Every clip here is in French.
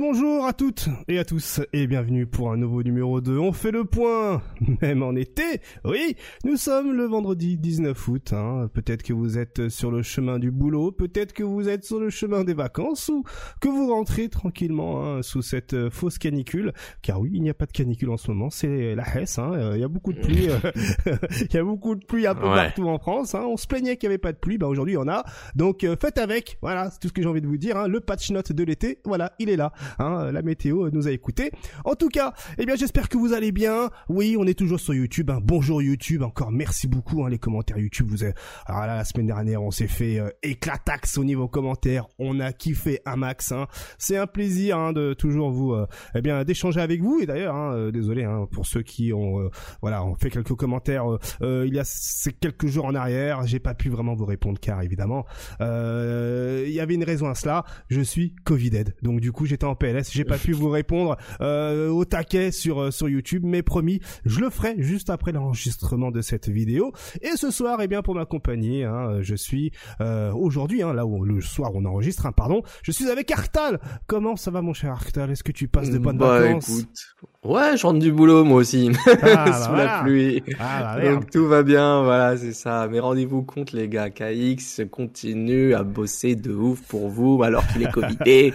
Bonjour à toutes et à tous et bienvenue pour un nouveau numéro 2. On fait le point, même en été. Oui, nous sommes le vendredi 19 août. Hein. Peut-être que vous êtes sur le chemin du boulot, peut-être que vous êtes sur le chemin des vacances ou que vous rentrez tranquillement hein, sous cette euh, fausse canicule. Car oui, il n'y a pas de canicule en ce moment, c'est la Hesse. Hein. Euh, il y a beaucoup de pluie, euh, il y a beaucoup de pluie un peu partout en France. Hein. On se plaignait qu'il n'y avait pas de pluie, bah aujourd'hui il y en a. Donc faites avec. Voilà, c'est tout ce que j'ai envie de vous dire. Hein. Le patch note de l'été, voilà, il est là. Hein, la météo nous a écouté. En tout cas, eh bien j'espère que vous allez bien. Oui, on est toujours sur YouTube. Hein. Bonjour YouTube, encore merci beaucoup. Hein, les commentaires YouTube, vous. Alors là, la semaine dernière, on s'est fait euh, éclataxe au niveau commentaires. On a kiffé un max. Hein. C'est un plaisir de toujours vous, euh, eh bien, d'échanger avec vous. Et d'ailleurs, euh, désolé pour ceux qui ont, euh, voilà, ont fait quelques commentaires. il y a ces quelques jours en arrière, j'ai pas pu vraiment vous répondre car évidemment, il y avait une raison à cela. Je suis Covided, donc du coup, j'étais en PLS. J'ai pas pu vous répondre euh, au taquet sur euh, sur YouTube, mais promis, je le ferai juste après l'enregistrement de cette vidéo. Et ce soir, eh bien pour m'accompagner, hein, je suis euh, aujourd'hui, hein, là où le soir on enregistre, hein, pardon, je suis avec Arctal. Comment ça va mon cher Arctal? Est-ce que tu passes de bonnes bah, vacances? écoute, Ouais, je rentre du boulot moi aussi, Ah, sous la pluie. Ah. Donc tout va bien, voilà, c'est ça. Mais rendez-vous compte les gars, KX continue à bosser de ouf pour vous alors qu'il est covidé.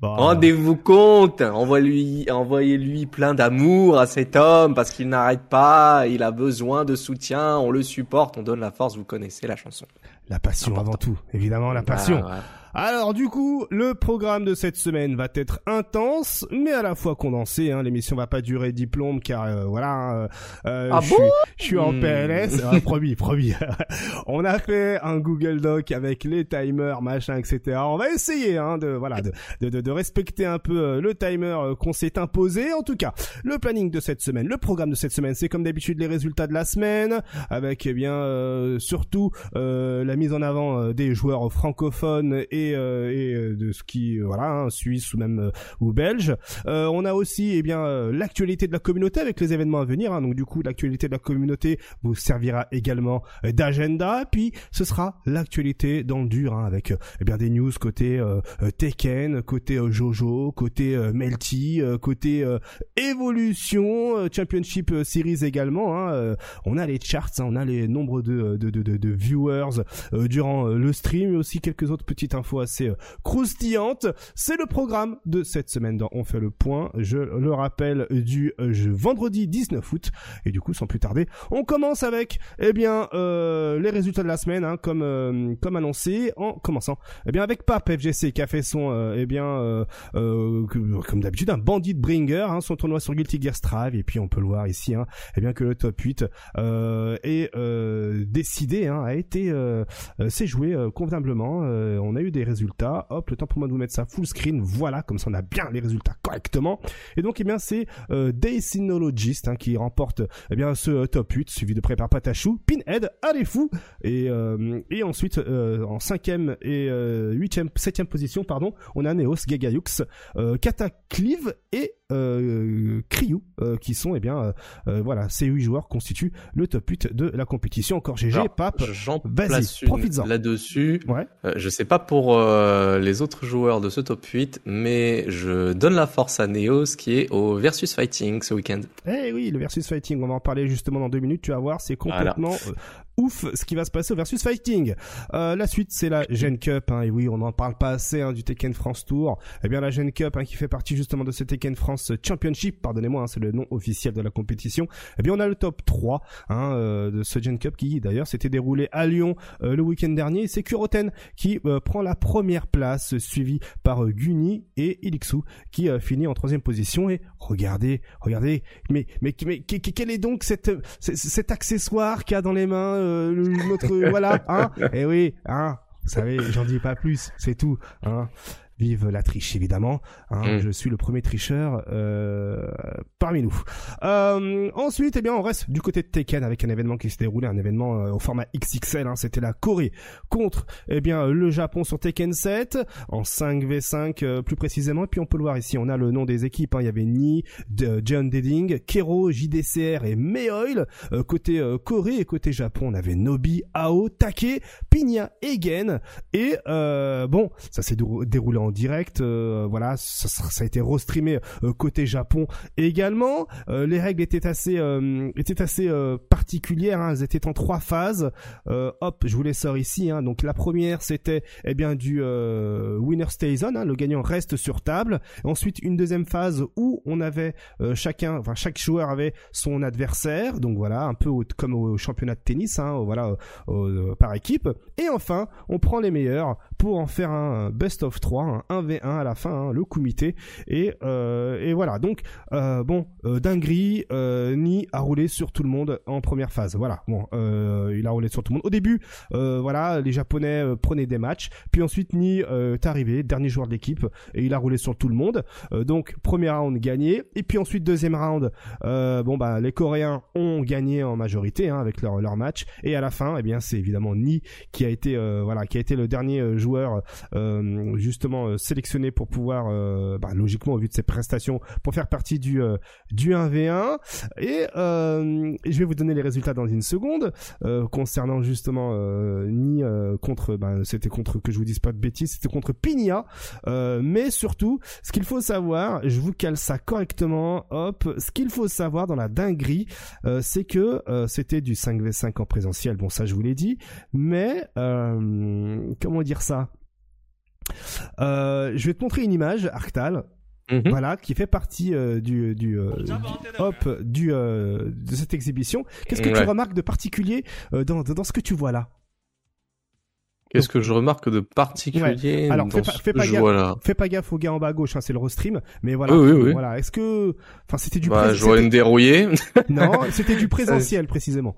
Bon, Rendez-vous compte, envoyez-lui, envoyez-lui plein d'amour à cet homme parce qu'il n'arrête pas, il a besoin de soutien, on le supporte, on donne la force, vous connaissez la chanson. la passion important. avant tout, évidemment la passion. Ah, ouais. Alors du coup, le programme de cette semaine va être intense, mais à la fois condensé. Hein. L'émission va pas durer diplôme car euh, voilà, euh, euh, Ah je, suis, bon je suis en Hmm. PLS. Ah, promis, promis. On a fait un Google Doc avec les timers, machin, etc. On va essayer hein, de voilà de, de, de- de respecter un peu euh, le timer euh, qu'on s'est imposé. En tout cas, le planning de cette semaine, le programme de cette semaine, c'est comme d'habitude les résultats de la semaine, avec eh bien euh, surtout euh, la mise en avant des joueurs francophones et, euh, et euh, de ce qui euh, voilà hein, suisse ou même ou belge. On a aussi eh bien l'actualité de la communauté avec les événements à venir. hein. donc du coup l'actualité de la communauté vous servira également d'agenda. Puis ce sera l'actualité dans le dur hein, avec eh bien des news côté Tekken, côté Jojo, côté Melty, côté Evolution, Championship Series également. hein. On a les charts, hein, on a les nombres de, de, de, de, viewers durant le stream, et aussi quelques autres petites infos assez euh, croustillantes. C'est le programme de cette semaine dans On fait le point. Je le rappelle du euh, vendredi 19 août. Et du coup, sans plus tarder, on commence avec eh bien euh, les résultats de la semaine, hein, comme euh, comme annoncé, en commençant eh bien avec Pape FGC qui a fait son euh, eh bien euh, euh, comme d'habitude un bandit bringer, hein, son tournoi sur Guilty Gear Strive. Et puis on peut le voir ici, hein, eh bien que le top 8 euh, est euh, décidé, hein, a été euh, euh, s'est joué euh, convenablement. Euh, on a eu des résultats. Hop, le temps pour moi de vous mettre ça full screen. Voilà, comme ça on a bien les résultats correctement. Et donc, eh bien, c'est euh, Dacinologist hein, qui remporte eh bien ce euh, top 8, suivi de près par Patachou, Pinhead, allez fou, et euh, et ensuite euh, en cinquième et huitième, septième position, pardon, on a Neos, Gagayux, Cataclive et euh, Cryu, euh, qui sont eh bien euh, euh, voilà ces huit joueurs constituent le top 8 de la compétition. Encore GG, Alors, Pape. J'en Vas-y, profites-en. là-dessus. Ouais. Euh, je sais pas pour euh, les autres joueurs de ce top 8, mais je donne la force à Neos qui est au Versus Fighting ce week-end. Eh oui, le versus fighting, on va en parler justement dans deux minutes, tu vas voir, c'est complètement euh, ouf ce qui va se passer au versus fighting. Euh, la suite, c'est la Gen Cup, hein, et oui, on n'en parle pas assez hein, du Tekken France Tour. Eh bien, la Gen Cup, hein, qui fait partie justement de ce Tekken France Championship, pardonnez-moi, hein, c'est le nom officiel de la compétition. Eh bien, on a le top 3 hein, euh, de ce Gen Cup qui, d'ailleurs, s'était déroulé à Lyon euh, le week-end dernier. C'est Kuroten qui euh, prend la première place, suivi par euh, Guni et Ilixu qui euh, finit en troisième position. Et regardez, regardez, mais mais mais que- que- quel est donc cette, cet, accessoire qu'a dans les mains euh, notre voilà hein Eh oui, hein. Vous savez, j'en dis pas plus, c'est tout, hein. Vive la triche évidemment. Hein, Mm. Je suis le premier tricheur euh, parmi nous. Euh, ensuite, eh bien, on reste du côté de Tekken avec un événement qui s'est déroulé, un événement euh, au format XXL. Hein, C'était la Corée contre eh bien le Japon sur Tekken 7 en 5v5 euh, plus précisément. Et puis on peut le voir ici, on a le nom des équipes. hein. Il y avait Ni, de- John Deding, Kero, JDCR et Meoil. Euh, côté Corée et côté Japon, on avait Nobi, Ao, Take, Pinya et Gen. Et euh, bon, ça s'est dérou- déroulé en direct. voilà, ça, a été restreamé côté Japon également. les règles étaient assez étaient assez particulières. Hein. Elles étaient en trois phases. hop, je vous les sors ici. Hein. Donc la première c'était eh bien du winner stays on. Hein. Le gagnant reste sur table. Ensuite une deuxième phase où on avait chacun, enfin chaque joueur avait son adversaire. Donc voilà, un peu comme au championnat de tennis. Voilà, par équipe. Et enfin, on prend les meilleurs pour en faire un best of 3, un 1v1 à la fin, hein, le comité. Et, euh, et voilà, donc euh, bon, euh, dinguerie, euh, Ni a roulé sur tout le monde en première phase. Voilà, bon, euh, il a roulé sur tout le monde. Au début, euh, voilà, les Japonais prenaient des matchs, puis ensuite Ni est arrivé, dernier joueur de l'équipe, et il a roulé sur tout le monde. donc premier round gagné, et puis ensuite deuxième round, bon bah les Coréens ont gagné en majorité hein, avec leur leur match, et à la fin, eh bien c'est évidemment Ni qui a été voilà qui a été le dernier joueur euh, justement euh, sélectionné pour pouvoir, euh, bah, logiquement au vu de ses prestations, pour faire partie du du 1v1. Et je vais vous donner les résultats dans une seconde concernant justement ni contre, bah, c'était contre que je vous dise pas de bêtises, c'était contre Pigna. mais surtout, ce qu'il faut savoir, je vous cale ça correctement. Hop, ce qu'il faut savoir dans la dinguerie, c'est que c'était du 5v5 en présentiel. Bon, ça je vous l'ai dit, mais comment dire ça? euh, je vais te montrer une image, Arctal. Mhm. Voilà, qui fait partie euh, du du euh, hop du de cette exhibition. Qu'est-ce que tu remarques de particulier dans, dans ce que tu vois là? Qu'est-ce que je remarque de particulier Alors, fais, pas, fais, pas gaffe, fais pas gaffe au gars en bas à gauche, hein, c'est le restream. Mais voilà, oui, oui, voilà. Est-ce que, enfin, c'était du. Bah, je vois une dérouillée. non, c'était du présentiel précisément.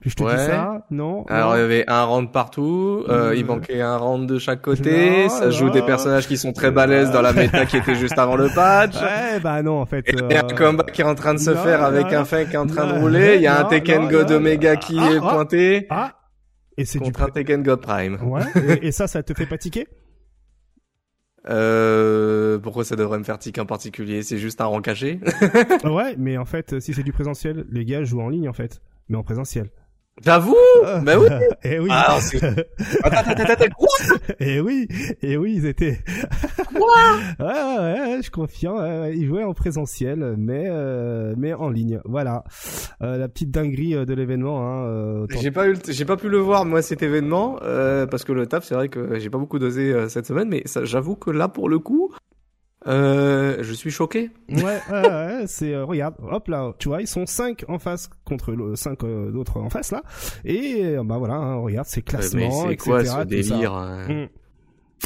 Je te dis ça, non Alors il y avait un round partout, euh, il manquait un round de chaque côté, ça joue des personnages qui sont très balèzes dans la méta qui était juste avant le patch. Ouais, bah non en fait. Il y a un euh, combat qui est en train de se faire avec un fake qui est en train de rouler, il y a un Tekken God Omega qui ah, est ah, pointé. Ah, et c'est contre un Tekken God Prime. Ouais. et, ça, ça te fait pas tiquer? Euh, pourquoi ça devrait me faire tiquer en particulier? C'est juste un rang caché Ouais, mais en fait, si c'est du présentiel, les gars jouent en ligne en fait, mais en présentiel. J'avoue Mais oui Et oui ah, Et oui Et oui, ils étaient... Quoi ouais, ouais, je confirme, ils jouaient en présentiel, mais euh, mais en ligne, voilà. Euh, la petite dinguerie euh, de l'événement. Hein, j'ai pas eu, j'ai pas pu le voir moi cet événement parce que le taf, c'est vrai que j'ai pas beaucoup dosé cette semaine, mais j'avoue que là pour le coup, euh, je suis choqué. Ouais, ouais, c'est euh, regarde, hop là, tu vois, ils sont 5 en face contre le 5 euh, d'autres en face là et bah voilà, hein, regarde, c'est classement Mais c'est quoi ce délire hein mm.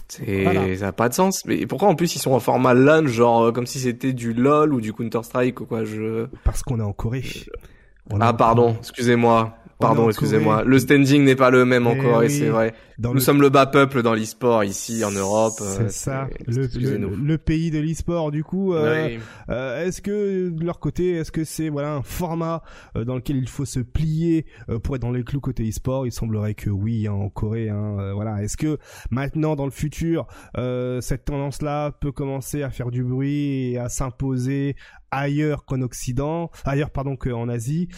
C'est ça a pas de sens. Mais pourquoi en plus ils sont en format LAN genre euh, comme si c'était du LoL ou du Counter Strike ou quoi, je Parce qu'on est en Corée. ah pardon, excusez-moi. Pardon, excusez-moi. Le standing n'est pas le même en Corée, c'est vrai. Nous sommes le bas peuple dans l'e-sport ici en Europe. C'est ça, le, le, pays de l'e-sport. Du coup, euh, euh, est-ce que de leur côté, est-ce que c'est voilà un format euh, dans lequel il faut se plier pour être dans les clous côté e-sport? Il semblerait que oui hein, en Corée. Hein, voilà. Est-ce que maintenant dans le futur, cette tendance-là peut commencer à faire du bruit et à s'imposer ailleurs qu'en Occident, ailleurs pardon qu'en Asie,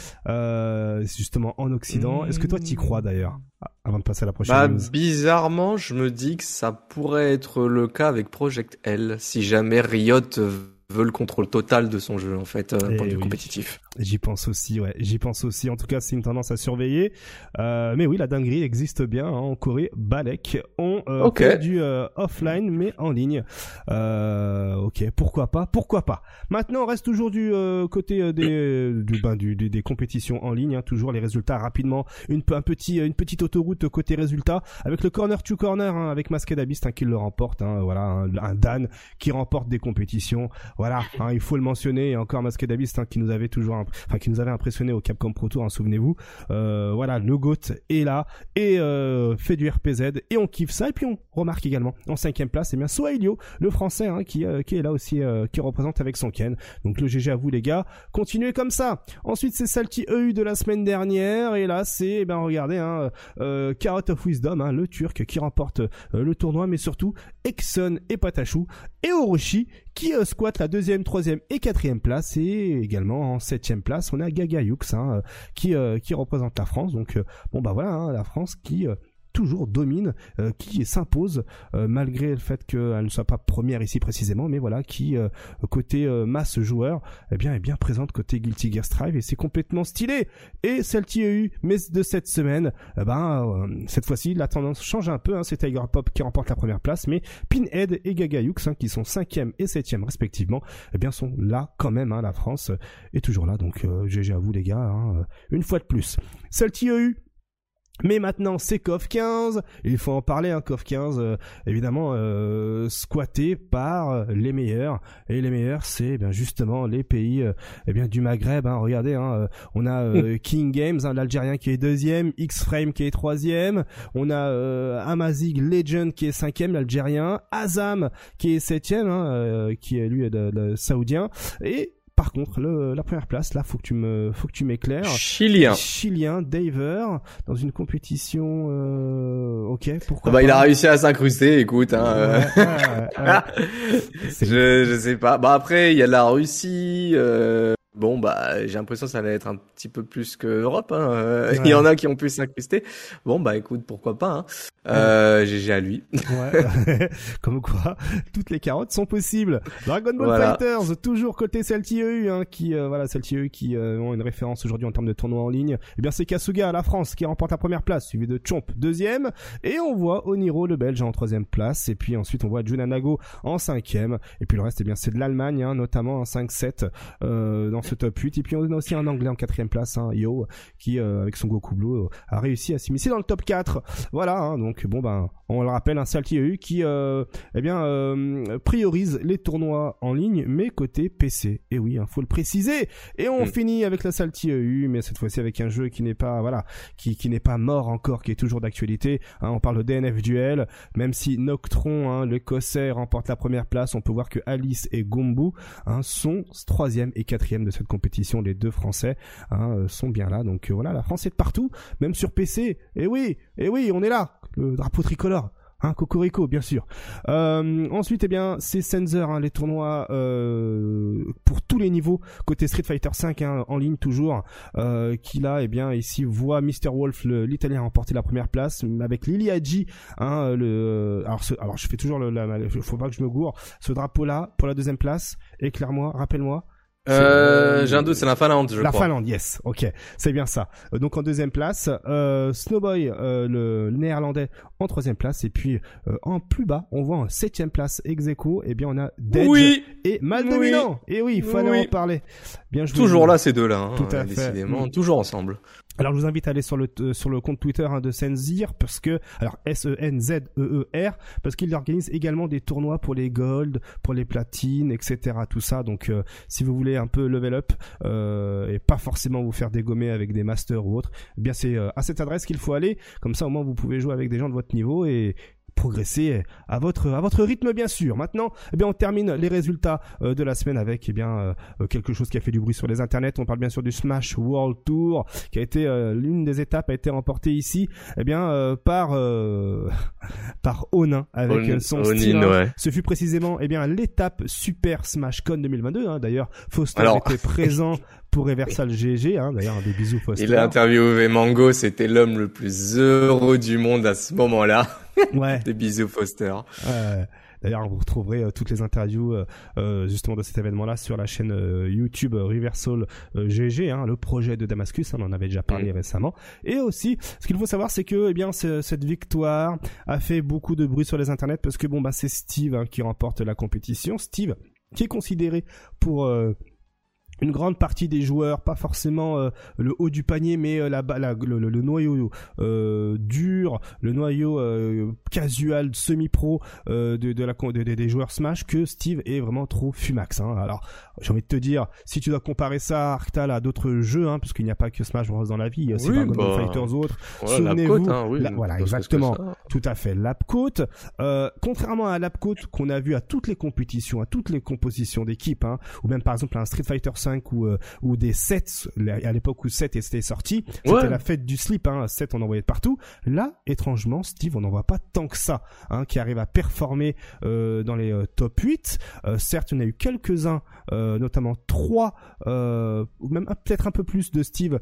justement en Occident? Est-ce que toi t'y crois d'ailleurs? Avant de passer à la prochaine bah, Bizarrement, je me dis que ça pourrait être le cas avec Project L si jamais Riot veut le contrôle total de son jeu en fait euh, point de vue compétitif. J'y pense aussi, ouais. J'y pense aussi. En tout cas, c'est une tendance à surveiller. Euh, mais oui, la dinguerie existe bien hein, en Corée. Balek on euh, fait du euh, offline mais en ligne. Euh, ok, pourquoi pas Pourquoi pas Maintenant, on reste toujours du euh, côté des du, ben, du, des, des compétitions en ligne. Hein, toujours les résultats rapidement. Une un petit une petite autoroute côté résultats avec le corner to corner hein, avec Masked Abyss hein, qui le remporte. Hein, voilà, un, un, Dan qui remporte des compétitions. Voilà, hein, il faut le mentionner. Et encore Masked Abyss hein, qui nous avait toujours enfin qui nous avait impressionné au Capcom Pro Tour, hein, souvenez-vous. Euh, voilà, le GOAT est là et euh, fait du RPZ et on kiffe ça. Et puis on remarque également en cinquième place, c'est eh bien le français, hein, qui, euh, qui est là aussi, qui représente avec son Ken. Donc le GG à vous les gars, continuez comme ça. Ensuite c'est Salty EU de la semaine dernière et là c'est, eh ben regardez, hein, Carrot of Wisdom, hein, le Turc qui remporte le tournoi, mais surtout Exxon et Patachou et Orochi qui squatte la deuxième, troisième et quatrième place et également en septième place on a Gaga Yux hein, qui euh, qui représente la France. Donc euh, bon bah voilà hein, la France qui euh, toujours domine, qui s'impose malgré le fait qu'elle ne soit pas première ici précisément, mais voilà, qui côté masse joueur, eh bien est bien présente côté Guilty Gear Strive et c'est complètement stylé. Et celle qui a eu, mais de cette semaine, eh ben cette fois-ci la tendance change un peu. Hein, c'est Tiger Pop qui remporte la première place, mais Pinhead et Gagayux, hein, qui sont cinquième et septième respectivement, eh bien sont là quand même. Hein, la France est toujours là, donc GG à vous les gars. Hein, une fois de plus. Celle qui a eu mais maintenant, c'est KOF 15. Il faut en parler, hein, KOF 15, euh, évidemment, euh, squatté par euh, les meilleurs. Et les meilleurs, c'est eh bien justement les pays eh bien du Maghreb. Hein. Regardez, hein, on a King Games, hein, l'Algérien qui est deuxième, X-Frame qui est troisième. On a Amazig Legend qui est cinquième, l'Algérien. Azam qui est septième, hein, qui est lui le saoudien. Et par contre, le, la première place, là, faut que tu me, faut que tu m'éclaires. Chilien. Chilien, Daver, dans une compétition, euh, ok, pourquoi Bah, il a réussi à s'incruster, écoute, hein. je, je sais pas. Bah après, il y a la Russie, euh, Bon bah j'ai l'impression que ça allait être un petit peu plus que Europe. Hein. Euh, il y en a qui ont pu s'incruster. Bon bah écoute pourquoi pas. Hein. Euh, GG à lui. Ouais. Comme quoi toutes les carottes sont possibles. Dragon Ball Fighters toujours côté Celtieu hein, qui euh, voilà Celtieu qui euh, ont une référence aujourd'hui en termes de tournoi en ligne. Eh bien c'est Kasuga la France qui remporte la première place suivi de Chomp deuxième et on voit Oniro le Belge en troisième place et puis ensuite on voit Junanago en cinquième et puis le reste eh bien c'est de l'Allemagne hein, notamment en 5-7 euh, dans ce top 8. Et puis on a aussi un anglais en quatrième place, hein, Yo, qui euh, avec son Goku Blue a réussi à s'immiscer dans le top 4. Voilà, hein, donc bon ben on le rappelle, un Salty EU qui euh, eh bien euh, priorise les tournois en ligne, mais côté PC. Et oui, il hein, faut le préciser. Et on mm. finit avec la Salty EU, mais cette fois-ci avec un jeu qui n'est pas voilà, qui, qui n'est pas mort encore, qui est toujours d'actualité. On parle de DNF Duel, même si Noctron, l'écossais, remporte la première place, on peut voir que Alice et Gombu sont troisième et quatrième de cette compétition. Les deux Français hein, euh, sont bien là. Donc euh, voilà, la France est de partout, même sur PC. Et oui, et oui, on est là. Le drapeau tricolore. Hein, Cocorico, bien sûr. Euh, ensuite, eh bien, c'est Sensor, hein, les tournois pour tous les niveaux côté Street Fighter 5 hein, en ligne toujours, euh, qui là, eh bien, ici voit Mr Wolf, l'Italien, remporter la première place avec Lili Hadji. Hein, alors, je fais toujours le, la, faut pas que je me gourre. Ce drapeau là pour la deuxième place. Éclaire-moi, rappelle-moi. Euh, j'ai un doute, c'est la Finlande, je la crois. La Finlande, yes, ok, c'est bien ça. Euh, donc en deuxième place, euh, Snowboy, euh, le néerlandais, en troisième place, et puis euh, en plus bas, on voit en septième place Execo, et bien on a Dead et Mal Dominant. Et oui, il fallait en parler. Bien joué. Toujours là ces deux-là, hein, Tout à décidément, toujours ensemble. Alors je vous invite à aller sur le euh, sur le compte Twitter hein, de Senzir parce que alors S E N Z E E R parce qu'il organise également des tournois pour les gold, pour les platines, etc. Tout ça. Donc euh, si vous voulez un peu level up euh, et pas forcément vous faire dégommer avec des masters ou autres, eh bien c'est à cette adresse qu'il faut aller. Comme ça au moins vous pouvez jouer avec des gens de votre niveau et progresser à votre à votre rythme bien sûr. Maintenant, eh bien on termine les résultats euh, de la semaine avec eh bien euh, quelque chose qui a fait du bruit sur les internets. On parle bien sûr du Smash World Tour qui a été euh, l'une des étapes a été remportée ici eh bien par par Onin avec son style. Ce fut précisément eh bien l'étape Super Smash Con 2022 hein. d'ailleurs Foster était présent pour Reversal GG, hein, d'ailleurs, des bisous Foster. Il a interviewé Mango, c'était l'homme le plus heureux du monde à ce moment-là. Ouais. des bisous Foster. Ouais. D'ailleurs, vous retrouverez euh, toutes les interviews euh, euh, justement de cet événement-là sur la chaîne YouTube Reversal GG, hein, le projet de Damascus. Hein, on en avait déjà parlé mm. récemment. Et aussi, ce qu'il faut savoir, c'est que eh bien cette victoire a fait beaucoup de bruit sur les internets parce que bon bah c'est Steve hein, qui remporte la compétition. Steve qui est considéré pour une grande partie des joueurs, pas forcément euh, le haut du panier, mais euh, la, le, noyau euh, dur, le noyau casual, semi-pro de, de, la des joueurs Smash, que Steve est vraiment trop fumax. Hein. Alors, j'ai envie de te dire, si tu dois comparer ça à Arctal à d'autres jeux, hein, parce qu'il n'y a pas que Smash Bros dans la vie, il y a aussi oui, bah, Fighters autres. souvenez-vous, hein, voilà exactement. Tout à fait, Lapcoat. Euh, contrairement à Lapcoat qu'on a vu à toutes les compétitions, à toutes les compositions d'équipe, hein, ou même par exemple un Street Fighter 5 ou euh, ou des sets à l'époque où 7 était sorti, c'était la fête du slip, hein, 7 on en voyait de partout. Là, étrangement, Steve, on n'en voit pas tant que ça, hein, qui arrive à performer euh, dans les euh, top 8. Euh, certes, il y en a eu quelques-uns, notamment 3, ou même peut-être un peu plus de Steve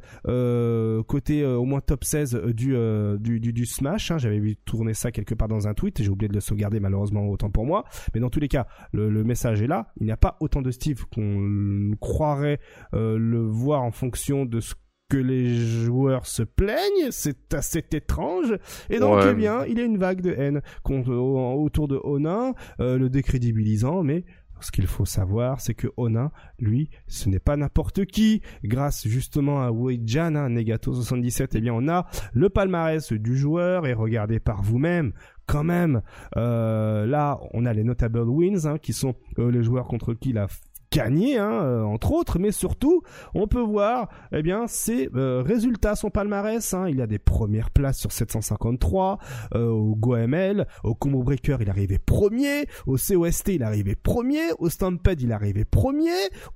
côté au moins top 16 du, du, du, du Smash. Hein. J'avais vu tourner ça quelque part dans un tweet, j'ai oublié de le sauvegarder malheureusement autant pour moi. Mais dans tous les cas, le, le message est là. Il n'y a pas autant de Steve qu'on croirait le voir en fonction de ce que les joueurs se plaignent, c'est assez étrange. Et donc, eh bien, il y a une vague de haine contre, autour de Onin, euh, le décrédibilisant, mais ce qu'il faut savoir, c'est que Onin, lui, ce n'est pas n'importe qui. Grâce justement à Weijan, hein, Negato 77, eh bien, on a le palmarès du joueur et regardez par vous-même. Quand même, euh, là, on a les notable wins, hein, qui sont euh, les joueurs contre qui la gagné, hein, euh, entre autres, mais surtout, on peut voir, eh bien, ses euh, résultats, son palmarès. Hein. il a des premières places sur 753, euh, au GoML, au Combo Breaker, il arrivait premier, au COST, il arrivait premier, au Stampede, il arrivait premier,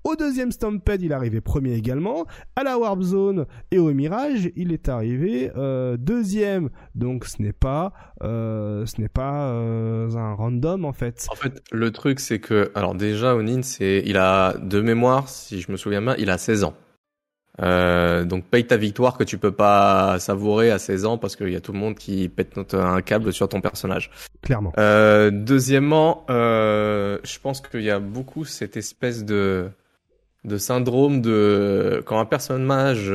au deuxième Stampede, il arrivait premier également, à la Warp Zone et au Mirage, il est arrivé deuxième. Donc, ce n'est pas, ce n'est pas un random en fait. En fait, le truc, c'est que, alors déjà, Onin, c'est, il a de mémoire, si je me souviens bien, il a 16 ans. Euh, donc paye ta victoire que tu peux pas savourer à 16 ans parce qu'il y a tout le monde qui pète un câble sur ton personnage. Clairement. Euh, deuxièmement, euh, je pense qu'il y a beaucoup cette espèce de de syndrome de quand un personnage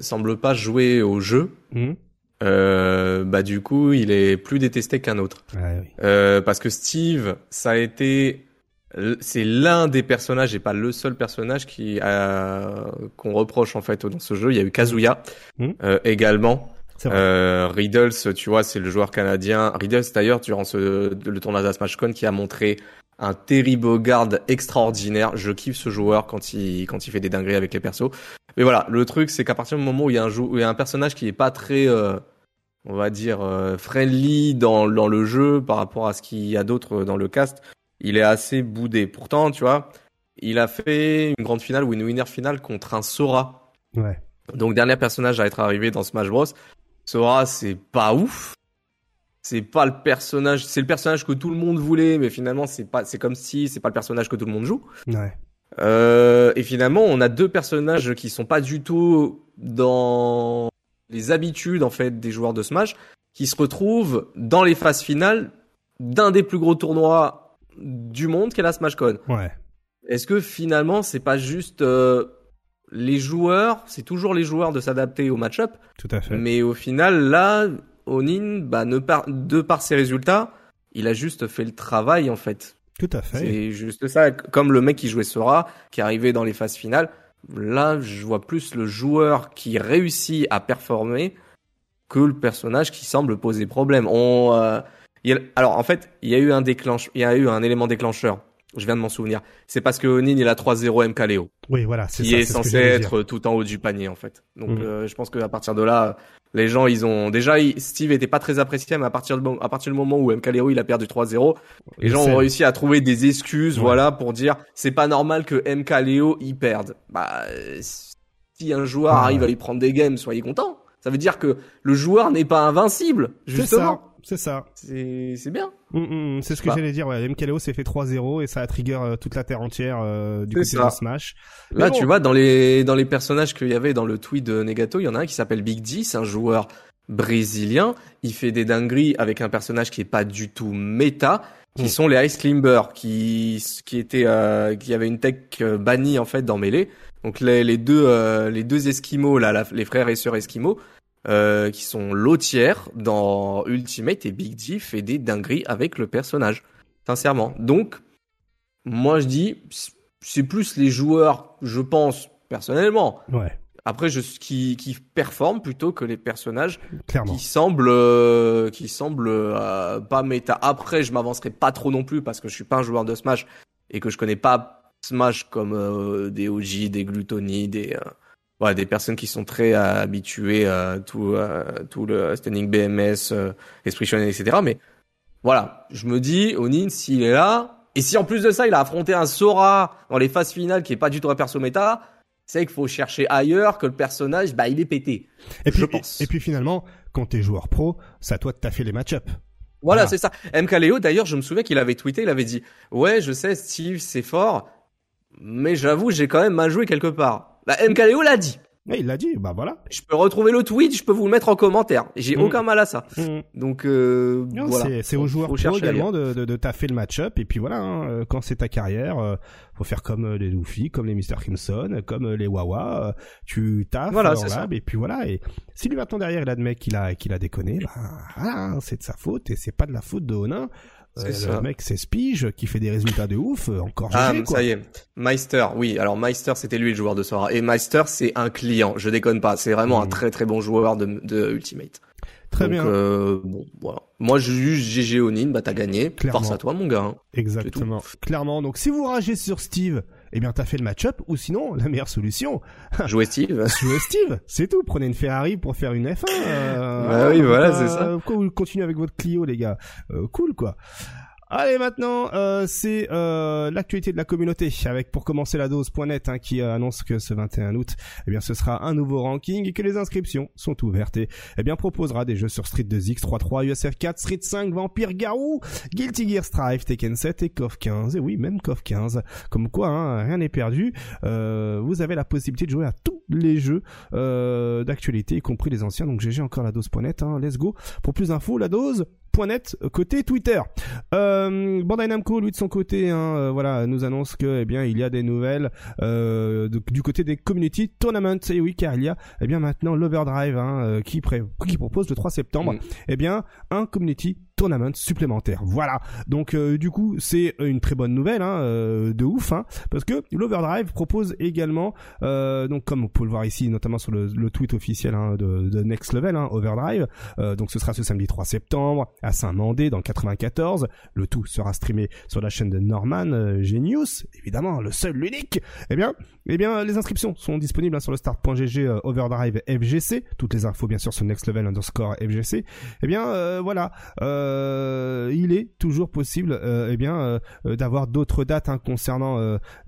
semble pas jouer au jeu. Mmh. bah du coup, il est plus détesté qu'un autre. parce que Steve, ça a été c'est l'un des personnages et pas le seul personnage qui qu'on reproche en fait dans ce jeu. Il y a eu Kazuya hmm. euh, également. Euh, Riddles, tu vois, c'est le joueur canadien. Riddles d'ailleurs durant ce, le tournoi de SmashCon qui a montré un terrible garde extraordinaire. Je kiffe ce joueur quand il quand il fait des dingueries avec les persos. Mais voilà, le truc c'est qu'à partir du moment où il y a un où il y a un personnage qui est pas très euh, on va dire euh, friendly dans dans le jeu par rapport à ce qu'il y a d'autres dans le cast, il est assez boudé. Pourtant, tu vois, il a fait une grande finale ou une winner finale contre un Sora. Ouais. Donc, dernier personnage à être arrivé dans Smash Bros. Sora, c'est pas ouf. C'est pas le personnage, c'est le personnage que tout le monde voulait, mais finalement, c'est pas, c'est comme si c'est pas le personnage que tout le monde joue. Ouais. Euh, et finalement, on a deux personnages qui sont pas du tout dans les habitudes, en fait, des joueurs de Smash, qui se retrouvent dans les phases finales d'un des plus gros tournois du monde qu'est la SmashCon. Ouais. Est-ce que finalement c'est pas juste euh, les joueurs, c'est toujours les joueurs de s'adapter au match-up. Tout à fait. Mais au final là, Onin, bah ne par, de par ses résultats, il a juste fait le travail en fait. Tout à fait. C'est juste ça, comme le mec qui jouait Sora, qui arrivait dans les phases finales. Là, je vois plus le joueur qui réussit à performer que le personnage qui semble poser problème. On euh, alors en fait, il y a eu un déclenche, il y a eu un élément déclencheur. Je viens de m'en souvenir. C'est parce que Onin il a 3-0 MKLeo. Oui, voilà, c'est ça. Il est, censé être tout en haut du panier en fait. Donc mm. euh, je pense qu'à partir de là, les gens ils ont déjà Steve était pas très apprécié, mais à partir du à partir du moment où MKLeo il a perdu 3-0, les gens ont réussi à trouver des excuses, voilà, pour dire c'est pas normal que MKLeo y perde. Bah si un joueur arrive à lui prendre des games, soyez content. Ça veut dire que le joueur n'est pas invincible, justement c'est ça. C'est bien. Mm, mm, mm. c'est ce que j'allais dire. Ouais. MKLeo s'est fait 3-0 et ça a trigger euh, toute la terre entière euh, du côté de Smash. Là, tu vois, dans les dans les personnages qu'il y avait dans le tweet de Negato, il y en a un qui s'appelle Big D, c'est un joueur brésilien. Il fait des dingueries avec un personnage qui est pas du tout méta, qui sont les Ice Climber, qui qui était euh, qui avait une tech bannie en fait dans Melee. Donc les, les deux les deux Esquimaux là, les frères et sœurs Esquimaux, euh, qui sont lotières dans Ultimate et Big D fait des dingueries avec le personnage. Sincèrement. Donc, moi je dis, c'est plus les joueurs, je pense, personnellement. Ouais. Après, je, qui, qui performent plutôt que les personnages Clairement. qui semblent, euh, qui semblent euh, pas méta. Après, je m'avancerai pas trop non plus parce que je suis pas un joueur de Smash et que je connais pas Smash comme des OG, des Gluttony, des voilà, des personnes qui sont très habituées à tout, tout le standing BMS, esprit shonen, etc. Mais voilà, je me dis, Onin, s'il est là, et si en plus de ça, il a affronté un Sora dans les phases finales qui est pas du tout un perso méta, c'est qu'il faut chercher ailleurs que le personnage, bah, il est pété. Et puis, Et, puis finalement, quand t'es joueur pro, ça toi de taffer les match-up. Voilà, c'est ça. MKLeo, d'ailleurs, je me souviens qu'il avait tweeté, il avait dit, ouais, je sais, Steve, c'est fort, mais j'avoue, j'ai quand même mal joué quelque part. Bah, MKLeo l'a dit. Mais il l'a dit, bah voilà. Je peux retrouver le tweet, je peux vous le mettre en commentaire. J'ai mm. aucun mal à ça. Mm. Donc euh, voilà. C'est aux joueurs pro également de, de, de taffer le match-up et puis voilà, hein, euh, quand c'est ta carrière, euh, faut faire comme euh, les Luffy, comme les Mr. Crimson, comme les Wawa, tu taffes voilà, lab et puis voilà. Et si lui maintenant derrière il admet qu'il a qu'il a déconné, bah voilà, hein, c'est de sa faute et c'est pas de la faute de Onin. Euh, le mec, c'est Spige qui fait des résultats de ouf, euh, encore Ah, ça y est. Meister, oui. Alors Meister, c'était lui le joueur de Sora. Et Meister, c'est un client. Je déconne pas. C'est vraiment un hmm. très très bon joueur de, de Ultimate. Très bien. Euh, bon, voilà. Moi, je juge GG Onin, bah t'as gagné. Clairement. Force à toi, mon gars. Hein. Exactement. Clairement. Donc, si vous ragez sur Steve, eh bien t'as fait le match-up ou sinon la meilleure solution. Jouer Steve. Jouer Steve c'est tout. Prenez une Ferrari pour faire une F1 euh, bah oui voilà c'est ça. continuez avec votre Clio les gars. Euh, cool quoi Allez maintenant, euh, c'est euh, l'actualité de la communauté avec pour commencer la dose.net hein, qui euh, annonce que ce 21 août, eh bien ce sera un nouveau ranking et que les inscriptions sont ouvertes et eh bien proposera des jeux sur Street 2X, 3.3, USF 4, Street 5, Vampire Garou, Guilty Gear Strive, Tekken 7 et KOF 15. Et oui, même KOF 15. Comme quoi, hein, rien n'est perdu. Vous avez la possibilité de jouer à tous les jeux d'actualité, y compris les anciens. Donc GG encore la dose.net. Hein, let's go. Pour plus d'infos, la dose .net côté Twitter. Euh, Bandai Namco, lui de son côté, hein, euh, voilà, nous annonce que, eh bien, il y a des nouvelles euh, du côté des community tournaments. Et oui, car il y a, eh bien, maintenant l'Overdrive hein, euh, qui, qui propose le 3 septembre, mm. eh bien, un community tournament supplémentaire. Voilà. Donc euh, du coup, c'est une très bonne nouvelle, hein, euh, de ouf, hein, parce que l'Overdrive propose également, euh, donc comme on peut le voir ici, notamment sur le, le tweet officiel hein, de, de, Next Level, hein, Overdrive. donc ce sera ce samedi 3 septembre à Saint-Mandé dans 94. Le tout sera streamé sur la chaîne de Norman Genius, évidemment le seul, l'unique. Eh bien, eh bien, les inscriptions sont disponibles hein, sur le start.gg Overdrive FGC. Toutes les infos, bien sûr, sur Next Level underscore FGC. Eh bien, voilà. Euh, euh, il est toujours possible euh, eh bien euh, d'avoir d'autres dates hein, concernant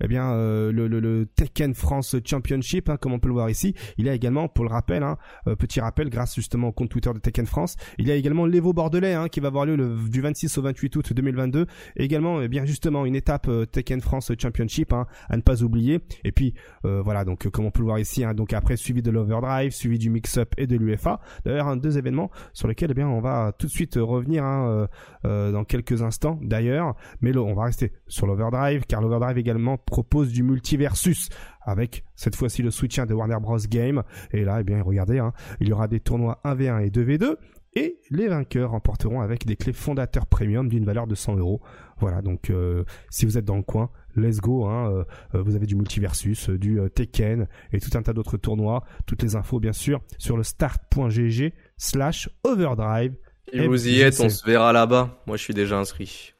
eh bien le, le, Tekken France Championship hein, comme on peut le voir ici. Il y a également pour le rappel hein, petit rappel grâce justement au compte Twitter de Tekken France, il y a également l'Evo Bordelais hein, qui va avoir lieu le, du 26 au 28 août 2022 et également eh bien justement une étape Tekken France Championship hein, à ne pas oublier et puis voilà donc comme on peut le voir ici hein, donc après suivi de l'Overdrive, suivi du Mix-Up et de l'UFA. D'ailleurs deux événements sur lesquels eh bien on va tout de suite revenir euh, euh, dans quelques instants d'ailleurs. Mais on va rester sur l'Overdrive car l'Overdrive également propose du multiversus avec cette fois-ci le soutien de Warner Bros Game. Et là, eh bien, regardez, hein, il y aura des tournois 1v1 et 2v2 et les vainqueurs remporteront avec des clés fondateurs premium d'une valeur de 100 euros. Voilà, donc euh, si vous êtes dans le coin, let's go. Hein, vous avez du multiversus, du Tekken et tout un tas d'autres tournois. Toutes les infos, bien sûr, sur le start.gg slash overdrive si vous y êtes, on se verra là-bas. Moi, je suis déjà inscrit.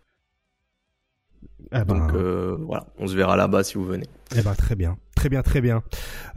Eh ben... Donc euh, voilà, on se verra là-bas si vous venez. Eh ben très bien. Très bien, très bien.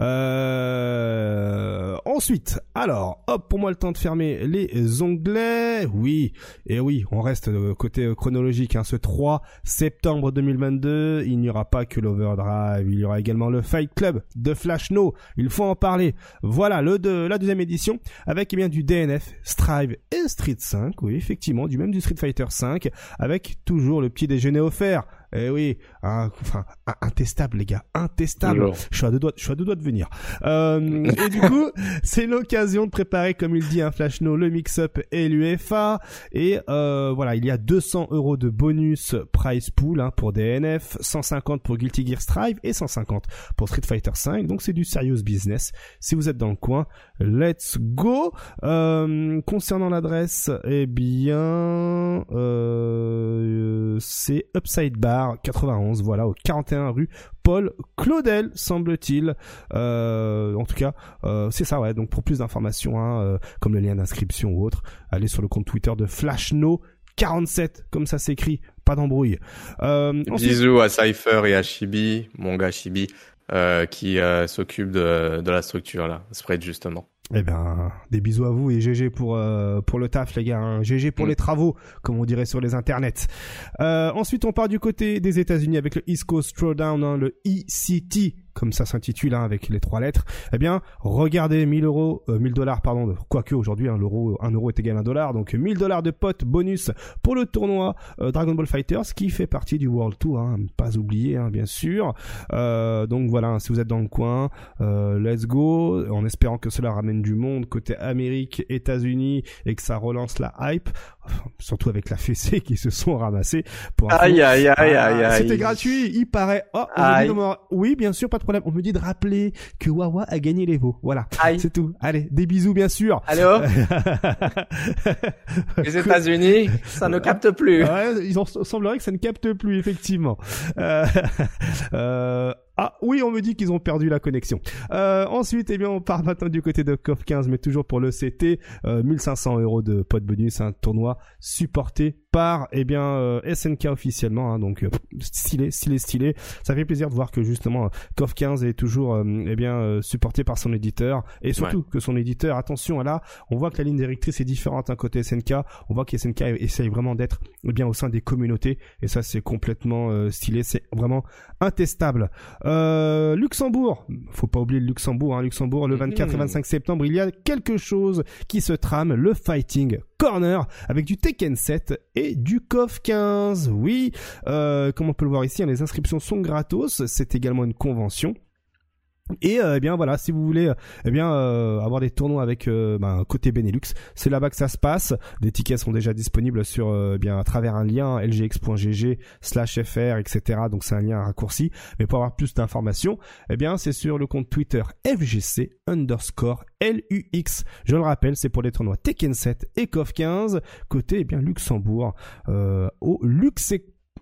Euh... Ensuite, alors, hop, pour moi le temps de fermer les onglets. Oui, et oui, on reste côté chronologique. Hein. Ce 3 septembre 2022, il n'y aura pas que l'Overdrive, il y aura également le Fight Club de Flash No. Il faut en parler. Voilà, le de la deuxième édition avec eh bien du DNF, Strive et Street 5. Oui, effectivement, du même du Street Fighter 5 avec toujours le petit déjeuner offert. Eh oui, enfin, intestable les gars, intestable. Je suis à deux doigts, je suis à deux doigts de venir. Euh, et du coup, c'est l'occasion de préparer, comme il dit, un flash no, le mix-up et l'UFA. Et euh, voilà, il y a 200 euros de bonus price pool hein, pour DNF, 150 pour Guilty Gear Strive et 150 pour Street Fighter 5. Donc c'est du serious business. Si vous êtes dans le coin, let's go. Euh, concernant l'adresse, eh bien, euh, c'est Upside Bar 91. Voilà, au 41 rue Paul Claudel, semble-t-il. Euh, en tout cas, euh, c'est ça, ouais. Donc pour plus d'informations, hein, euh, comme le lien d'inscription ou autre, allez sur le compte Twitter de Flashno. 47, comme ça s'écrit, pas d'embrouille. Bisous à Cypher et à Chibi, mon gars Chibi. qui s'occupe de, de la structure là, Spread justement. Eh bien, des bisous à vous et GG pour euh, pour le taf les gars, hein. GG pour mm. les travaux comme on dirait sur les internets. Euh, ensuite, on part du côté des États-Unis avec le East Coast Throwdown, hein, le ECT comme ça s'intitule hein, avec les trois lettres, eh bien, regardez 1000 euros, 1000 euh, dollars, pardon, quoique aujourd'hui, hein, l'euro, 1 euro est égal à 1 dollar, donc 1000 dollars de potes bonus pour le tournoi euh, Dragon Ball Fighters qui fait partie du World Tour, hein, pas oublié, hein, bien sûr. Euh, donc voilà, si vous êtes dans le coin, let's go, en espérant que cela ramène du monde côté Amérique, États-Unis et que ça relance la hype surtout avec la fessée qui se sont ramassés pour aïe aïe aïe aïe aïe. c'était gratuit il paraît. Oh oui bien sûr pas de problème. On me dit de rappeler que Wawa a gagné les veaux. Voilà c'est tout. Allez des bisous bien sûr. Allô les États-Unis ça ne capte plus. Ouais, il semblerait que ça ne capte plus effectivement. Euh, euh, ah oui, on me dit qu'ils ont perdu la connexion. Euh, ensuite, eh bien, on part maintenant du côté de COF 15, mais toujours pour le CT, 1500 euros de pot bonus, un tournoi supporté par eh bien euh, SNK officiellement hein, donc euh, stylé stylé stylé. Ça fait plaisir de voir que justement KOF 15 est toujours euh, eh bien supporté par son éditeur. Et surtout que son éditeur attention là on voit que la ligne directrice est différente un côté SNK on voit que SNK essaye vraiment d'être eh bien au sein des communautés. Et ça c'est complètement stylé. C'est vraiment intestable. Luxembourg. Faut pas oublier le Luxembourg hein, Luxembourg le 24 et 25 septembre il y a quelque chose qui se trame le fighting corner avec du Tekken 7 et du KOF 15. Oui, euh, comme on peut le voir ici, hein, les inscriptions sont gratos. C'est également une convention. Et euh, eh bien voilà, si vous voulez eh bien euh, avoir des tournois avec euh, ben, côté Benelux, c'est là-bas que ça se passe. Des tickets sont déjà disponibles sur eh bien à travers un lien lgx.gg/fr etc. Donc c'est un lien raccourci. Mais pour avoir plus d'informations, eh bien c'est sur le compte Twitter FGC underscore LUX. Je le rappelle, c'est pour les tournois Tekken 7 et KOF 15 côté eh bien Luxembourg au Lux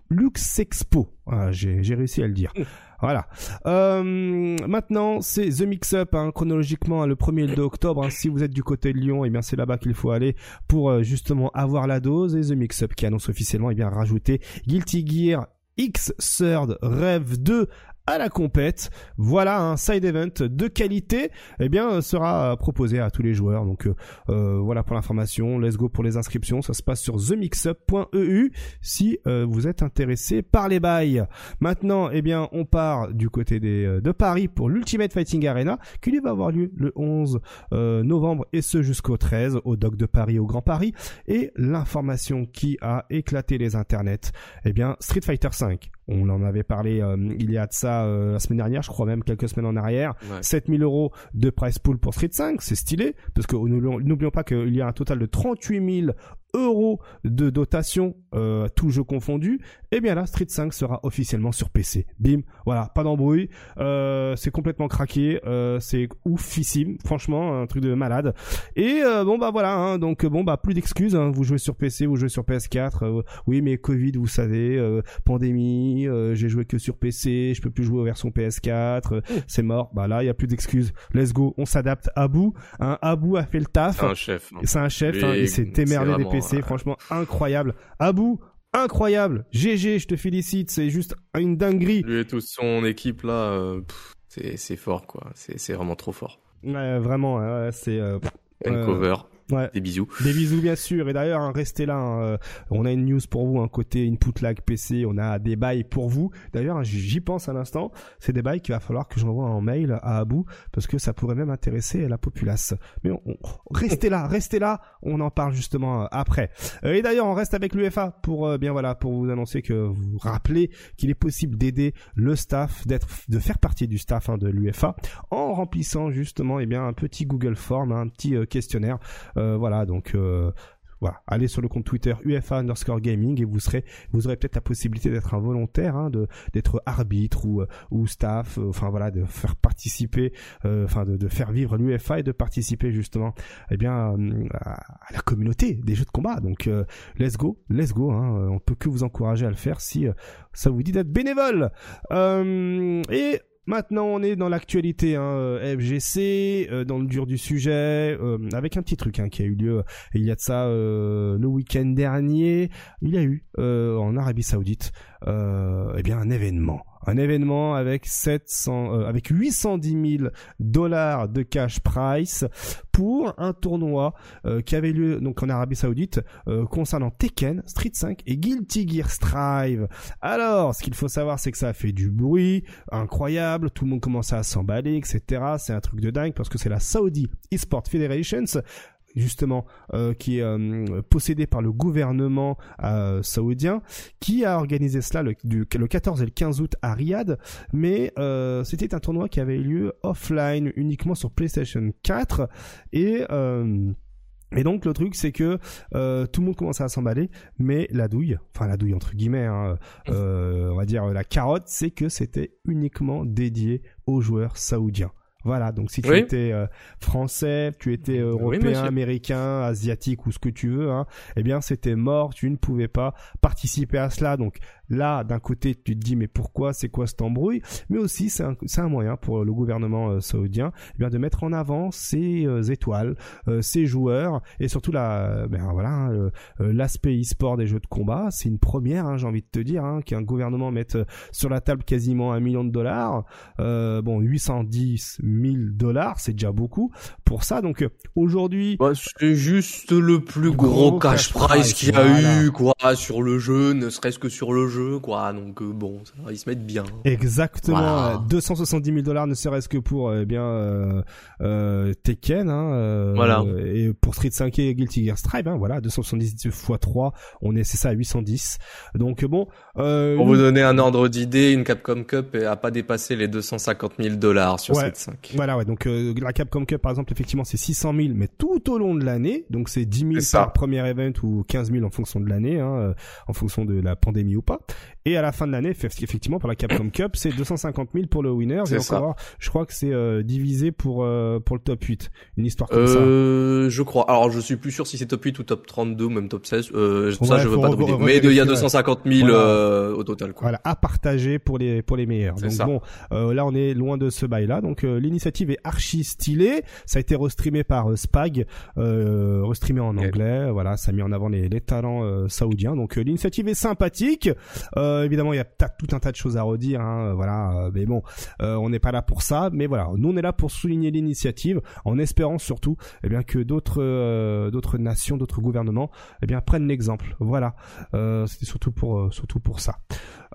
Luxexpo. Ah, j'ai réussi à le dire. Voilà. Euh, maintenant, c'est The Mix Up hein, chronologiquement hein, le 1er et le 2 octobre. Hein. si vous êtes du côté de Lyon, et eh bien c'est là-bas qu'il faut aller pour euh, justement avoir la dose. Et The Mix Up qui annonce officiellement et eh bien rajouter Guilty Gear X Third Rev 2 à la compète. Voilà un side event de qualité, eh bien sera proposé à tous les joueurs. Donc euh, euh, voilà pour l'information. Let's go pour les inscriptions. Ça se passe sur themixup.eu si euh, vous êtes intéressé par les bails. Maintenant, eh bien on part du côté des, de Paris pour l'Ultimate Fighting Arena qui lui va avoir lieu le 11 novembre et ce jusqu'au 13 au Doc de Paris au Grand Paris. Et l'information qui a éclaté les internets, eh bien Street Fighter 5 on en avait parlé euh, il y a de ça euh, la semaine dernière, je crois même quelques semaines en arrière. 7000 euros de price pool pour Street 5, c'est stylé, parce que n'oublions pas qu'il y a un total de 38 000 euros de dotation, euh, tout jeu confondu, et eh bien là, Street 5 sera officiellement sur PC. Bim, voilà, pas d'embrouille, euh, c'est complètement craqué, euh, c'est oufissime, franchement, un truc de malade. Et euh, bon bah voilà, hein, donc bon bah plus d'excuses, hein, vous jouez sur PC, vous jouez sur PS4, euh, oui mais Covid, vous savez, euh, pandémie, j'ai joué que sur PC, je peux plus jouer aux versions PS4, c'est mort, bah là il y a plus d'excuses, let's go, on s'adapte. Abou, hein, Abou a fait le taf, c'est un chef, c'est un chef, hein, il s'est démerdé des PC c'est franchement incroyable. Abou, incroyable. GG, je te félicite, c'est juste une dinguerie. Lui et toute son équipe là, euh, c'est fort quoi, c'est vraiment trop fort. Ouais, vraiment, c'est. Euh, cover. Ouais. Des bisous. Des bisous bien sûr. Et d'ailleurs, hein, restez là. Hein, euh, on a une news pour vous, un côté input lag PC. On a des bails pour vous. D'ailleurs, j'y pense à l'instant. C'est des bails qu'il va falloir que j'envoie en mail à Abou parce que ça pourrait même intéresser la populace. Mais on, restez là, restez là. On en parle justement euh, après. Euh, et d'ailleurs, on reste avec l'UFA pour bien voilà pour vous annoncer que vous rappelez qu'il est possible d'aider le staff, d'être, de faire partie du staff hein, de l'UFA en remplissant justement eh bien un petit Google Form, un petit questionnaire euh, voilà, donc euh, voilà, allez sur le compte Twitter UFA underscore gaming et vous serez, vous aurez peut-être la possibilité d'être un volontaire, hein, de d'être arbitre ou ou staff, euh, enfin voilà, de faire participer, enfin de, de, faire vivre l'UFA et de participer justement, eh bien à, la communauté des jeux de combat. Donc let's go, let's go. Hein, on peut que vous encourager à le faire si ça vous dit d'être bénévole. et Maintenant, on est dans l'actualité hein, euh, FGC, euh, dans le dur du sujet, euh, avec un petit truc hein, qui a eu lieu il y a de ça le week-end dernier. Il y a eu en Arabie Saoudite, eh bien un événement un événement avec 700, euh, avec 810 000 dollars de cash price pour un tournoi euh, qui avait lieu donc en Arabie Saoudite euh, concernant Tekken, Street 5 et Guilty Gear Strive. Alors, ce qu'il faut savoir, c'est que ça a fait du bruit incroyable, tout le monde commençait à s'emballer, etc. C'est un truc de dingue parce que c'est la Saudi Esport Federations justement euh, qui est euh, possédé par le gouvernement euh, saoudien qui a organisé cela le, le 14 et le 15 août à Riyad mais c'était un tournoi qui avait eu lieu offline uniquement sur PlayStation 4 et et donc le truc c'est que tout le monde commençait à s'emballer, mais la douille, enfin la douille entre guillemets, hein, on va dire la carotte, c'est que c'était uniquement dédié aux joueurs saoudiens. Voilà, donc si tu étais euh, français, tu étais européen, américain, asiatique ou ce que tu veux, hein, eh bien c'était mort, tu ne pouvais pas participer à cela. Donc Là, d'un côté, tu te dis mais pourquoi, c'est quoi cette embrouille? Mais aussi, c'est un, un, moyen pour le gouvernement euh, saoudien eh bien de mettre en avant ses euh, étoiles, euh, ses joueurs et surtout la, ben voilà, hein, l'aspect e-sport des jeux de combat. C'est une première, hein, j'ai envie de te dire, hein, qu'un gouvernement mette sur la table quasiment un million de dollars. bon, 810 000 dollars, c'est déjà beaucoup pour ça. Donc aujourd'hui, bah, c'est juste le plus gros, cash prize qu'il y a eu, quoi, sur le jeu, ne serait-ce que sur le jeu quoi. Donc euh, bon, ça, ils se mettent bien. Exactement. 270 000 dollars, ne serait-ce que pour eh bien euh, euh, Tekken, hein, voilà. Et pour Street 5 et Guilty Gear Strive, hein, voilà, 270 x 3, on est c'est ça à 810. Donc bon. pour vous donner un ordre d'idée, une Capcom Cup a pas dépassé les 250 000 dollars sur ouais, Street 5. Voilà, ouais. Donc la Capcom Cup, par exemple, effectivement, c'est 600 000, mais tout au long de l'année. Donc c'est 10 000 par premier event ou 15 000 en fonction de l'année, hein, en fonction de la pandémie ou pas. Et à la fin de l'année, effectivement, pour la Capcom Cup, c'est 250 000 pour le winner. Et encore, je crois que c'est euh, divisé pour euh, pour le top 8. Une histoire comme euh, ça. Je crois. Alors, je suis plus sûr si c'est top 8 ou top 32 ou même top 16. Euh, ça, je veux pas te dire. Mais il y a 250 000 au total. Quoi. Voilà, à partager pour les pour les meilleurs. Donc bon, là, on est loin de ce bail-là. Donc l'initiative est archi stylée. Ça a été restreamé par Spag, restreamé en anglais. Voilà, ça a mis en avant les, les talents saoudiens. Donc l'initiative est sympathique. Euh, euh, évidemment, il y a tout un tas de choses à redire, hein, voilà. Euh, mais bon, euh, on n'est pas là pour ça. Mais voilà, nous on est là pour souligner l'initiative, en espérant surtout, eh bien, que d'autres, d'autres nations, d'autres gouvernements, eh bien, prennent l'exemple. Voilà. C'était surtout pour, surtout pour ça.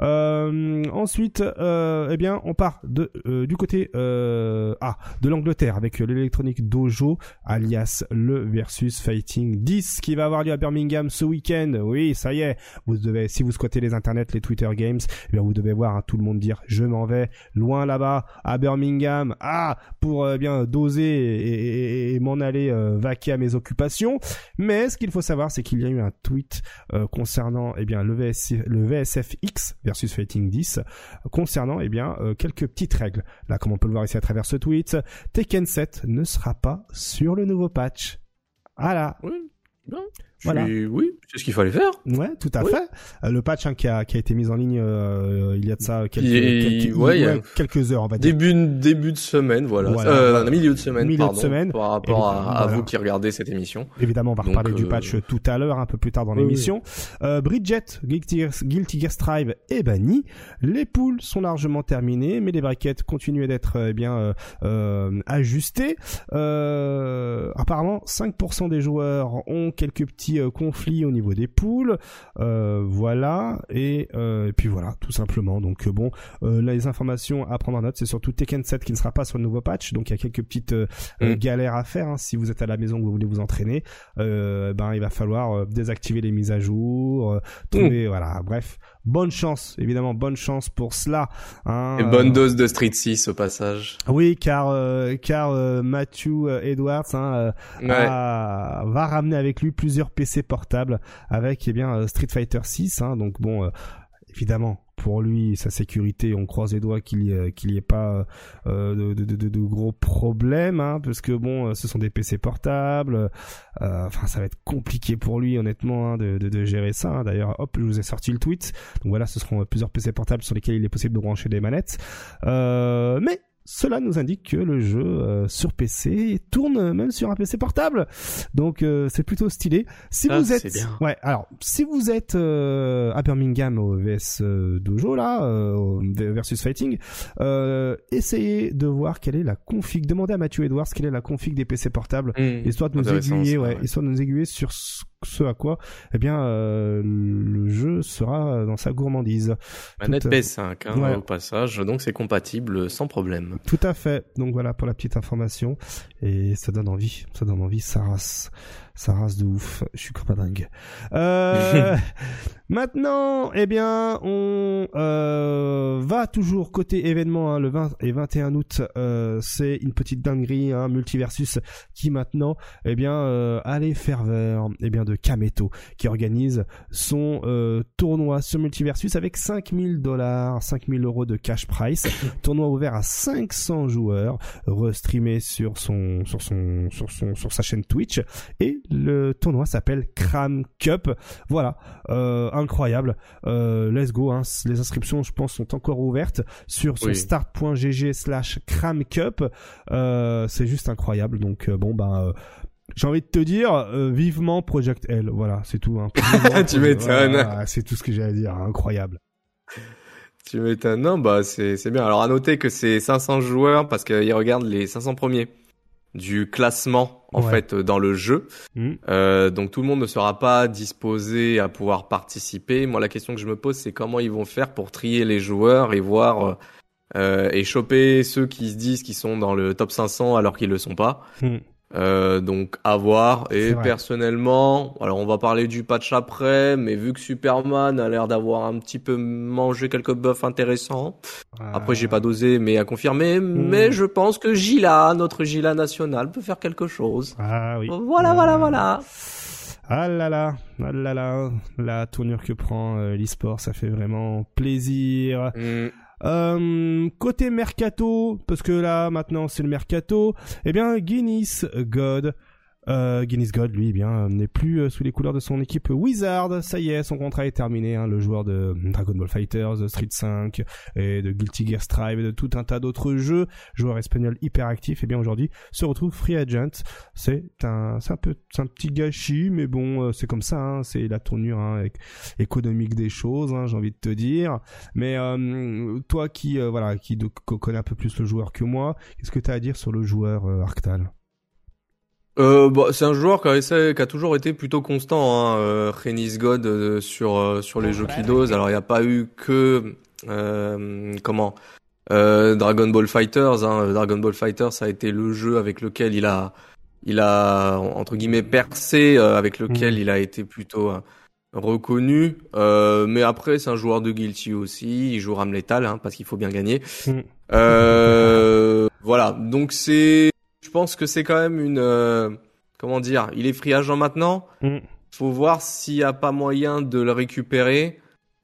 Euh, ensuite, euh, eh bien, on part de, euh, du côté euh, ah, de l'Angleterre avec l'électronique Dojo, alias le versus Fighting 10, qui va avoir lieu à Birmingham ce week-end. Oui, ça y est. Vous devez, si vous squattez les internets, les Twitter Games, eh bien, vous devez voir hein, tout le monde dire je m'en vais loin là-bas à Birmingham, ah, pour euh, bien doser et, et, m'en aller vaquer à mes occupations. Mais ce qu'il faut savoir, c'est qu'il y a eu un tweet concernant eh bien le, VS, le VSFX versus Fighting 10 concernant eh bien euh, quelques petites règles. Là, comme on peut le voir ici à travers ce tweet, Tekken 7 ne sera pas sur le nouveau patch. Voilà. Voilà. Oui, c'est ce qu'il fallait faire. Ouais, tout à fait. Euh, le patch hein, qui, a, qui a été mis en ligne euh, il y a de ça quelques, quelques, ouais, quelques heures, on va dire. Début, début de semaine, voilà. voilà. Euh, milieu de semaine, milieu pardon, de semaine. Par rapport à, à, vous qui regardez cette émission. Évidemment, on va reparler du patch tout à l'heure, un peu plus tard dans l'émission. Euh, Bridget, Guilty, Guilty Gear Strive est banni. Les poules sont largement terminées, mais les braquettes continuent d'être eh bien ajustées. apparemment, 5% des joueurs ont quelques petits conflits au niveau des poules, euh, voilà, et, euh, et, puis voilà, tout simplement. Donc euh, bon, là les informations à prendre en note, c'est surtout Tekken 7 qui ne sera pas sur le nouveau patch, donc il y a quelques petites mm. galères à faire. Hein. Si vous êtes à la maison, que vous voulez vous entraîner, ben il va falloir désactiver les mises à jour, trouver, mm. voilà, bref, bonne chance, évidemment, bonne chance pour cela. Hein, Et bonne dose de Street 6 au passage. Oui, car car Matthew Edwards hein, va ramener avec lui plusieurs PC portables avec eh bien euh, Street Fighter 6 hein, donc bon euh, évidemment pour lui sa sécurité on croise les doigts qu'il y qu'il y ait pas euh, de, de, de, de, gros problèmes hein, parce que bon ce sont des PC portables enfin ça va être compliqué pour lui honnêtement hein, de, de, gérer ça hein. d'ailleurs hop je vous ai sorti le tweet donc voilà ce seront plusieurs PC portables sur lesquels il est possible de brancher des manettes mais cela nous indique que le jeu euh, sur PC tourne même sur un PC portable. Donc euh, c'est plutôt stylé. Si vous êtes ouais, alors si vous êtes euh, à Birmingham au VS Dojo là versus Fighting, essayez de voir quelle est la config. Demandez à Mathieu Edwards quelle est la config des PC portables, mmh, histoire de nous aiguiller, ouais, histoire de nous aiguiller sur ce à quoi, eh bien, euh, le jeu sera dans sa gourmandise. Manette PS5 hein, au passage, donc c'est compatible sans problème. Tout à fait. Donc voilà pour la petite information et ça donne envie, ça donne envie, ça ça rase de ouf. Je suis pas dingue. Euh, Maintenant, eh bien, on euh, va toujours côté événement, hein, le 20 et 21 août, euh, c'est une petite dinguerie, hein, Multiversus, qui maintenant, eh bien, euh, a les ferveurs, eh bien, de Kameto, qui organise son euh, tournoi sur Multiversus avec 5000 dollars, 5000 euros de cash price, tournoi ouvert à 500 joueurs, restreamé sur son, sur son, sur son, sur sa chaîne Twitch, et le tournoi s'appelle Cram Cup. Voilà. Euh, incroyable. Euh, let's go. Hein. Les inscriptions, je pense, sont encore ouvertes sur start.gg slash cramcup. Euh, c'est juste incroyable. Donc euh, bon. Euh, j'ai envie de te dire, vivement Project L. Voilà, c'est tout. Hein. tu m'étonnes. c'est tout ce que j'ai à dire. Incroyable. Tu m'étonnes. Non, bah c'est c'est bien. Alors à noter que c'est 500 joueurs parce qu'ils regardent les 500 premiers du classement en fait dans le jeu. Mm. Euh, donc tout le monde ne sera pas disposé à pouvoir participer. Moi la question que je me pose c'est comment ils vont faire pour trier les joueurs et voir euh, et choper ceux qui se disent qu'ils sont dans le top 500 alors qu'ils le sont pas. Mm. Euh, donc à voir. Et personnellement, alors on va parler du patch après, mais vu que Superman a l'air d'avoir un petit peu mangé quelques buffs intéressants, après j'ai pas dosé, mais à confirmer. Hmm. Mais je pense que Gila, notre Gila national, peut faire quelque chose. Ah oui. Voilà, voilà, voilà. Ah là là, ah là là, la tournure que prend euh, l'e-sport, ça fait vraiment plaisir. Hmm. Euh, côté mercato, parce que là maintenant c'est le mercato, eh bien Guinness God euh, Guinness God, lui, eh bien, n'est plus euh, sous les couleurs de son équipe Wizard. Ça y est, son contrat est terminé. Hein, le joueur de Dragon Ball Fighters, de Street 5 et de Guilty Gear Strive et de tout un tas d'autres jeux, joueur espagnol hyper actif, eh bien aujourd'hui se retrouve free agent. C'est un, un peu, un petit gâchis, mais bon, euh, c'est comme ça. Hein, c'est la tournure hein, économique des choses. Hein, j'ai envie de te dire. Mais euh, toi qui, voilà, qui connais un peu plus le joueur que moi, qu'est-ce que tu as à dire sur le joueur Arctal? Euh, bah, c'est un joueur qui a, qui a, toujours été plutôt constant, hein, euh, God euh, sur euh, sur les jeux qui dosent. Alors il n'y a pas eu que euh, comment Dragon Ball Fighters. Hein. Dragon Ball Fighters ça a été le jeu avec lequel il a il a entre guillemets percé, avec lequel mm. il a été plutôt reconnu. mais après c'est un joueur de Guilty aussi. Il joue Ram Lethal hein, parce qu'il faut bien gagner. Mm. voilà donc c'est je pense que c'est quand même une euh, comment dire, il est free agent maintenant. Mm. Faut voir s'il y a pas moyen de le récupérer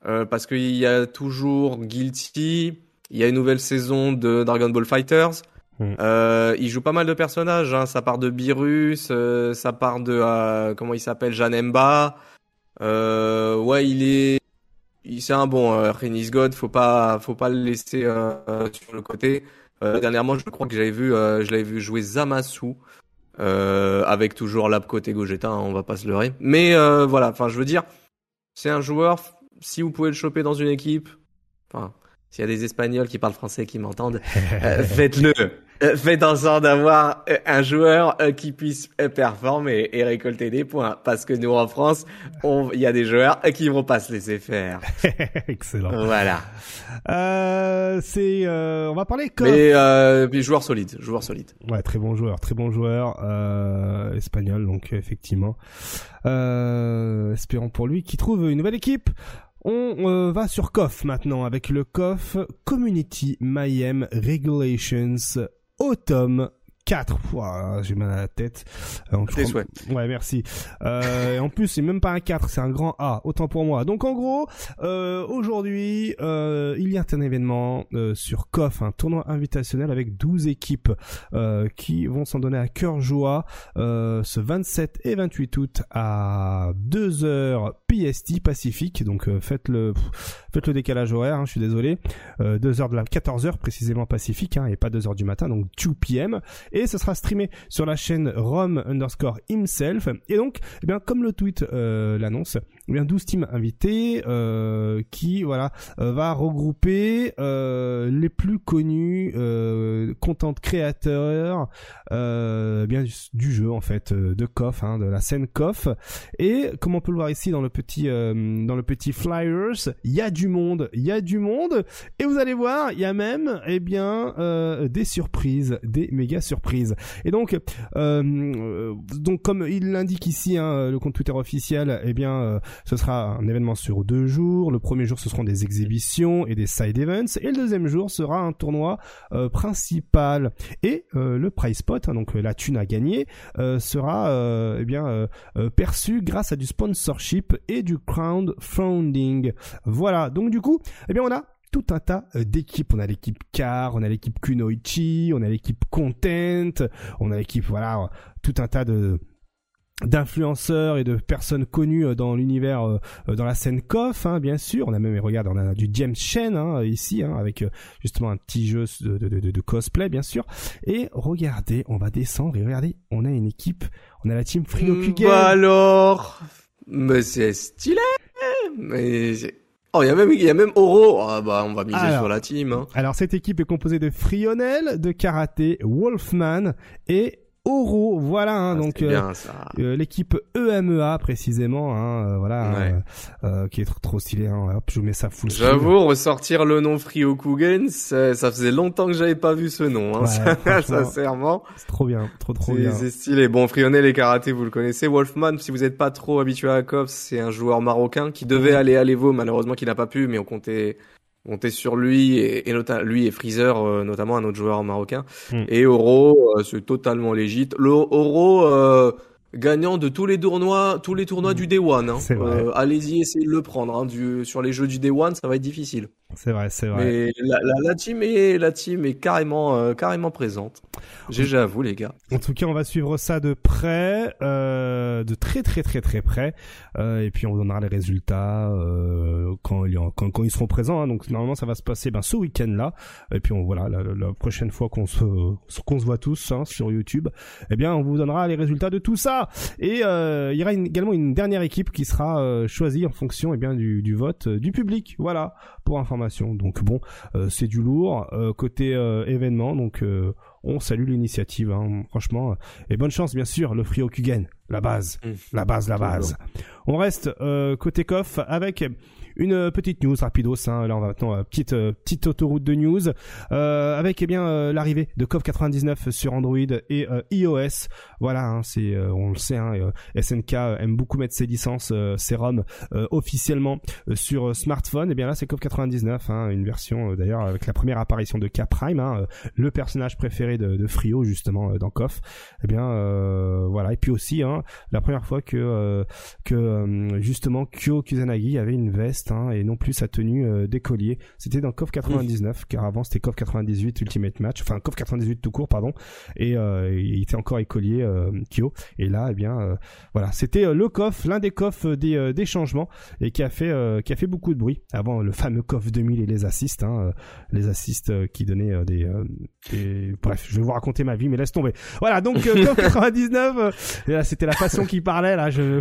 euh, parce qu'il y a toujours Guilty, il y a une nouvelle saison de Dragon Ball Fighters. Mm. Euh, il joue pas mal de personnages, hein. ça part de Beerus, euh, ça part de euh, comment il s'appelle Janemba. Euh, ouais, il est, c'est un bon euh, Renis God, faut pas, faut pas le laisser sur le côté. Euh, dernièrement, je crois que j'avais vu, euh, je l'avais vu jouer Zamasu. Euh, avec toujours l'ab côté Gogeta, hein, on va pas se leurrer. Mais voilà, enfin je veux dire, c'est un joueur, si vous pouvez le choper dans une équipe, enfin, s'il y a des Espagnols qui parlent français qui m'entendent, faites-le. Euh, faites en sorte d'avoir euh, un joueur euh, qui puisse performer et récolter des points. Parce que nous, en France, il y a des joueurs qui vont pas se laisser faire. Excellent. Voilà. Euh, c'est, on va parler comme. Mais euh, puis joueur solide, joueur solide. Ouais, très bon joueur, très bon joueur espagnol, donc effectivement. espérons pour lui qu'il trouve une nouvelle équipe. On va sur KOF maintenant avec le KOF Community Mayhem Regulations Autumn 4. J'ai mal à la tête. Ouais, merci. Euh, en plus, c'est même pas un 4, c'est un grand A. Autant pour moi. Donc en gros, euh, aujourd'hui, euh, il y a un événement euh, sur KOF, un tournoi invitationnel avec 12 équipes euh, qui vont s'en donner à cœur joie ce 27 et 28 août à 2h PST Pacifique. Donc faites le faites le décalage horaire, hein, je suis désolé. 2h de la 14h précisément Pacifique hein, et pas 2h du matin, donc 2 p.m. Et ce sera streamé sur la chaîne Rom underscore himself. Et donc, eh bien, comme le tweet euh, l'annonce, eh bien 12 teams invités euh, qui voilà euh, va regrouper les plus connus content créateurs euh, bien du, jeu en fait de KOF hein, de la scène KOF et comme on peut le voir ici dans le petit dans le petit flyers il y a du monde il y a du monde. Et vous allez voir il y a même eh bien des surprises des méga surprises et donc donc comme il l'indique ici hein, le compte Twitter officiel eh bien ce sera un événement sur deux jours. Le premier jour, ce seront des exhibitions et des side events. Et le deuxième jour sera un tournoi euh, principal. Et euh, le prize pot, hein, donc la thune à gagner, euh, sera eh bien perçu grâce à du sponsorship et du crowdfunding. Voilà. Donc du coup, eh bien on a tout un tas d'équipes. On a l'équipe Car, on a l'équipe Kunoichi, on a l'équipe Content, on a l'équipe voilà tout un tas de d'influenceurs et de personnes connues euh, dans l'univers euh, euh, dans la scène KOF hein, bien sûr. On a même regarde on a du James Chen hein, ici hein, avec justement un petit jeu de, cosplay bien sûr. Et regardez on va descendre et regardez on a une équipe. On a la team Friokugen bah alors mais c'est stylé mais Oh, il y a même, il y a même Oro. Ah, bah, on va miser sur la team. Hein. Alors, cette équipe est composée de Frionel, de Karaté, Wolfman et Oro. Voilà, hein, ah, donc euh, euh, l'équipe EMEA précisément, hein, euh, voilà, qui est trop, trop stylé. Hein, hop, je vous mets ça full. J'avoue, ressortir le nom Friokugen, ça, ça faisait longtemps que j'avais pas vu ce nom. Hein, sincèrement, c'est trop bien, trop trop bien. C'est stylé. Bon, Frionel et karaté, vous le connaissez. Wolfman, si vous n'êtes pas trop habitué à la c'est un joueur marocain qui devait aller à l'Evo, malheureusement qui n'a pas pu, mais on comptait compter sur lui et, et lui et Freezer euh, notamment un autre joueur marocain hmm. et Oro euh, c'est totalement légit le Oro euh, gagnant de tous les tournois tous les tournois hmm. du Day One hein. allez-y essayez de le prendre hein, du, sur les jeux du Day One ça va être difficile c'est vrai, c'est vrai. Mais la, la, la, team est la team est carrément euh, carrément présente. GG à vous les gars. En tout cas, on va suivre ça de près, euh, de très très très très près, euh, et puis on donnera les résultats quand, quand, quand ils seront présents. Hein. Donc normalement, ça va se passer ben ce week-end là, et puis on voilà la, la prochaine fois qu'on se qu'on se voit tous hein, sur YouTube, eh bien on vous donnera les résultats de tout ça. Et il y aura également une dernière équipe qui sera choisie en fonction eh bien du, du vote du public. Voilà pour information. Donc bon, euh, c'est du lourd euh, côté euh, événement. Donc on salue l'initiative, hein, franchement. Et bonne chance, bien sûr, le Friokugen, la base, mmh. la base, la base. On reste côté coff avec une petite news rapidos. Hein. Là, on va maintenant petite petite autoroute de news euh, avec eh bien l'arrivée de COV 99 sur Android et iOS. Voilà, hein, c'est on le sait. Hein, SNK aime beaucoup mettre ses licences, ses ROM officiellement sur smartphone. Et bien là, c'est COV 99, hein, une version d'ailleurs avec la première apparition de K Prime, hein, le personnage préféré de, de Frio justement dans KOF. Et bien voilà. Et puis aussi hein, la première fois que que justement Kyo Kusanagi avait une veste Et non plus sa tenue euh, d'écolier. C'était dans KOF 99, car avant c'était KOF 98 Ultimate Match, enfin KOF 98 tout court, pardon, et euh, il était encore écolier euh, Kyo. Et là, eh bien, voilà, c'était le KOF, l'un des KOF des, des changements, et qui a fait qui a fait beaucoup de bruit avant le fameux KOF 2000 et les assists, hein, les assists qui donnaient des, bref, je vais vous raconter ma vie, mais laisse tomber. Voilà, donc KOF 99, c'était la façon qui parlait là. Je,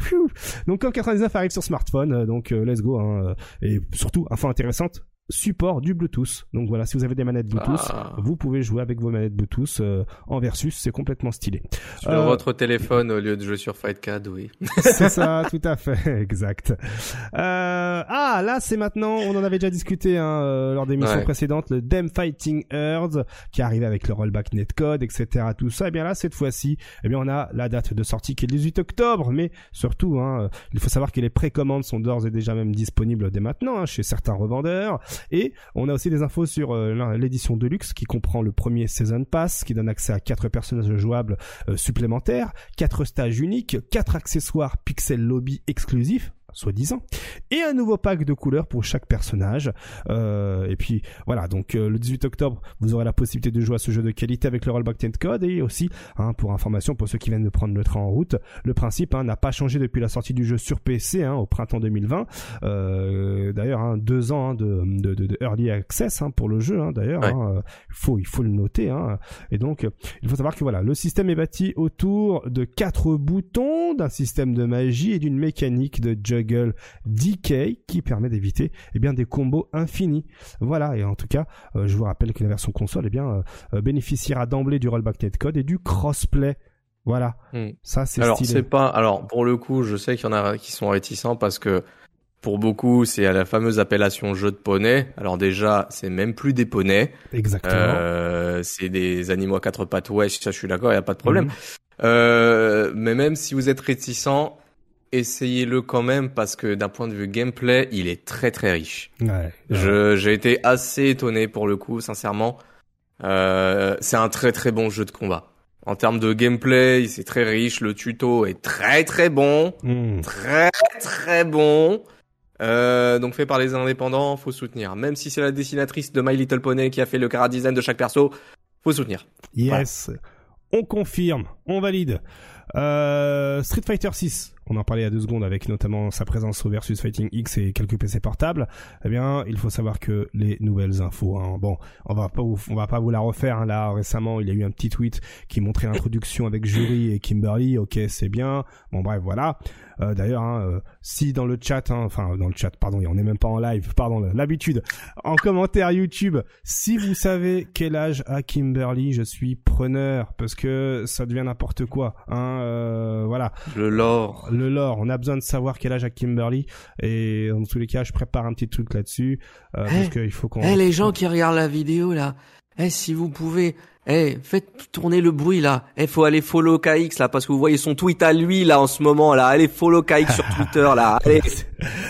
donc KOF 99 arrive sur smartphone, donc let's go. Hein, et surtout, info intéressante, support du Bluetooth. Donc voilà, si vous avez des manettes Bluetooth, ah. vous pouvez jouer avec vos manettes Bluetooth euh, en versus, c'est complètement stylé. Sur euh, votre téléphone au lieu de jouer sur FightCAD, oui. c'est ça, tout à fait, exact. Euh, ah, là c'est maintenant, on en avait déjà discuté hein, euh, lors des missions précédentes, le Dem Fighting Earth qui arrivait avec le rollback netcode, etc. Tout ça, et eh bien là cette fois-ci, eh bien on a la date de sortie qui est le 18 octobre, mais surtout, hein, il faut savoir que les précommandes sont d'ores et déjà même disponibles dès maintenant hein, chez certains revendeurs. Et on a aussi des infos sur euh, l'édition Deluxe qui comprend le premier Season Pass, qui donne accès à quatre personnages jouables euh, supplémentaires, quatre stages uniques, quatre accessoires Pixel Lobby exclusifs, soi-disant, et un nouveau pack de couleurs pour chaque personnage. Euh, et puis voilà, donc euh, le 18 octobre, vous aurez la possibilité de jouer à ce jeu de qualité avec le rollback tent code et aussi, hein, pour information pour ceux qui viennent de prendre le train en route, le principe hein, n'a pas changé depuis la sortie du jeu sur PC hein, au printemps 2020. Euh, d'ailleurs, hein, deux ans hein, de, de, de, early access hein, pour le jeu. Hein, d'ailleurs, hein, il faut il faut le noter. Hein. Et donc, il faut savoir que voilà, le système est bâti autour de quatre boutons, d'un système de magie et d'une mécanique de jug DK qui permet d'éviter eh bien des combos infinis. Voilà, et en tout cas, euh, je vous rappelle que la version console eh bien euh, euh, bénéficiera d'emblée du rollback netcode et du crossplay. Voilà. Hmm. Ça c'est Alors c'est pas alors pour le coup, je sais qu'il y en a qui sont réticents parce que pour beaucoup, c'est à la fameuse appellation jeu de poney. Alors déjà, c'est même plus des poneys. Exactement. c'est des animaux à quatre pattes. Ouais, ça, je suis d'accord, il y a pas de problème. Mhm. mais même si vous êtes réticent, essayez-le quand même parce que d'un point de vue gameplay, il est très très riche. Ouais, j'ai été assez étonné pour le coup, sincèrement. Euh, c'est un très très bon jeu de combat. En termes de gameplay, c'est très riche. Le tuto est très très bon, hmm. très très bon. Euh, donc fait par les indépendants, faut soutenir. Même si c'est la dessinatrice de My Little Pony qui a fait le cara design de chaque perso, faut soutenir. Yes, on confirme, on valide. Euh, Street Fighter 6 on en parlait il y a deux secondes avec notamment sa présence au Versus Fighting X et quelques PC portables, eh bien, il faut savoir que les nouvelles infos, hein, bon, on va pas vous, on va pas vous la refaire, hein, là, récemment, il y a eu un petit tweet qui montrait l'introduction avec Jury et Kimberly, ok, c'est bien, bon bref, voilà. Euh, D'ailleurs, hein, euh, si dans le chat, hein, enfin dans le chat, pardon, on n'est même pas en live, pardon, l'habitude, en commentaire YouTube, si vous savez quel âge a Kimberly, je suis preneur parce que ça devient n'importe quoi, hein, euh, voilà. Le lore le lore. On a besoin de savoir quel âge a Kimberly. Et dans tous les cas, je prépare un petit truc là-dessus. Euh, parce qu'il faut qu'on... Eh, les gens qui regardent la vidéo, là. Eh, si vous pouvez, eh, faites tourner le bruit là. Eh, faut aller follow KX là parce que vous voyez son tweet à lui là en ce moment là. Allez follow KX sur Twitter là. Allez,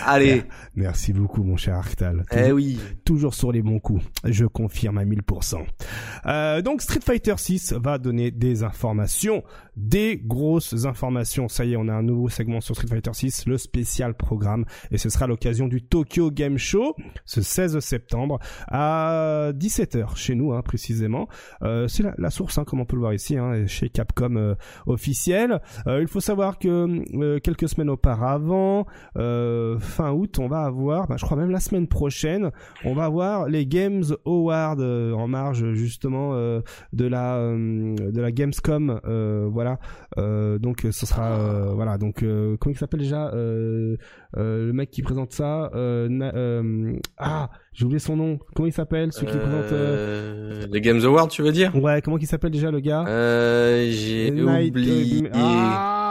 allez. Merci beaucoup, mon cher Arctal. Eh oui. Toujours sur les bons coups. Je confirme à 1000%. Euh, donc, Street Fighter 6 va donner des informations, des grosses informations. Ça y est, on a un nouveau segment sur Street Fighter 6, le spécial programme. Et ce sera l'occasion du Tokyo Game Show, ce 16 septembre, à 17h, chez nous, hein, précisément. Euh, c'est la, source, hein, comme on peut le voir ici, hein, chez Capcom euh, officiel. Euh, il faut savoir que euh, quelques semaines auparavant, fin août, on va avoir, bah, je crois même la semaine prochaine, on va avoir les Games Awards euh, en marge justement euh, de la euh, de la Gamescom, voilà. donc ce sera voilà donc comment il s'appelle déjà le mec qui présente ça ah j'ai oublié son nom. Comment il s'appelle, celui qui présente euh... Les Games Awards, tu veux dire? Ouais, comment il s'appelle déjà le gars? Euh, J'ai oublié. Ah,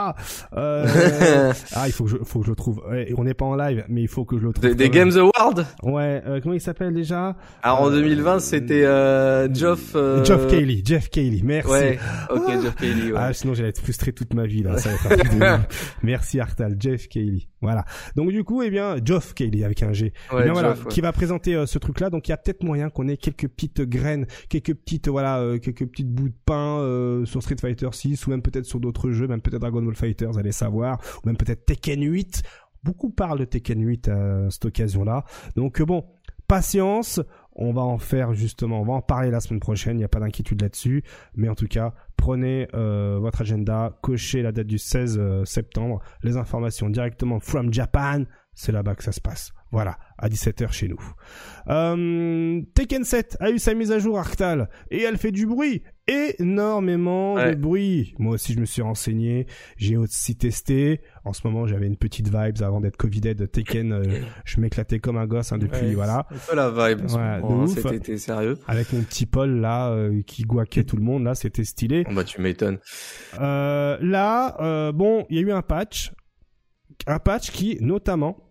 euh... ah, il faut que je, faut que je le trouve. on n'est pas en live, mais il faut que je le trouve. Des, Games Awards Ouais. Euh, comment il s'appelle déjà? Alors en 2020, euh, c'était euh, Geoff. Euh... Geoff Cayley. Jeff Cayley. Merci. Ouais. Ok, ah. Geoff Cayley. Ouais. Ah, sinon j'allais être frustré toute ma vie là. Ça va être Merci Artal. Jeff Cayley. Voilà. Donc du coup, eh bien, Geoff Cayley avec un G. Ouais, eh voilà, qui va présenter euh, ce truc-là. Donc il y a peut-être moyen qu'on ait quelques petites graines, quelques petites voilà, euh, quelques petites bouts de pain euh, sur Street Fighter 6 ou même peut-être sur d'autres jeux, même peut-être Dragon Ball Fighters, allez savoir, ou même peut-être Tekken 8. Beaucoup parlent de Tekken 8 à cette occasion-là. Donc bon, patience. On va en faire justement, on va en parler la semaine prochaine, il n'y a pas d'inquiétude là-dessus. Mais en tout cas, prenez votre agenda, cochez la date du 16 septembre, les informations directement from Japan, c'est là-bas que ça se passe. Voilà, à 17h chez nous. Euh, Tekken 7 a eu sa mise à jour Arctal et elle fait du bruit, énormément de bruit. Moi aussi je me suis renseigné, j'ai aussi testé. En ce moment j'avais une petite vibes avant d'être covidé de Tekken. Euh, je m'éclatais comme un gosse hein, depuis voilà. C'est la vibe. Ouais, c'était sérieux. Avec mon petit Paul là euh, qui guaquait tout le monde là, c'était stylé. bah tu m'étonnes. Euh, là, bon, il y a eu un patch, un patch qui notamment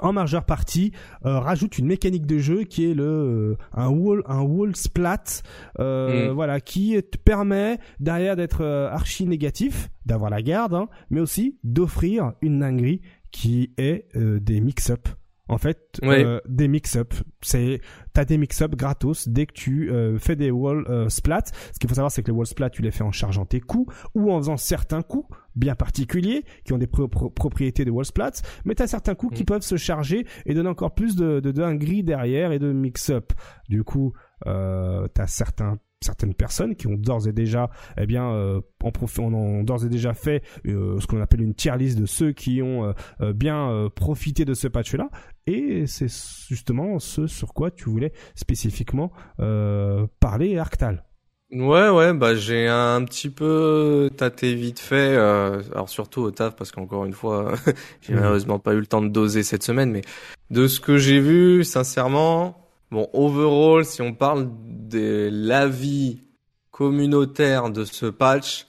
en majeure partie euh, rajoute une mécanique de jeu qui est le euh, un wall un wall splat euh, mm. voilà qui te permet derrière d'être archi négatif d'avoir la garde hein, mais aussi d'offrir une dinguerie qui est des mix-up en fait Ouais. euh, des mix-up. C'est t'as des mix-up gratos dès que tu euh, fais des wall euh, splats. Ce qu'il faut savoir c'est que les wall splats tu les fais en chargeant tes coups ou en faisant certains coups bien particuliers qui ont des pro- pro- propriétés de wall splats, mais t'as certains coups qui Mm. peuvent se charger et donner encore plus de de dinguerie derrière et de mix-up. Du coup, euh, t'as certains certaines personnes qui ont d'ores et déjà eh bien euh, en on ont d'ores et déjà fait euh, ce qu'on appelle une tier list de ceux qui ont euh, euh, bien euh, profité de ce patch là et c'est justement ce sur quoi tu voulais spécifiquement euh, parler Arctal. Ouais, ouais, bah j'ai un petit peu tâté vite fait, euh, alors surtout au taf parce qu'encore une fois, j'ai Mhm. malheureusement pas eu le temps de doser cette semaine, mais de ce que j'ai vu, sincèrement, bon, overall, si on parle de l'avis communautaire de ce patch,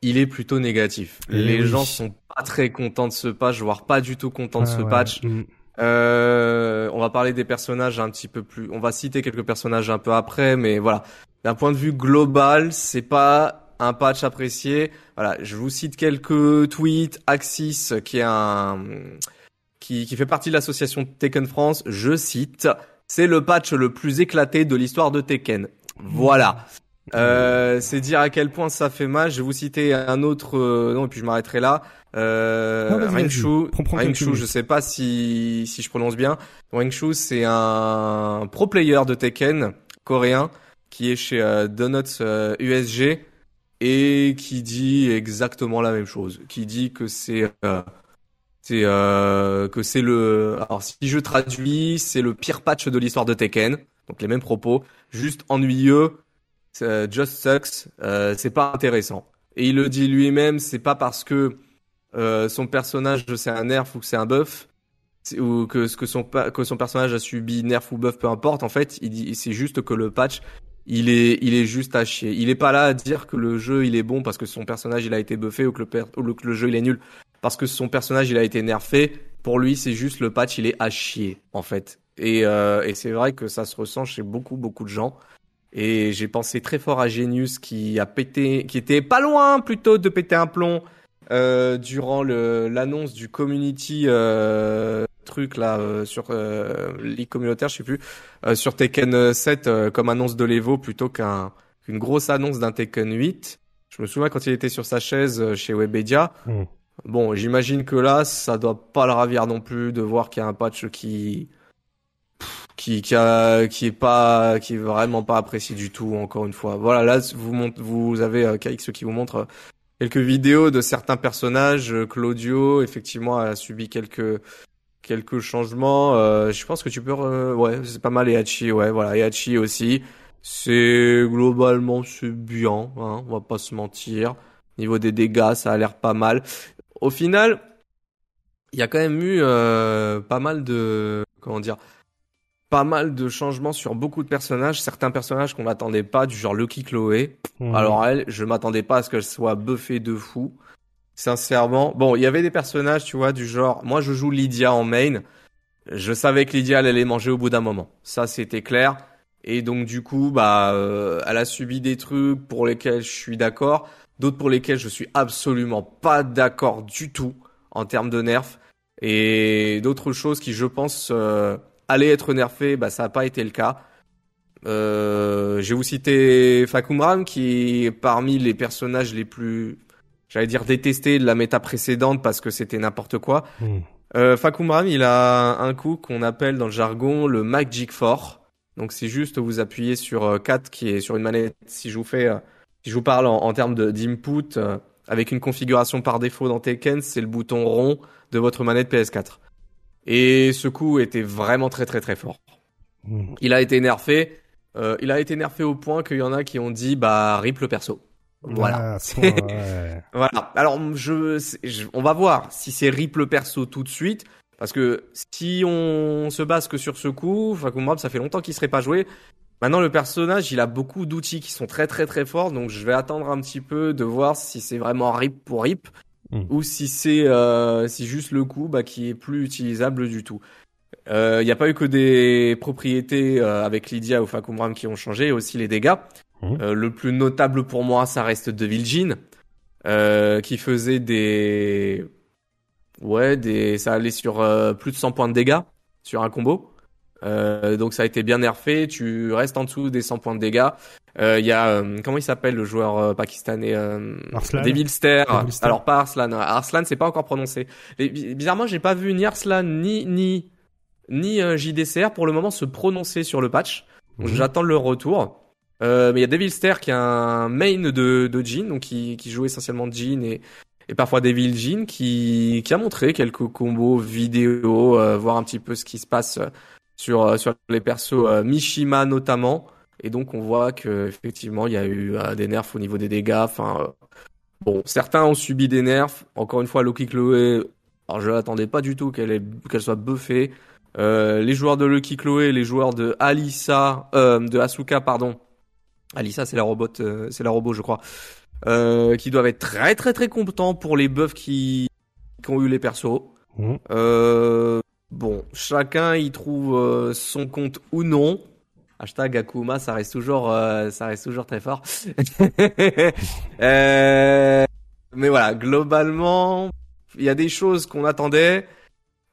il est plutôt négatif. Eh Les oui. gens sont pas très contents de ce patch, voire pas du tout contents de Ah ce ouais. patch. Mm. Euh, on va parler des personnages un petit peu plus. On va citer quelques personnages un peu après, mais voilà. D'un point de vue global, c'est pas un patch apprécié. Voilà, je vous cite quelques tweets. Axis, qui est un qui, qui fait partie de l'association Tekken France, je cite, c'est le patch le plus éclaté de l'histoire de Tekken. Voilà. Euh, c'est dire à quel point ça fait mal. Je vais vous citer un autre euh, non et puis je m'arrêterai là. Euh. Rengshu, Rengshu, je sais pas si si je prononce bien. Rengshu, c'est un pro player de Tekken coréen qui est chez euh, Donuts euh, USG et qui dit exactement la même chose. Qui dit que c'est euh, c'est euh, que c'est le alors si je traduis, c'est le pire patch de l'histoire de Tekken. Donc les mêmes propos, juste ennuyeux, euh, just sucks, euh, c'est pas intéressant. Et il le dit lui-même, c'est pas parce que euh, son personnage c'est un nerf ou que c'est un buff ou que que son que son personnage a subi nerf ou buff peu importe en fait, il dit c'est juste que le patch il est il est juste à chier. Il est pas là à dire que le jeu il est bon parce que son personnage il a été buffé ou que le ou que le jeu il est nul parce que son personnage il a été nerfé. Pour lui, c'est juste le patch, il est à chier en fait. Et, euh, et c'est vrai que ça se ressent chez beaucoup beaucoup de gens. Et j'ai pensé très fort à Genius qui a pété, qui était pas loin plutôt de péter un plomb euh, durant l'annonce du community euh, truc là euh, sur euh, League communautaire, je sais plus, euh, sur Tekken 7 euh, comme annonce de l'Evo plutôt qu'un qu'une grosse annonce d'un Tekken 8. Je me souviens quand il était sur sa chaise chez Webedia. Mm. Bon, j'imagine que là, ça doit pas le ravir non plus de voir qu'il y a un patch qui qui qui, a, qui est pas qui est vraiment pas apprécié du tout encore une fois. Voilà, là vous mont- vous avez euh, KX qui vous montre euh, quelques vidéos de certains personnages. Euh, Claudio effectivement a subi quelques quelques changements. Euh, je pense que tu peux re- ouais, c'est pas mal Ehachi, ouais, voilà, Ehachi aussi. C'est globalement c'est bien, hein, on va pas se mentir. Niveau des dégâts, ça a l'air pas mal. Au final, il y a quand même eu euh, pas mal de comment dire pas mal de changements sur beaucoup de personnages, certains personnages qu'on n'attendait pas, du genre Lucky Chloé. Mm. Alors elle, je m'attendais pas à ce qu'elle soit buffée de fou. Sincèrement, bon, il y avait des personnages, tu vois, du genre, moi je joue Lydia en main. Je savais que Lydia elle allait manger au bout d'un moment. Ça c'était clair. Et donc du coup, bah, euh, elle a subi des trucs pour lesquels je suis d'accord, d'autres pour lesquels je suis absolument pas d'accord du tout en termes de nerfs, et d'autres choses qui, je pense, euh, allaient être nerfées, bah ça n'a pas été le cas. Euh, je vais vous citer Fakumram qui est parmi les personnages les plus, j'allais dire détestés de la méta précédente parce que c'était n'importe quoi. Mm. Euh, Fakumram, il a un coup qu'on appelle dans le jargon le Magic 4. Donc c'est juste vous appuyez sur euh, 4 qui est sur une manette. Si je vous fais, euh, si je vous parle en, en termes d'input euh, avec une configuration par défaut dans Tekken, c'est le bouton rond de votre manette PS4. Et ce coup était vraiment très très très fort. Mm. Il a été nerfé. Euh, il a été nerfé au point qu'il y en a qui ont dit bah rip le perso. Voilà. Ah, ouais. Voilà. Alors, je, je- on va voir si c'est rip le perso tout de suite. Parce que si on se base que sur ce coup, Fakumrab, ça fait longtemps qu'il serait pas joué. Maintenant, le personnage, il a beaucoup d'outils qui sont très très très forts. Donc, je vais attendre un petit peu de voir si c'est vraiment rip pour rip. Mm. Ou si c'est euh, si juste le coup bah, qui est plus utilisable du tout. Euh, Il n'y a pas eu que des propriétés euh, avec Lydia ou Fakumram qui ont changé, aussi les dégâts. Euh, le plus notable pour moi, ça reste Devil Jin, euh, qui faisait des... Ouais, des... ça allait sur euh, plus de 100 points de dégâts sur un combo. Euh, donc ça a été bien nerfé. Tu restes en dessous des 100 points de dégâts. Euh, Il y a euh, comment il s'appelle le joueur euh, pakistanais euh, Arslan. Devil Stare. Devil Stare. Alors pas Arslan. Arslan c'est pas encore prononcé. Et bizarrement j'ai pas vu ni Arslan ni ni ni euh, JDCR pour le moment se prononcer sur le patch. Mhm. J'attends leur retour. Euh, mais il y a Devil Stare qui est un main de de Jin donc qui qui joue essentiellement Jin et et parfois Devil Jin qui qui a montré quelques combos vidéo euh, voir un petit peu ce qui se passe sur sur les persos euh, Mishima notamment et donc on voit que effectivement il y a eu euh, des nerfs au niveau des dégâts. Enfin euh, bon certains ont subi des nerfs. Encore une fois Loki Chloé alors je l'attendais pas du tout qu'elle soit buffée. Euh, les joueurs de Lucky Chloé les joueurs de Alissa euh, de Asuka pardon. Alissa c'est la robot euh, c'est la robot je crois. Euh, qui doivent être très très très contents pour les buffs qui qui ont eu les persos. Euh, bon, chacun y trouve son compte ou non. Hashtag Akuma, ça reste toujours, euh, ça reste toujours très fort. Euh, mais voilà, globalement, il y a des choses qu'on attendait,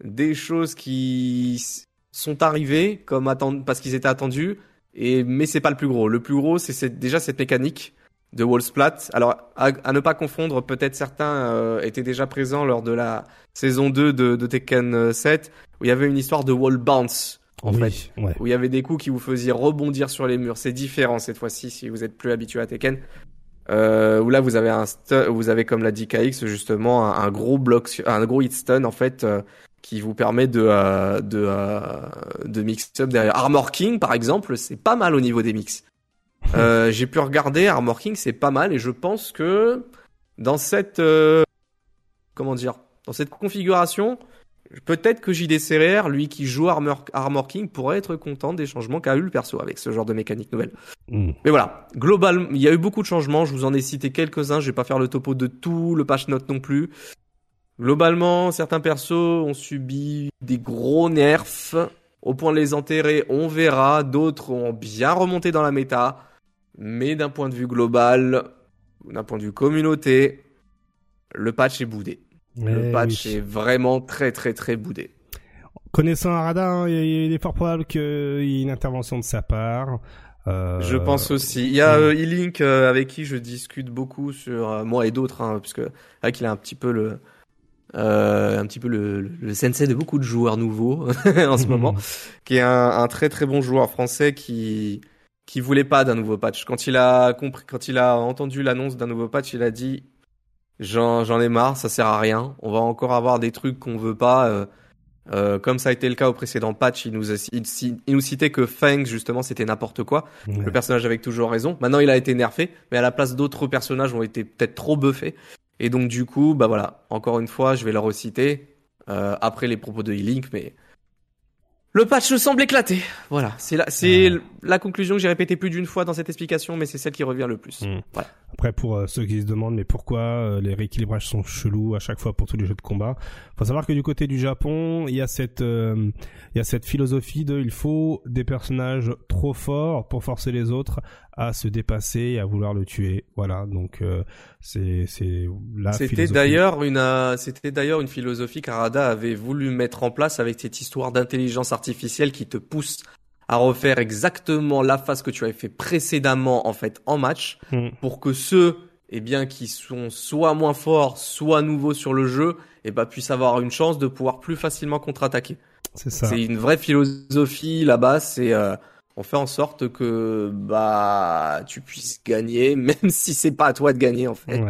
des choses qui sont arrivées comme attend- parce qu'ils étaient attendus. Et mais c'est pas le plus gros. Le plus gros, c'est déjà cette mécanique de wall splat. Alors à, à ne pas confondre, peut-être certains euh, étaient déjà présents lors de la saison 2 de, de Tekken euh, 7 où il y avait une histoire de wall bounce en Oui, fait ouais. où il y avait des coups qui vous faisaient rebondir sur les murs. C'est différent cette fois-ci si vous êtes plus habitué à Tekken. Euh, où là vous avez un vous avez comme l'a dit KX justement un, un gros bloc un gros hit stun en fait euh, qui vous permet de euh, de euh, de mix up derrière Armor King par exemple c'est pas mal au niveau des mix euh, j'ai pu regarder Armor King c'est pas mal et je pense que dans cette euh, comment dire dans cette configuration peut-être que JDCR lui qui joue Armor, Armor King pourrait être content des changements qu'a eu le perso avec ce genre de mécanique nouvelle Mhm. mais voilà, globalement, il y a eu beaucoup de changements. Je vous en ai cité quelques-uns. Je vais pas faire le topo de tout le patch note non plus. Globalement, certains persos ont subi des gros nerfs au point de les enterrer. On verra. D'autres ont bien remonté dans la méta. Mais d'un point de vue global, d'un point de vue communauté, le patch est boudé. Le patch oui. est vraiment très très très boudé. Connaissant Arada, hein, il est fort probable qu'il y ait une intervention de sa part. Euh, Je pense aussi. Il y a euh, E-Link euh, avec qui je discute beaucoup sur euh, moi et d'autres, hein, puisque avec il a un petit peu le euh, un petit peu le, le, sensei de beaucoup de joueurs nouveaux en ce moment, qui est un, un très très bon joueur français qui qui voulait pas d'un nouveau patch. Quand il a compris, quand il a entendu l'annonce d'un nouveau patch, il a dit j'en j'en ai marre, ça sert à rien. On va encore avoir des trucs qu'on veut pas. euh, euh, comme ça a été le cas au précédent patch, il nous, a- il, il nous citait que Fang justement c'était n'importe quoi. Ouais. Le personnage avait toujours raison. Maintenant, il a été nerfé, mais à la place d'autres personnages ont été peut-être trop buffés. Et donc, du coup, bah voilà. Encore une fois, je vais le reciter euh, après les propos de E-Link, mais le patch semble éclater. Voilà, c'est la, c'est Ouais. la conclusion que j'ai répétée plus d'une fois dans cette explication, mais c'est celle qui revient le plus. Mm. Voilà. Après, pour euh, ceux qui se demandent, mais pourquoi euh, les rééquilibrages sont chelous à chaque fois pour tous les jeux de combat? Faut savoir que du côté du Japon, il y a cette, euh, il y a cette philosophie de, il faut des personnages trop forts pour forcer les autres à se dépasser et à vouloir le tuer. Voilà, donc euh, c'est, c'est la C'était d'ailleurs une, euh, c'était d'ailleurs une philosophie qu'Arada avait voulu mettre en place avec cette histoire d'intelligence artificielle qui te pousse à refaire exactement la phase que tu avais fait précédemment en fait en match Mm. pour que ceux eh bien qui sont soit moins forts soit nouveaux sur le jeu eh ben puissent avoir une chance de pouvoir plus facilement contre-attaquer. C'est ça. C'est une vraie philosophie là-bas, c'est euh, on fait en sorte que bah tu puisses gagner même si c'est pas à toi de gagner en fait.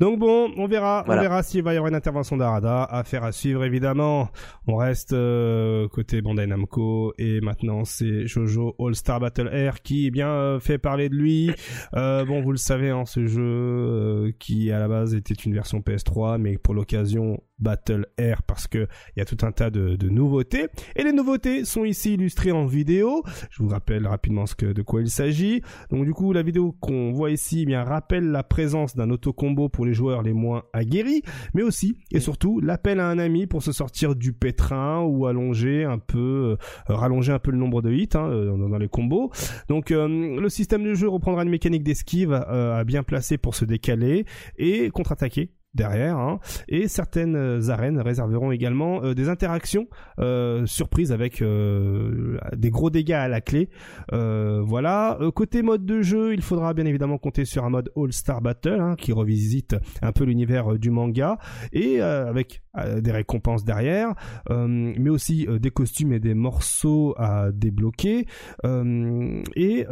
Donc bon, on verra, Voilà. on verra s'il va y avoir une intervention d'Arada. Affaire à suivre évidemment. On reste euh, côté Bandai Namco et maintenant c'est Jojo All Star Battle Air qui eh bien euh, fait parler de lui. Euh, bon, vous le savez, hein, ce jeu euh, qui à la base était une version PS3, mais pour l'occasion Battle Air parce que il y a tout un tas de, de nouveautés et les nouveautés sont ici illustrées en vidéo. Je vous rappelle rapidement ce que de quoi il s'agit. Donc du coup, la vidéo qu'on voit ici eh bien rappelle la présence d'un auto-combo pour les joueurs les moins aguerris, mais aussi et surtout l'appel à un ami pour se sortir du pétrin ou allonger un peu, euh, rallonger un peu le nombre de hits hein, euh, dans, dans les combos. Donc euh, le système de jeu reprendra une mécanique d'esquive à bien placer pour se décaler et contre-attaquer derrière, hein, et certaines euh, arènes réserveront également euh, des interactions euh, surprises avec des gros dégâts à la clé. voilà. côté mode de jeu, il faudra bien évidemment compter sur un mode All Star Battle hein, qui revisite un peu l'univers du manga et avec des récompenses derrière, mais aussi des costumes et des morceaux à débloquer et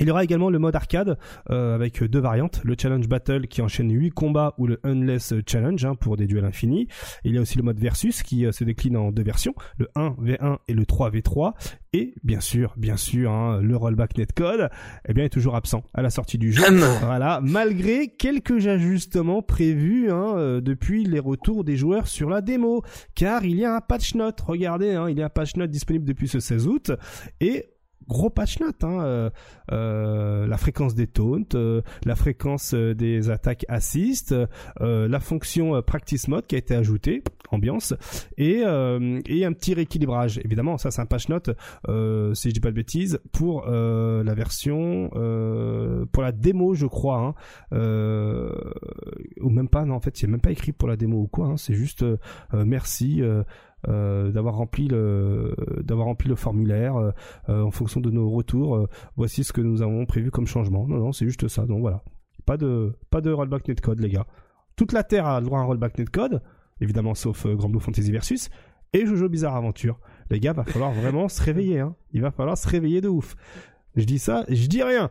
il y aura également le mode arcade euh, avec deux variantes, le Challenge Battle qui enchaîne 8 combats ou le Unless Challenge hein, pour des duels infinis. Il y a aussi le mode Versus qui euh, se décline en deux versions, le 1v1 et le 3v3. Et bien sûr, bien sûr, hein, le rollback netcode eh bien, est toujours absent à la sortie du jeu. voilà, malgré quelques ajustements prévus hein, euh, depuis les retours des joueurs sur la démo. Car il y a un patch note, regardez, hein, il y a un patch note disponible depuis ce 16 août. Et gros patch note. Hein, euh, euh, la fréquence des taunts, euh, la fréquence des attaques assist, la fonction practice mode qui a été ajoutée, ambiance, et, et un petit rééquilibrage. Évidemment, ça c'est un patch note, si je dis pas de bêtises, pour la version, pour la démo, je crois, hein, ou même pas. Non, en fait, a même pas écrit pour la démo ou quoi. Hein, c'est juste merci. Euh, d'avoir rempli le d'avoir rempli le formulaire euh, euh, en fonction de nos retours. voici ce que nous avons prévu comme changement. Non, non, c'est juste ça. Donc voilà, pas de pas de rollback netcode, les gars. Toute la terre a le droit à un rollback netcode, évidemment sauf Grand Blue Fantasy Versus et Jojo Bizarre Aventure. Les gars, va falloir vraiment se réveiller. Hein. Il va falloir se réveiller de ouf. Je dis ça, je dis rien.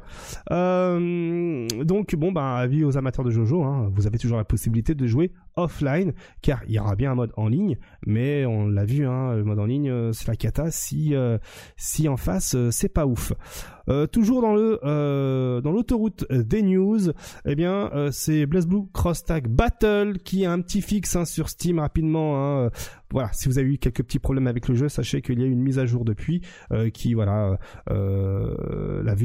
Euh, donc bon, bah avis aux amateurs de Jojo, hein, vous avez toujours la possibilité de jouer offline, car il y aura bien un mode en ligne, mais on l'a vu, hein, le mode en ligne, euh, c'est la cata si euh, si en face c'est pas ouf. toujours dans le dans l'autoroute des news, eh bien c'est BlazBlue Cross Tag Battle qui a un petit fixe hein, sur Steam rapidement. Voilà, si vous avez eu quelques petits problèmes avec le jeu, sachez qu'il y a eu une mise à jour depuis qui voilà la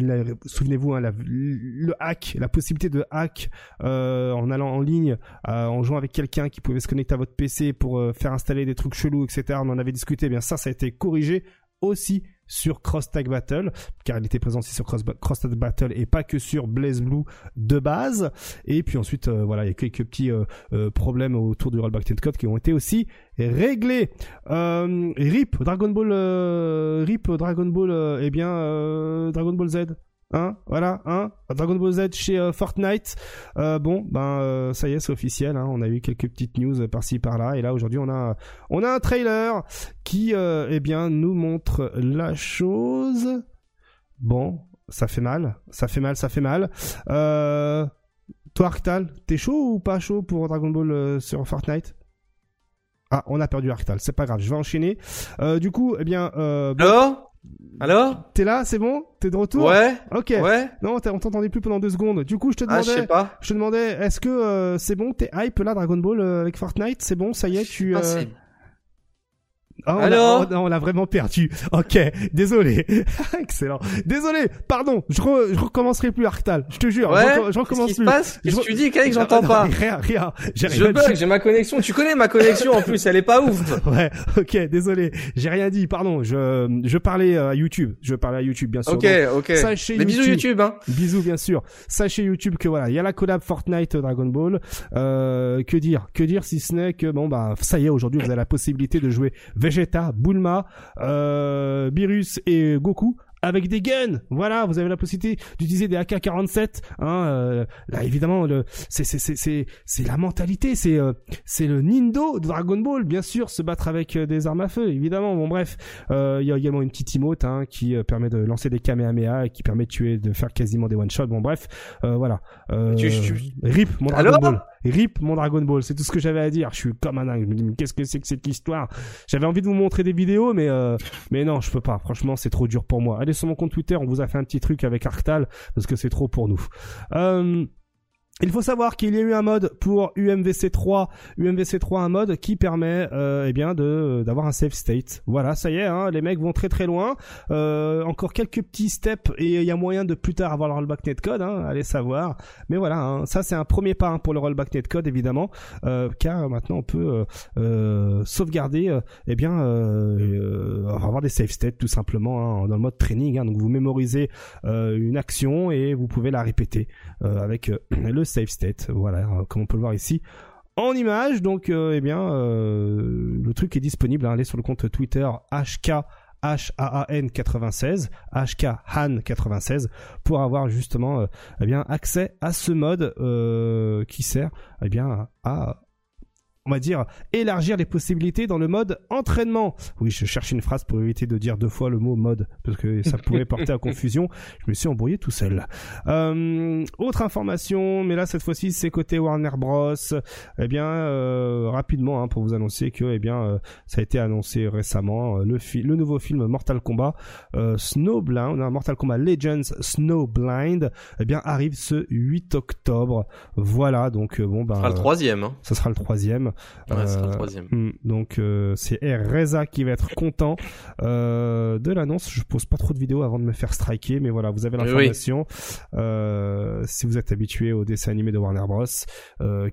souvenez-vous hein, le hack, la possibilité de hack en allant en ligne, en jouant avec quelqu'un qui pouvait se connecter à votre PC pour euh, faire installer des trucs chelous, etc. On en avait discuté. Eh bien ça, ça a été corrigé aussi sur Cross Tag Battle, car il était présent aussi sur Cross, Tag Battle et pas que sur Blaze Blue de base. Et puis ensuite, euh, voilà, il y a quelques petits euh, problèmes autour du Rollback Code qui ont été aussi réglés. RIP Dragon Ball, RIP Dragon Ball, eh bien Dragon Ball Z. Hein, voilà, hein, Dragon Ball Z chez euh, Fortnite. Euh, bon, ben euh, ça y est, c'est officiel. Hein, on a eu quelques petites news par-ci par-là, et là aujourd'hui on a on a un trailer qui, eh bien, nous montre la chose. Bon, ça fait mal, ça fait mal, ça fait mal. toi, Arctal, t'es chaud ou pas chaud pour Dragon Ball sur Fortnite? Ah, on a perdu Arctal, c'est pas grave, je vais enchaîner. du coup, eh bien, Alors alors T'es là, c'est bon T'es de retour Ouais. Ok. Ouais. Non, on t'entendait plus pendant deux secondes. Du coup, je te ah, demandais. je sais pas. Je te demandais, est-ce que euh, c'est bon T'es hype là, Dragon Ball euh, avec Fortnite C'est bon, ça y est, tu. Ah, euh, ah, Alors oh, on, l'a vraiment perdu. Ok, désolé. Excellent. Désolé, pardon. Je, je recommencerai plus Arctal. Je te jure. Ouais, je, recommence Qu'est-ce qui se passe? Qu'est-ce que tu dis, Kalik J'entends pas. Rien, rien. Je bug, j'ai ma connexion. Tu connais ma connexion en plus, elle est pas ouf. ouais, ok, désolé. J'ai rien dit, pardon. Je, je parlais à YouTube. Je parlais à YouTube, bien sûr. Ok, ok. Sachez bisous YouTube, hein. Bisous, bien sûr. Sachez YouTube que voilà, il y a la collab Fortnite Dragon Ball. Euh, que dire? Que dire si ce n'est que bon bah ça y est, aujourd'hui vous avez la possibilité de jouer Vegeta, Bulma, euh, Beerus et Goku avec des guns. Voilà, vous avez la possibilité d'utiliser des AK-47. Hein, euh, là, évidemment, le, c'est, c'est, c'est, c'est, c'est la mentalité, c'est, euh, c'est le Nindo de Dragon Ball, bien sûr, se battre avec euh, des armes à feu, évidemment. Bon, bref, euh, il y a également une petite emote hein, qui permet de lancer des Kamehameha et qui permet de tuer, de faire quasiment des one shots. Bon, bref, voilà. Rip, mon Dragon Ball. Rip mon Dragon Ball, c'est tout ce que j'avais à dire. Je suis comme un dingue. Je me dis mais qu'est-ce que c'est que cette histoire? J'avais envie de vous montrer des vidéos, mais euh, mais non, je peux pas. Franchement, c'est trop dur pour moi. Allez sur mon compte Twitter, on vous a fait un petit truc avec Arctal parce que c'est trop pour nous. Euh, il faut savoir qu'il y a eu un mode pour UMVC 3, UMVC 3 un mode qui permet euh, eh bien de d'avoir un save state. Voilà, ça y est, hein, les mecs vont très très loin. Euh, encore quelques petits steps et il y a moyen de plus tard avoir le rollback netcode, hein, allez savoir. Mais voilà, hein, ça c'est un premier pas hein, pour le rollback netcode évidemment, euh, car maintenant on peut euh, sauvegarder, eh bien avoir des save states tout simplement hein, dans le mode training. donc vous mémorisez une action et vous pouvez la répéter avec le save state. Voilà, comme on peut le voir ici en image. Donc, eh bien, le truc est disponible. Hein. allez sur le compte Twitter HK HAAN 96, HK Han 96 pour avoir justement eh bien accès à ce mode qui sert eh bien à on va dire, élargir les possibilités dans le mode entraînement. Oui, je cherche une phrase pour éviter de dire deux fois le mot mode, parce que ça pourrait porter à confusion. Je me suis embrouillé tout seul. Euh, autre information, mais là cette fois-ci c'est côté Warner Bros. Eh bien, euh, rapidement hein, pour vous annoncer que, eh bien, euh, ça a été annoncé récemment le, le nouveau film Mortal Kombat Snowblind, hein, Mortal Kombat Legends Snowblind, eh bien arrive ce 8 octobre. Voilà, donc bon ben. Ça sera le troisième. Hein. Ça sera le troisième. Euh, hmm, donc euh, c'est Reza qui va être content euh, de l'annonce. Je pose pas trop de vidéos avant de me faire striker, mais voilà, vous avez l'information. si vous êtes habitué au dessin animé de Warner Bros,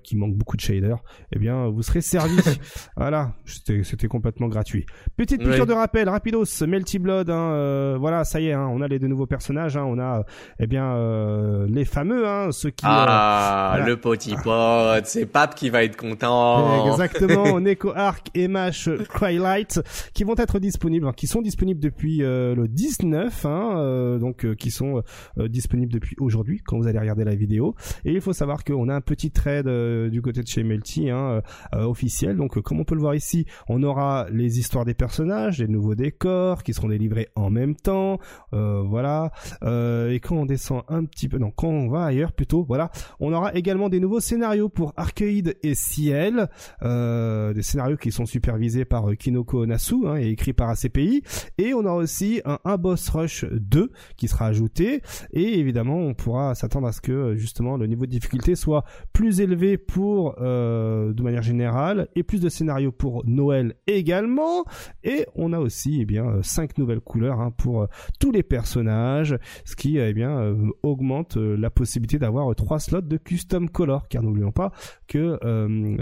qui manque beaucoup de shaders, eh bien vous serez servi. voilà, c'était complètement gratuit. Petite piqûre de rappel, rapidos, Melty Blood. Hein, voilà, ça y est, hein, on a les deux nouveaux personnages. Hein, on a eh bien les fameux, hein, ceux qui. Ah, le petit pote, c'est Pape qui va être content. Exactement, Neko Arc et Mash Twilight qui vont être disponibles, qui sont disponibles depuis euh, le 19, hein, euh, donc euh, qui sont disponibles depuis aujourd'hui quand vous allez regarder la vidéo. Et il faut savoir qu'on a un petit trade du côté de chez Melty hein, officiel. Donc comme on peut le voir ici, on aura les histoires des personnages, les nouveaux décors qui seront délivrés en même temps. voilà. et quand on descend un petit peu, non, quand on va ailleurs plutôt, voilà, on aura également des nouveaux scénarios pour Arcade et Ciel. Euh, des scénarios qui sont supervisés par euh, Kinoko Nasu hein, et écrits par ACPI. Et on a aussi un, un, Boss Rush 2 qui sera ajouté. Et évidemment, on pourra s'attendre à ce que euh, justement le niveau de difficulté soit plus élevé pour de manière générale et plus de scénarios pour Noël également. Et on a aussi eh bien cinq nouvelles couleurs hein, pour tous les personnages, ce qui eh bien augmente la possibilité d'avoir trois slots de custom color. Car n'oublions pas que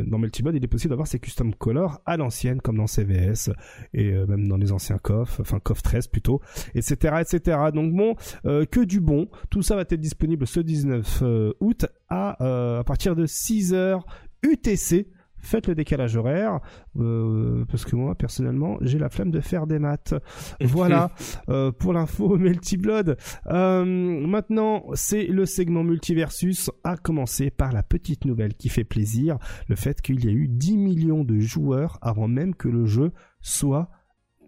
dans Multi il est possible d'avoir ces custom colors à l'ancienne, comme dans CVS et euh, même dans les anciens coffres, enfin coffre 13 plutôt, etc., etc. Donc bon, euh, que du bon. Tout ça va être disponible ce 19 euh, août à, à partir de 6 heures UTC faites le décalage horaire euh, parce que moi personnellement j'ai la flemme de faire des maths. Voilà euh, pour l'info Melty Blood euh, maintenant c'est le segment multiversus à commencer par la petite nouvelle qui fait plaisir le fait qu'il y a eu 10 millions de joueurs avant même que le jeu soit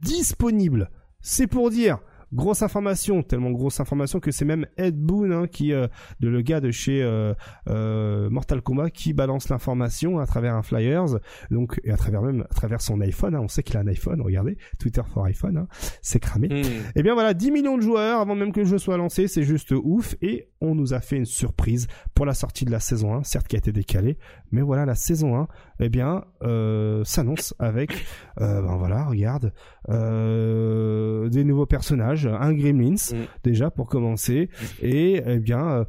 disponible. C'est pour dire grosse information, tellement grosse information que c'est même Ed Boon hein, qui, euh, de le gars de chez euh, euh, Mortal Kombat, qui balance l'information à travers un flyers, donc et à travers même à travers son iPhone. Hein, on sait qu'il a un iPhone. Regardez, Twitter for iPhone, hein, c'est cramé. Et eh bien voilà, 10 millions de joueurs avant même que le jeu soit lancé, c'est juste ouf. Et on nous a fait une surprise pour la sortie de la saison 1, certes qui a été décalée, mais voilà la saison 1, eh bien s'annonce avec, ben voilà, regarde, des nouveaux personnages un Gremlins mm. déjà pour commencer, et eh bien euh,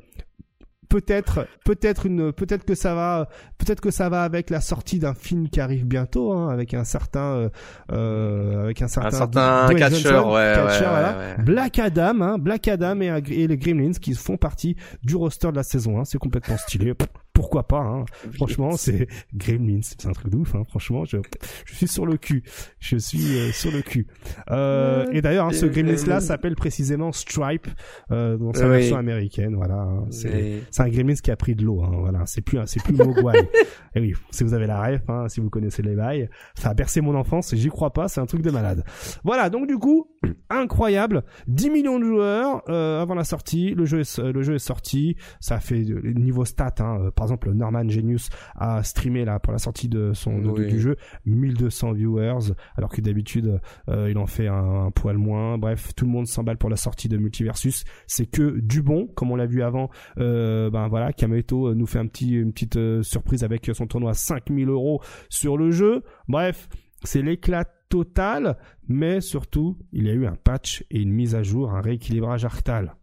peut-être peut-être une peut-être que ça va peut-être que ça va avec la sortie d'un film qui arrive bientôt hein, avec un certain euh, euh avec un certain, un certain catcher, ouais, ouais, Black Adam hein, Black Adam et, et, les Gremlins qui font partie du roster de la saison hein, c'est complètement stylé pourquoi pas hein. franchement c'est Gremlins c'est un truc de ouf hein. franchement je, je suis sur le cul. Je suis euh, sur le cul. Euh, et d'ailleurs hein, ce Gremlins là s'appelle précisément Stripe euh, dans sa version américaine voilà hein. c'est un Gremlins qui a pris de l'eau hein. voilà. C'est plus c'est plus Mogwai. Et oui si vous avez la ref hein, si vous connaissez les bails ça a bercé mon enfance j'y crois pas c'est un truc de malade. Voilà donc du coup incroyable. 10 millions de joueurs euh, avant la sortie le jeu est, le jeu est sorti ça fait niveau stats hein, par exemple Norman Genius a streamé là pour la sortie de son du jeu 1200 viewers alors que d'habitude euh, il en fait un, poil moins. Bref tout le monde s'emballe pour la sortie de Multiversus. C'est que du bon comme on l'a vu avant. Euh, ben voilà Kameto nous fait un petit une petite euh, surprise avec son tournoi à 5000 euros sur le jeu. Bref c'est l'éclat total mais surtout il y a eu un patch et une mise à jour un rééquilibrage arctal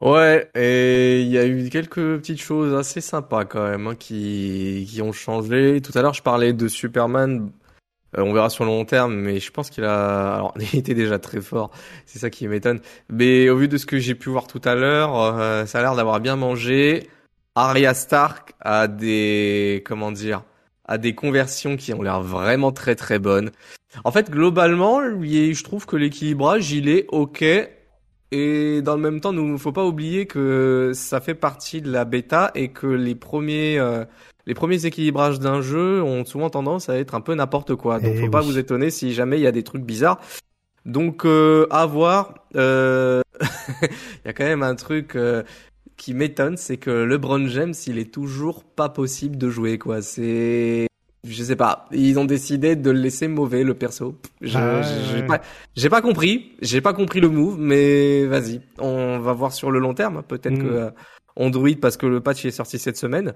Ouais, et il y a eu quelques petites choses assez sympas quand même hein, qui, qui ont changé. Tout à l'heure, je parlais de Superman. Euh, on verra sur le long terme, mais je pense qu'il a, alors, il était déjà très fort. C'est ça qui m'étonne. Mais au vu de ce que j'ai pu voir tout à l'heure, euh, ça a l'air d'avoir bien mangé. Arya Stark a des comment dire a des conversions qui ont l'air vraiment très très bonnes. En fait, globalement, je trouve que l'équilibrage, il est ok. Et dans le même temps, nous, faut pas oublier que ça fait partie de la bêta et que les premiers, euh, les premiers équilibrages d'un jeu ont souvent tendance à être un peu n'importe quoi. Donc, Eh faut pas vous étonner si jamais il y a des trucs bizarres. Donc, euh, à voir. Euh... il y a quand même un truc euh, qui m'étonne, c'est que LeBron James, il est toujours pas possible de jouer, quoi. C'est, je sais pas. Ils ont décidé de le laisser mauvais, le perso. Je, Ah, j'ai pas, j'ai pas compris. J'ai pas compris le move, mais vas-y. On va voir sur le long terme. Peut-être Mm. que euh, Android, parce que le patch est sorti cette semaine.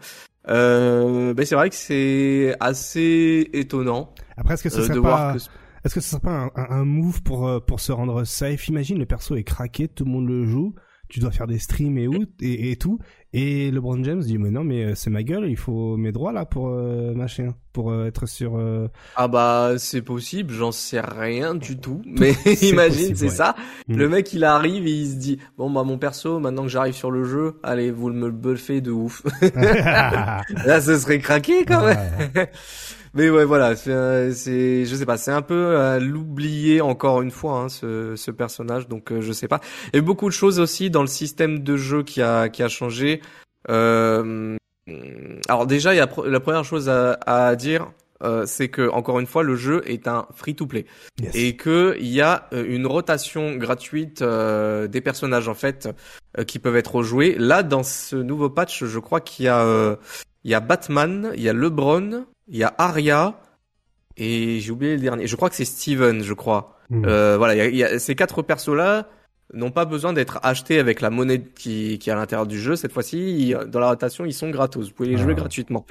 Euh, mais c'est vrai que c'est assez étonnant Après, est-ce que ce euh, serait pas, que est-ce que ce serait pas un, move pour euh, pour se rendre safe? Imagine le perso est craqué, tout le monde le joue, tu dois faire des streams et, et, et tout, et LeBron James dit mais non mais euh, c'est ma gueule, il faut mes droits là pour euh, machin, pour euh, être sur. euh, Ah bah c'est possible, j'en sais rien du tout. Mais imagine, c'est ouais. ça. Mm. Le mec il arrive et il se dit bon bah mon perso maintenant que j'arrive sur le jeu, allez vous me le buffez de ouf. Là ce serait craqué quand même. Mais ouais voilà, c'est c'est je sais pas, c'est un peu à l'oublier encore une fois hein, ce ce personnage donc euh, je sais pas. Eu beaucoup de choses aussi dans le système de jeu qui a qui a changé. Euh, alors déjà il y a pr- la première chose à, à dire euh, c'est que encore une fois le jeu est un free to play Yes. et que il y a euh, une rotation gratuite euh, des personnages en fait euh, qui peuvent être rejoués. Là dans ce nouveau patch, je crois qu'il y a euh, il y a Batman, il y a LeBron, il y a Arya et j'ai oublié le dernier. Je crois que c'est Steven, je crois. Mm. Euh, voilà, il y a, y a- ces quatre persos là n'ont pas besoin d'être achetés avec la monnaie qui, qui est à l'intérieur du jeu. Cette fois-ci, dans la rotation, ils sont gratos. Vous pouvez les Ah. jouer gratuitement.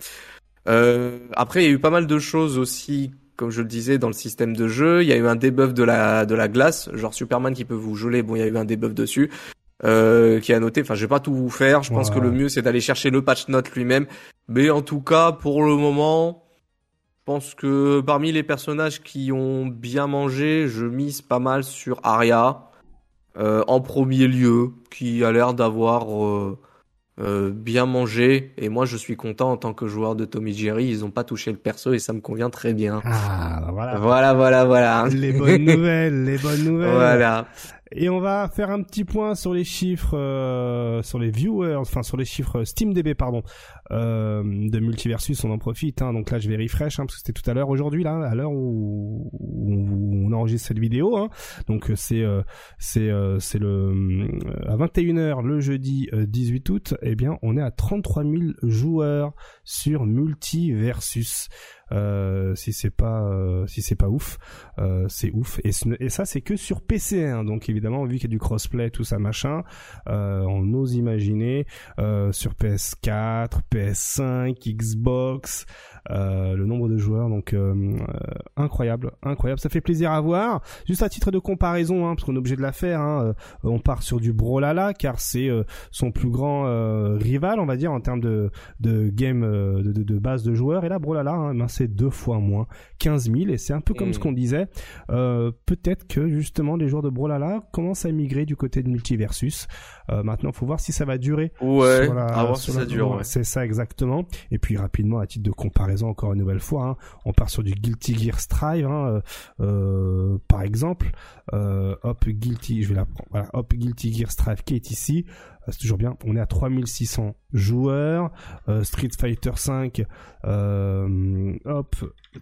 Euh, après, il y a eu pas mal de choses aussi, comme je le disais, dans le système de jeu. Il y a eu un debuff de la de la glace, genre Superman qui peut vous geler. Bon, il y a eu un debuff dessus. Euh, qui a noté, enfin je vais pas tout vous faire, je pense que le mieux c'est d'aller chercher le patch note lui-même, mais en tout cas pour le moment, pense que parmi les personnages qui ont bien mangé, je mise pas mal sur Arya euh, en premier lieu, qui a l'air d'avoir euh, euh, bien mangé. Et moi, je suis content en tant que joueur de Tommy Jerry. Ils ont pas touché le perso et ça me convient très bien. Ah voilà. Voilà, voilà, voilà. Les bonnes nouvelles, les bonnes nouvelles. Voilà. Et on va faire un petit point sur les chiffres, euh, sur les viewers, enfin sur les chiffres SteamDB, pardon, euh, de Multiversus. On en profite. Hein, donc là, je vais refresh hein, parce que c'était tout à l'heure. Aujourd'hui, là, à l'heure où, on enregistre cette vidéo. Hein, donc euh, c'est euh, c'est c'est le à 21h le jeudi euh, 18 août. Eh bien, on est à 33 000 joueurs sur Multiversus. Euh, si c'est pas euh, si c'est pas ouf, euh, c'est ouf. Et, ça c'est que sur PC. Hein. Donc évidemment vu qu'il y a du crossplay tout ça machin, euh, on ose imaginer euh, sur PS4, PS5, Xbox, le nombre de joueurs. Donc euh, euh, incroyable, incroyable. Ça fait plaisir à voir. Juste à titre de comparaison, hein, parce qu'on est obligé de la faire. Hein, euh, on part sur du Brolala car c'est euh, son plus grand euh, rival, on va dire en termes de de game euh, de, de, de base de joueurs. Et là Brolala, hein, ben, c'est deux fois moins, 15 000. Et c'est un peu comme Mm. ce qu'on disait. Euh, Peut-être que justement les joueurs de Brolala commencent à migrer du côté de Multiversus. Euh, maintenant, faut voir si ça va durer. Ouais, la- à voir sur si la- ça dure. Ouais. C'est ça exactement. Et puis rapidement, à titre de comparaison, encore une nouvelle fois, hein, on part sur du Guilty Gear Strive, hein, euh, euh, par exemple. Euh, hop, Guilty, je vais la prendre. Voilà, hop, Guilty Gear Strive qui est ici. Euh, C'est toujours bien. On est à 3600 joueurs. Euh, Street Fighter 5. Euh, hop,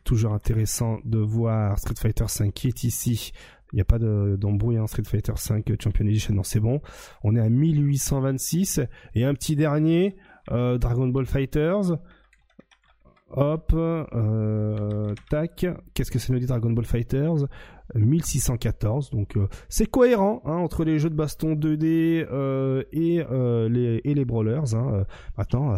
toujours intéressant de voir Street Fighter 5 qui est ici. Il n'y a pas de- d'embrouille, hein, Street Fighter 5 Champion Edition, non, c'est bon. On est à 1826. Et un petit dernier, euh, Dragon Ball Fighters. Hop, euh, tac. Qu'est-ce que ça nous dit Dragon Ball Fighters? 1614. Donc euh, c'est cohérent hein, entre les jeux de baston 2D euh, et euh, les et les brawlers. Hein. Euh, Maintenant, euh,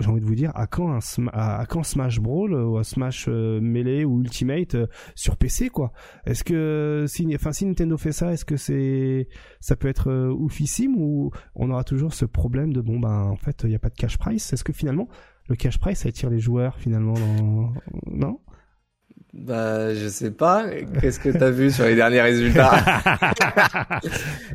j'ai envie de vous dire, à quand un à, à quand Smash Brawl ou à Smash Melee ou Ultimate sur PC quoi? Est-ce que si, enfin si Nintendo fait ça, est-ce que c'est ça peut être oufissime ou on aura toujours ce problème de bon ben en fait il n'y a pas de cash price? Est-ce que finalement le cash price attire les joueurs finalement dans... non? Bah, je sais pas. Qu'est-ce que t'as vu sur les derniers résultats?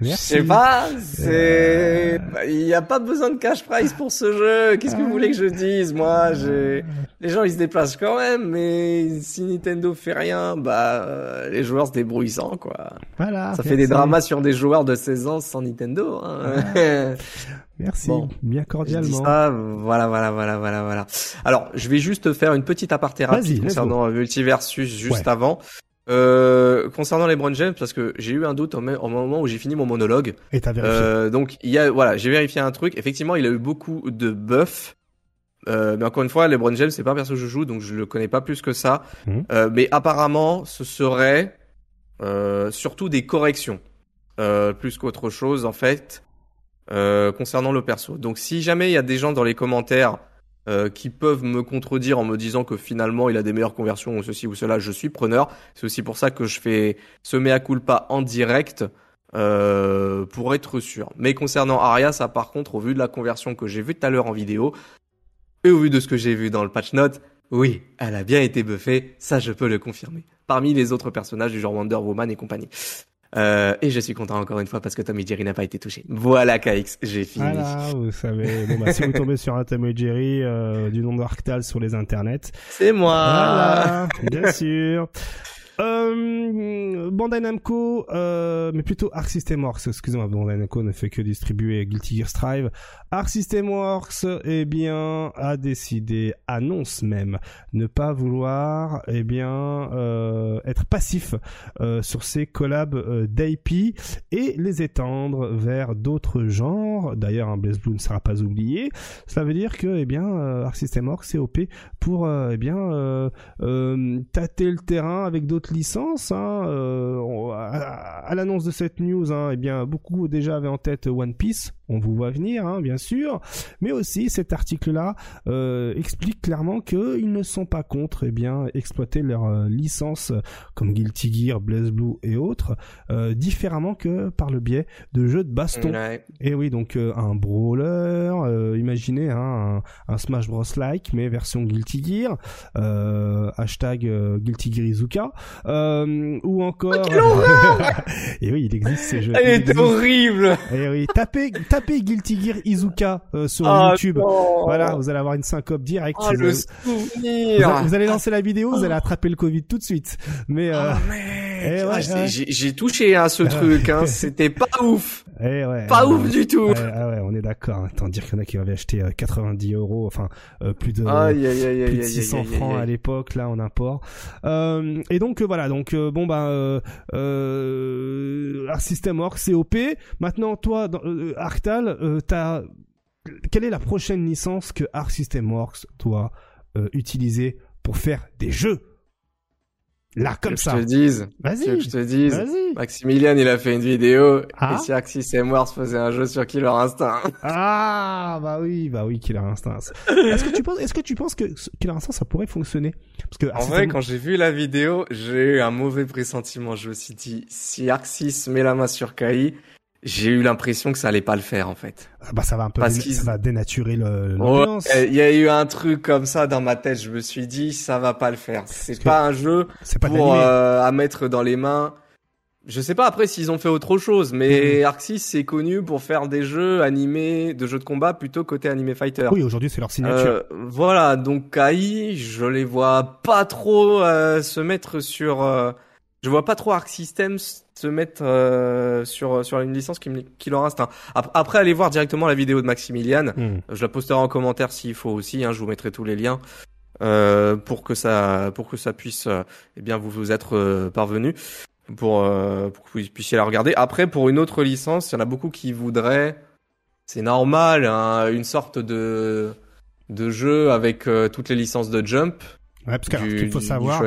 Je sais pas. C'est, bah, il n'y a pas besoin de cash price pour ce jeu. Qu'est-ce que vous voulez que je dise? Moi, j'ai, les gens ils se déplacent quand même, mais si Nintendo fait rien, bah, euh, les joueurs se débrouillent sans quoi. Voilà. Ça fait des dramas sur des joueurs de 16 ans sans Nintendo. Hein. Merci, bien cordialement. Ça, voilà, voilà, voilà, voilà, voilà. Alors, je vais juste faire une petite aparté rapide concernant Multiversus juste avant. Euh, concernant les Brown James, parce que j'ai eu un doute au, moment où j'ai fini mon monologue. Et t'as vérifié. Euh, donc, il y a, voilà, j'ai vérifié un truc. Effectivement, il a eu beaucoup de buffs. Euh, mais encore une fois, les Brown James, c'est pas un perso que je joue, donc je le connais pas plus que ça. Mhm. Euh, mais apparemment, ce serait euh, surtout des corrections, euh, plus qu'autre chose en fait. Euh, concernant le perso. Donc si jamais il y a des gens dans les commentaires euh, qui peuvent me contredire en me disant que finalement il a des meilleures conversions ou ceci ou cela, je suis preneur. C'est aussi pour ça que je fais ce mea culpa en direct euh, pour être sûr. Mais concernant Aria, ça par contre, au vu de la conversion que j'ai vue tout à l'heure en vidéo et au vu de ce que j'ai vu dans le patch note, oui, elle a bien été buffée, ça je peux le confirmer. Parmi les autres personnages du genre Wonder Woman et compagnie. Euh, et je suis content encore une fois parce que Tommy Jerry n'a pas été touché. Voilà KX, j'ai fini. Voilà, vous savez. Bon bah si vous tombez sur un Tommy Jerry euh, du nom d'Arctal sur les internets. C'est moi. Voilà, bien sûr. Euh, Bandai Namco, euh, mais plutôt Arc System Works, excusez-moi, Bandai Namco ne fait que distribuer Guilty Gear Strive. Arc System Works, eh bien, a décidé, annonce même, ne pas vouloir, eh bien, euh, être passif euh, sur ces collabs euh, d'IP et les étendre vers d'autres genres. D'ailleurs, un Blaze Blue ne sera pas oublié. Cela veut dire que, eh bien, euh, Arc System Works est OP pour, eh bien, tâter le terrain avec d'autres licence. Hein, euh, à, l'annonce de cette news, hein, eh bien, beaucoup déjà avaient en tête One Piece. On vous voit venir, hein, bien sûr. Mais aussi, cet article-là euh, explique clairement qu'ils ne sont pas contre eh bien, exploiter leur euh, licence comme Guilty Gear, Blaze Blue et autres différemment que par le biais de jeux de baston. Et oui, donc un brawler, imaginez un, un, Smash Bros like mais version Guilty Gear, hashtag Guilty Gear Izuka. Euh, ou encore. Oh, et oui, il existe ces jeux. Elle est horrible. Et oui, tapez, tapez Guilty Gear Izuka euh, sur ah, YouTube. Voilà, vous allez avoir une syncope directe. Le souvenir. Vous, allez lancer la vidéo, vous allez attraper le Covid tout de suite. Mais euh, oh, ouais, j'ai touché à ce truc. Hein. C'était pas ouf. Eh ouais, pas ouf du tout. Ah ouais, on est d'accord. Attends, dire qu'il y en a qui avaient acheté 90 euros, enfin plus de, plus de 600 francs à l'époque là en import. et donc voilà, donc euh, bon bah euh, euh, Arc System Works c'est OP. Maintenant toi dans, euh, quelle est la prochaine licence que Arc System Works doit utiliser pour faire des jeux? Là, comme ça. Je te dise. Vas-y. Je te dise. Maximilian, il a fait une vidéo. Ah. Et si Axis et Wars faisait un jeu sur Killer Instinct. ah, bah oui, bah oui, Killer Instinct. est-ce que tu penses, est-ce que tu penses que Killer Instinct, ça pourrait fonctionner? Parce que, en vrai, quand j'ai vu la vidéo, j'ai eu un mauvais pressentiment. Je me suis dit, si Axis met la main sur Kai, j'ai eu l'impression que ça allait pas le faire en fait. Ah bah ça va un peu Parce ça va dénaturer le Il y a eu un truc comme ça dans ma tête, je me suis dit ça va pas le faire. C'est pas un jeu pour euh, à mettre dans les mains. Je sais pas après s'ils ont fait autre chose, mais mmh. Arxis c'est connu pour faire des jeux animés, de jeux de combat plutôt côté animé fighter. Oui, aujourd'hui c'est leur signature. Euh, voilà, donc Kai, je les vois pas trop euh, se mettre sur euh, je vois pas trop Arc Systems se mettre euh, sur sur une licence qui, qui leur reste. Après, allez voir directement la vidéo de Maximilian. Hmm. Je la posterai en commentaire s'il faut aussi. Hein, je vous mettrai tous les liens euh, pour que ça pour que ça puisse euh, eh bien vous vous être euh, parvenu pour euh, pour que vous puissiez la regarder. Après, pour une autre licence, il y en a beaucoup qui voudraient. C'est normal, hein, une sorte de de jeu avec toutes les licences de Jump. Ouais, parce qu'il faut savoir,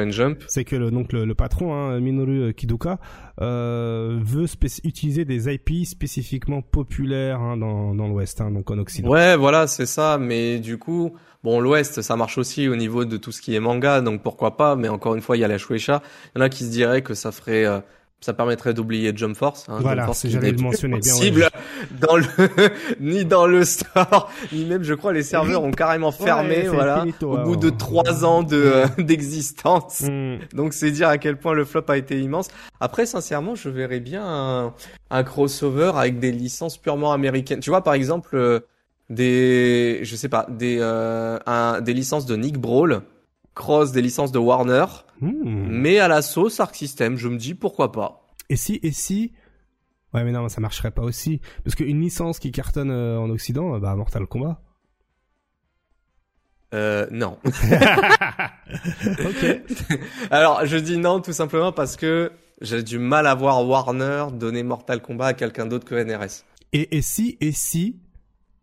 c'est que le, donc le, patron hein, Minoru Kiduka euh, veut utiliser des IP spécifiquement populaires hein, dans, dans l'Ouest, hein, donc en Occident. Ouais, voilà, c'est ça. Mais du coup, bon, l'Ouest, ça marche aussi au niveau de tout ce qui est manga, donc pourquoi pas. Mais encore une fois, il y a la Shueisha. Il y en a qui se diraient que ça ferait euh, ça permettrait d'oublier Jump Force. Hein, voilà, Jump j'allais le mentionner. Bien, dans le ni dans le store, ni même, je crois, les serveurs ont carrément fermé. voilà, au bout de trois ans de d'existence. Mm. Donc c'est dire à quel point le flop a été immense. Après, sincèrement, je verrais bien un, un crossover avec des licences purement américaines. Tu vois, par exemple, euh, des, je sais pas, des euh, un, des licences de Nick Brawl cross des licences de Warner, hmm. mais à la sauce Arc System. Je me dis pourquoi pas. Et si, et si, ouais, mais non, ça marcherait pas aussi, parce qu'une licence qui cartonne euh, en Occident, euh, bah Mortal Kombat. Euh, non. ok. Alors, je dis non tout simplement parce que j'ai du mal à voir Warner donner Mortal Kombat à quelqu'un d'autre que NRS. Et, et si, et si,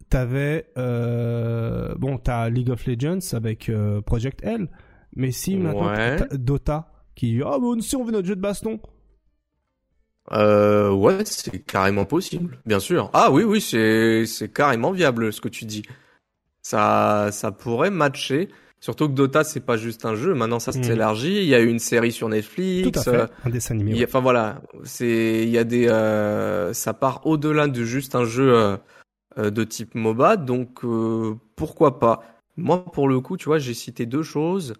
t'avais euh, bon t'as League of Legends avec euh, Project L mais si maintenant Dota qui ah bon si on veut notre jeu de baston euh, ouais c'est carrément possible bien sûr ah oui oui c'est c'est carrément viable ce que tu dis ça ça pourrait matcher Surtout que Dota c'est pas juste un jeu, maintenant ça hmm. s'élargit. Il y a une série sur Netflix, Tout à fait. un dessin animé. Enfin voilà, c'est il y a des, euh, ça part au-delà de juste un jeu euh, de type MOBA, donc euh, pourquoi pas. Moi, pour le coup, tu vois, j'ai cité deux choses.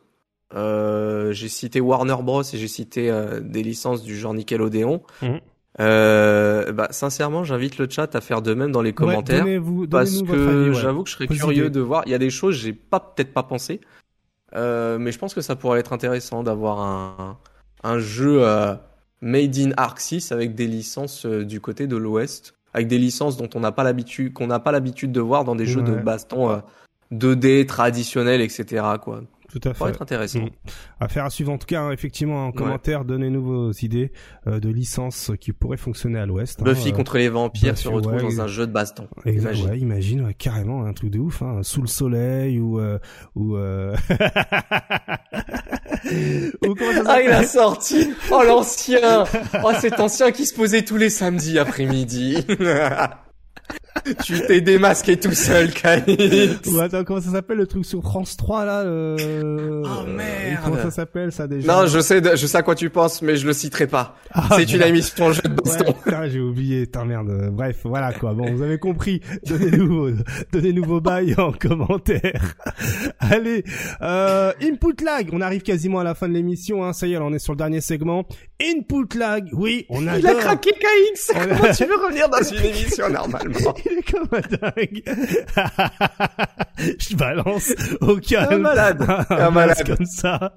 Euh, j'ai cité Warner Bros et j'ai cité des licences du genre Nickelodeon. Mhm. bah, sincèrement, j'invite le chat à faire de même dans les commentaires parce que j'avoue que je serais curieux de voir. Il y a des choses j'ai pas peut-être pas pensé, mais je pense que ça pourrait être intéressant d'avoir un un jeu made in Arc 6 avec des licences du côté de l'Ouest avec des licences dont on n'a pas l'habitude, qu'on n'a pas l'habitude de voir dans des jeux de baston 2D euh, traditionnels, etc. Quoi. Tout à fait. Ça être intéressant. Mm. Affaire à suivre en tout cas, hein, effectivement, en commentaire, donnez-nous vos idées euh, de licences qui pourraient fonctionner à l'Ouest. Hein, Buffy euh, contre les vampires se retrouve dans un jeu de baston. Imagine, ouais, imagine carrément un truc de ouf, hein, sous le soleil ou ou. ah, il a sorti. Oh, l'ancien. Oh, cet ancien qui se posait tous les samedis après-midi. tu t'es démasqué tout seul, Kanye. Ou attends, comment ça s'appelle le truc sur France 3 là le... Oh merde. Comment ça s'appelle ça déjà Non, je sais, je sais à quoi tu penses, mais je le citerai pas. Ah, c'est une émission jeu de baston. Ouais, j'ai oublié, putain merde. Bref, voilà quoi. Bon, vous avez compris. Donnez-nous, donnez-nous vos bails en commentaire. Allez, euh, input lag. On arrive quasiment à la fin de l'émission. Hein. Ça y est, on est sur le dernier segment. Input lag. Oui, on a. Il a craqué KX. Comment tu veux revenir dans une émission normalement Il est comme un dingue. Je balance au calme. Un malade. Un, malade comme ça.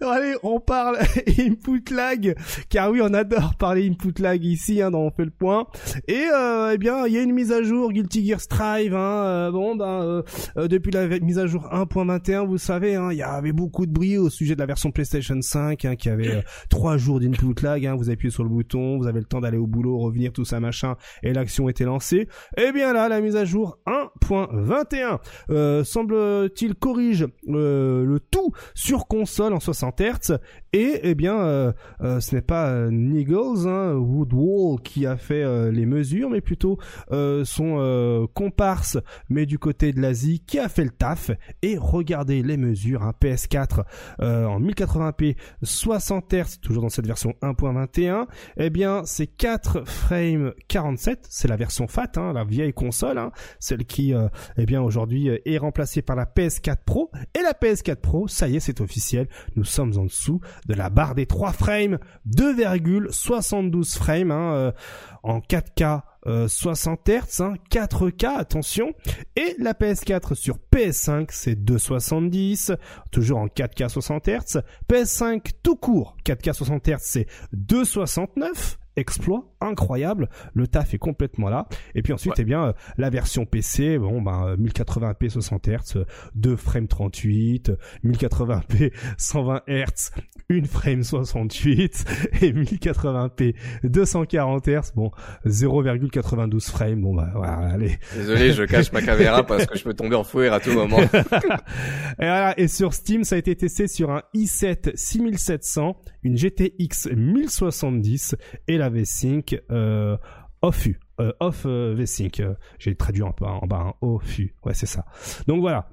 allez, on parle input lag. Car oui, on adore parler input lag ici, hein, dans On fait le point. Et euh, eh bien, il y a une mise à jour Guilty Gear Strive. Hein, euh, bon, ben, euh, euh, depuis la mise à jour 1.21, vous savez, hein, il y avait beaucoup de bruit au sujet de la version PlayStation 5, hein, qui avait euh, trois jours d'input lag. Hein, vous appuyez sur le bouton, vous avez le temps d'aller au boulot, revenir, tout ça machin, et l'action était lancée. Et eh bien là, la mise à jour 1.21 euh, semble-t-il corrige euh, le tout sur console en 60 Hz. Et eh bien, euh, ce n'est pas Niggles, hein, Woodwall qui a fait les mesures, mais plutôt son comparse, mais du côté de l'Asie, qui a fait le taf. Et regardez les mesures, un hein, PS4 en 1080p 60 Hz, toujours dans cette version 1.21, eh bien c'est 4 frames 47, c'est la version FAT, hein, la vieille console, hein, celle qui euh, eh bien aujourd'hui euh, est remplacée par la PS4 Pro. Et la PS4 Pro, ça y est, c'est officiel, nous sommes en dessous de la barre des 3 frames, 2,72 frames hein, euh, en 4K 60 Hz, 4K, attention. Et la PS4 sur PS5, c'est 270, toujours en 4K 60 Hz. PS5 tout court, 4K 60 Hz, c'est 269 exploit incroyable. Le taf est complètement là. Et puis ensuite, eh bien, euh, la version PC, bon, ben, 1080p 60 Hz, 2 frames 38, 1080p 120 Hz, 1 frame 68 et 1080p 240 Hz, bon, 0,92 frames. Bon, bah, voilà, allez. Désolé, je cache ma caméra parce que je peux tomber en fouet à tout moment. et voilà. Et sur Steam, ça a été testé sur un i7 6700, une GTX 1070 et la V-Sync euh, off euh, off euh, V-Sync. J'ai traduit un peu en bas, hein, off Ouais, c'est ça. Donc voilà.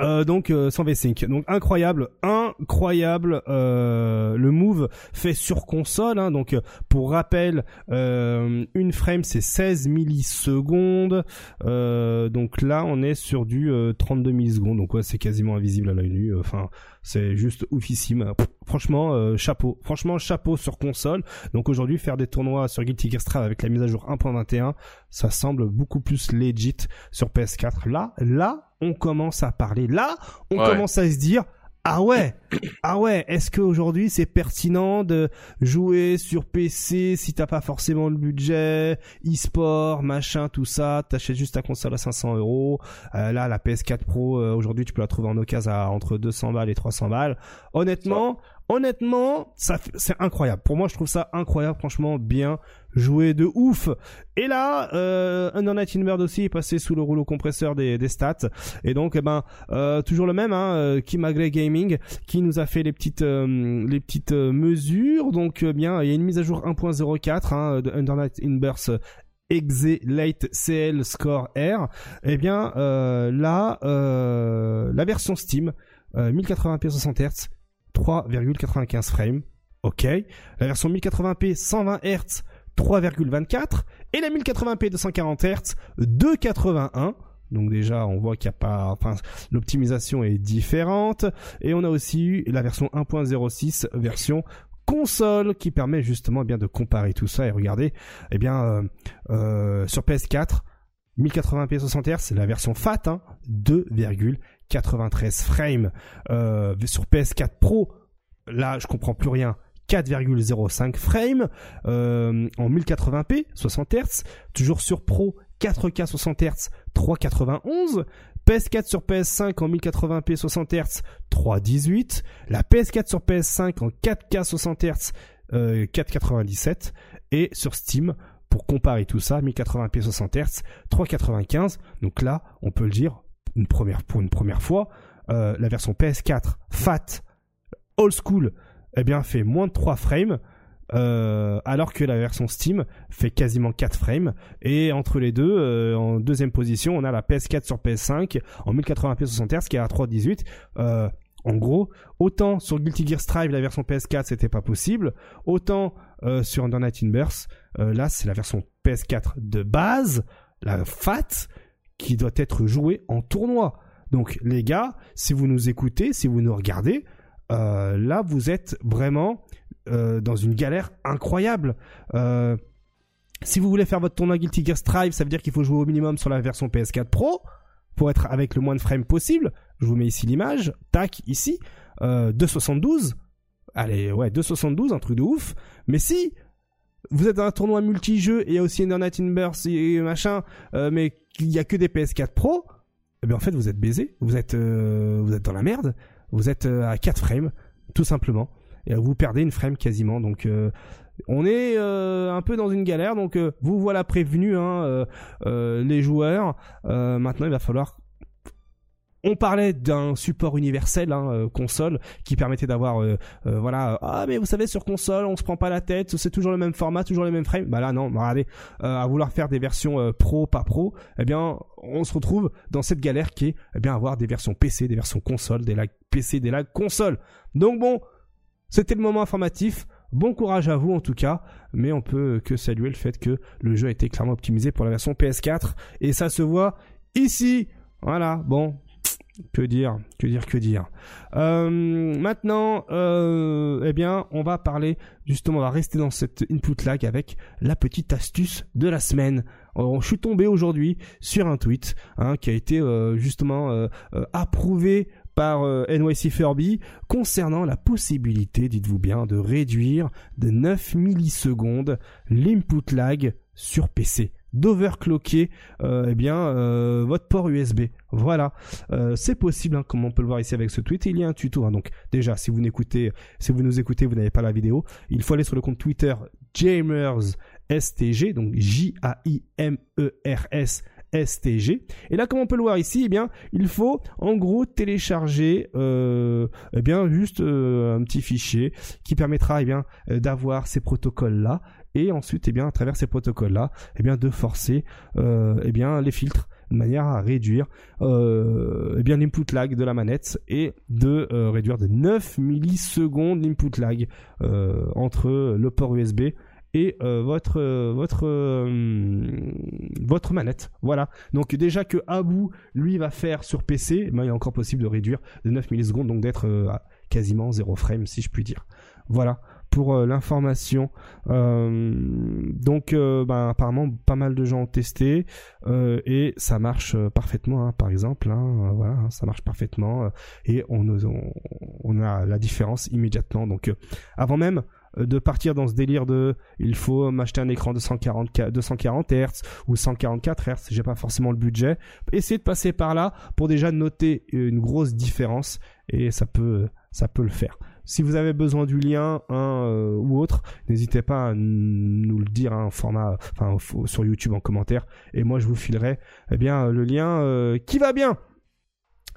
Euh, donc euh, sans V-Sync. Donc incroyable, incroyable euh, le move fait sur console. Hein. donc pour rappel, une frame c'est 16 millisecondes. donc là on est sur du 32 millisecondes. Donc ouais c'est quasiment invisible à l'œil nu. Enfin c'est juste oufissime. Franchement chapeau. Franchement chapeau sur console. Donc aujourd'hui faire des tournois sur Guilty Gear Strive avec la mise à jour 1.21, ça semble beaucoup plus legit sur PS4. Là là on commence à parler. Là, on commence à se dire, ah ouais, ah ouais, est-ce qu'aujourd'hui c'est pertinent de jouer sur PC si t'as pas forcément le budget, e-sport, machin, tout ça, t'achètes juste ta console à 500 euros. Euh, là, la PS4 Pro, euh, aujourd'hui tu peux la trouver en occasion à entre 200 balles et 300 balles. Honnêtement, honnêtement, ça c'est incroyable. Pour moi, je trouve ça incroyable, franchement bien joué de ouf. Et là, euh, Under Bird aussi est passé sous le rouleau compresseur des, des stats. Et donc, eh ben, euh, toujours le même, hein, euh, Kim Agre Gaming, qui nous a fait les petites, euh, les petites mesures. Donc, bien, il y a une mise à jour 1.04 hein, de Under Night Late CL Score R. Eh bien, là, la version Steam, 1080p 60 Hz, 3,95 frames. Ok. La version 1080p 120 Hz 3,24 et la 1080p 240 Hz 2,81. Donc déjà, on voit qu'il n'y a pas, enfin, l'optimisation est différente. Et on a aussi eu la version 1.06 version console qui permet justement eh bien de comparer tout ça et regarder, eh bien, euh, euh, sur PS4, 1080p 60 Hz, c'est la version FAT, hein, 2,93 frames. Euh, sur PS4 Pro, là, je comprends plus rien. 4,05 frames euh, en 1080p 60 Hz, toujours sur Pro 4K 60 Hz 3,91, PS4 sur PS5 en 1080p 60 Hz 3,18, la PS4 sur PS5 en 4K 60 Hz 4,97 et sur Steam pour comparer tout ça 1080p 60 Hz 3,95. Donc là, on peut le dire une première pour une première fois, euh, la version PS4 FAT old school eh bien, fait moins de 3 frames. Euh, alors que la version Steam fait quasiment 4 frames. Et entre les deux, euh, en deuxième position, on a la PS4 sur PS5 en 1080p 60 Hz qui est à 3.18. Euh, en gros, autant sur Guilty Gear Strive la version PS4 c'était pas possible, autant sur Under Night Inverse, là c'est la version PS4 de base, la FAT, qui doit être jouée en tournoi. Donc les gars, si vous nous écoutez, si vous nous regardez, euh, là vous êtes vraiment euh, dans une galère incroyable. Euh, si vous voulez faire votre tournoi Guilty Gear Strive, ça veut dire qu'il faut jouer au minimum sur la version PS4 Pro pour être avec le moins de frames possible. Je vous mets ici l'image, tac, ici, 272. Allez, ouais, 272, un truc de ouf. Mais si vous êtes dans un tournoi multi-jeu et il y a aussi Internet Burst et machin, mais qu'il y a que des PS4 Pro, eh bien en fait vous êtes baisé, vous êtes êtes dans la merde vous êtes euh, à 4 frames, tout simplement. Et vous perdez une frame quasiment. Donc euh, on est euh, un peu dans une galère. Donc vous voilà prévenu, hein, les joueurs. maintenant, il va falloir on parlait d'un support universel hein, euh, console qui permettait d'avoir euh, euh, voilà ah mais vous savez sur console on se prend pas la tête c'est toujours le même format toujours les mêmes frames bah là non bah, regardez à vouloir faire des versions pro pas pro eh bien on se retrouve dans cette galère qui est eh bien avoir des versions PC des versions console des lags PC des lags console. Donc bon c'était le moment informatif. Bon courage à vous en tout cas, mais on peut que saluer le fait que le jeu a été clairement optimisé pour la version PS4 et ça se voit ici. Voilà, bon, que dire, que dire, que dire. Euh, maintenant, euh, eh bien, on va parler justement, on va rester dans cette input lag avec la petite astuce de la semaine. je suis tombé aujourd'hui sur un tweet hein, qui a été euh, justement approuvé par NYC Furby concernant la possibilité, dites-vous bien, de réduire de 9 millisecondes l'input lag sur PC d'overclocker euh, eh bien euh, votre port USB. Voilà, euh, c'est possible, hein, comme on peut le voir ici avec ce tweet. Il y a un tuto. Hein, donc déjà, si vous n'écoutez, si vous nous écoutez, vous n'avez pas la vidéo, il faut aller sur le compte Twitter Jamers STG, donc J A I M E R S STG. Et là, comme on peut le voir ici, eh bien, il faut en gros télécharger, euh, eh bien, juste euh, un petit fichier qui permettra, eh bien, d'avoir ces protocoles là et ensuite, eh bien, à travers ces protocoles-là, eh bien, de forcer, euh, eh bien, les filtres de manière à réduire euh, bien l'input lag de la manette et de euh, réduire de 9 millisecondes l'input lag entre le port USB et votre votre votre manette. Voilà. Donc déjà que Abu lui va faire sur PC, il est encore possible de réduire de 9 millisecondes, donc d'être à quasiment 0 frame si je puis dire. Voilà pour l'information. donc, ben, apparemment, pas mal de gens ont testé et ça marche parfaitement. Hein, par exemple, hein, voilà, hein, ça marche parfaitement et on, on, on, a la différence immédiatement. Donc, avant même euh, de partir dans ce délire de il faut m'acheter un écran de 140 240 Hz ou 144 Hz, j'ai pas forcément le budget. Essayez de passer par là pour déjà noter une grosse différence et ça peut ça peut le faire. Si vous avez besoin du lien un euh, ou autre, n'hésitez pas à nous le dire en format sur YouTube en commentaire et moi je vous filerai eh bien le lien euh, qui va bien.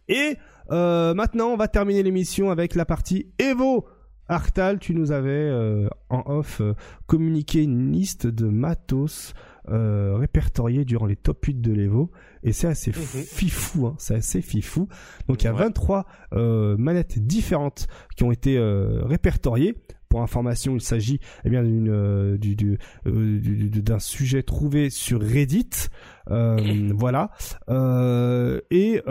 Et maintenant, on va terminer l'émission avec la partie Evo Arctal, tu nous avais euh, en off euh, communiqué une liste de matos euh, répertoriés durant les top 8 de l'Evo et c'est assez mhm. fifou, hein, c'est assez fifou. Donc il y a 23 manettes différentes qui ont été répertoriées pour information, il s'agit eh bien d'une euh, euh, d'un sujet trouvé sur Reddit. Euh, voilà. et,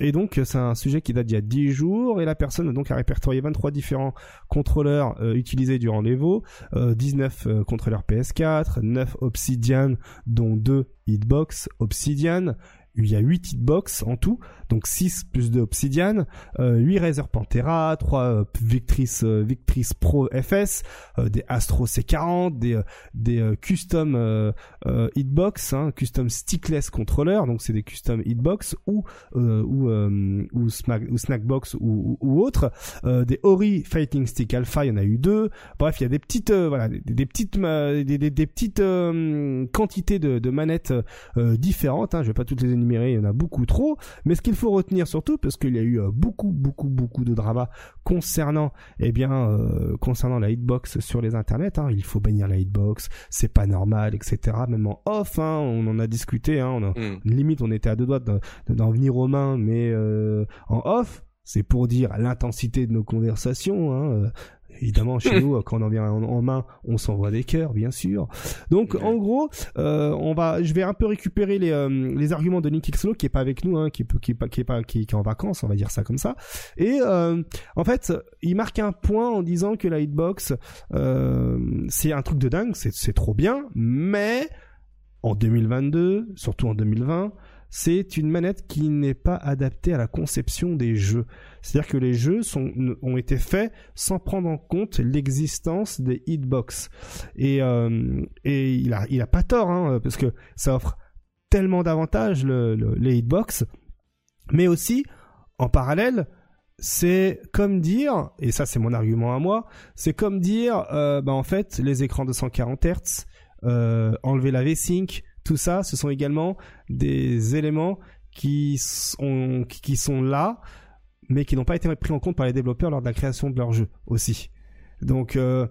et donc, c'est un sujet qui date d'il y a 10 jours et la personne donc a répertorié 23 différents contrôleurs utilisés durant l'Evo, 19 contrôleurs PS4, 9 Obsidian, dont 2 Hitbox Obsidian, il y a 8 hitbox en tout, donc 6 plus 2 Obsidian, euh, 8 Razer Pantera, 3 euh, Victrice, euh, Victrice Pro FS, euh, des Astro C40, des, des custom hitbox, hein, custom stickless controller, donc c'est des custom hitbox ou ou ou, smack, ou Snackbox ou, ou, autre, des Ori Fighting Stick Alpha, il y en a eu deux. Bref, il y a des petites voilà des, des petites des, des, des petites quantités de, de manettes différentes. Hein, je vais pas toutes les il y en a beaucoup trop. Mais ce qu'il faut retenir surtout, parce qu'il y a eu euh, beaucoup, beaucoup, beaucoup de drama concernant, eh bien, euh, concernant la hitbox sur les internets. Hein. Il faut bannir la hitbox, c'est pas normal, etc. Même en off, hein, on en a discuté. Hein, on a, mm. Limite, on était à deux doigts d'en venir aux mains, mais euh, en off. C'est pour dire l'intensité de nos conversations. Hein. Évidemment, chez nous, quand on en vient en, main, on s'envoie des cœurs, bien sûr. Donc, en gros, euh, on va, je vais un peu récupérer les, euh, les arguments de Nick Xlo, qui est pas avec nous, hein, qui, qui, qui, est pas, qui, est en vacances, on va dire ça comme ça. Et euh, en fait, il marque un point en disant que la hitbox, c'est un truc de dingue, c'est trop bien, mais en 2022, surtout en 2020, c'est une manette qui n'est pas adaptée à la conception des jeux. C'est-à-dire que les jeux ont été faits sans prendre en compte l'existence des hitbox. Et, euh, et il a, pas tort, hein, parce que ça offre tellement d'avantages le, les hitbox, mais aussi en parallèle, c'est comme dire, et ça c'est mon argument à moi, c'est comme dire, euh, bah en fait, les écrans de 140 Hz, euh, enlever la V-Sync, tout ça, ce sont également des éléments qui sont, là, mais qui n'ont pas été pris en compte par les développeurs lors de la création de leur jeu aussi. Donc euh,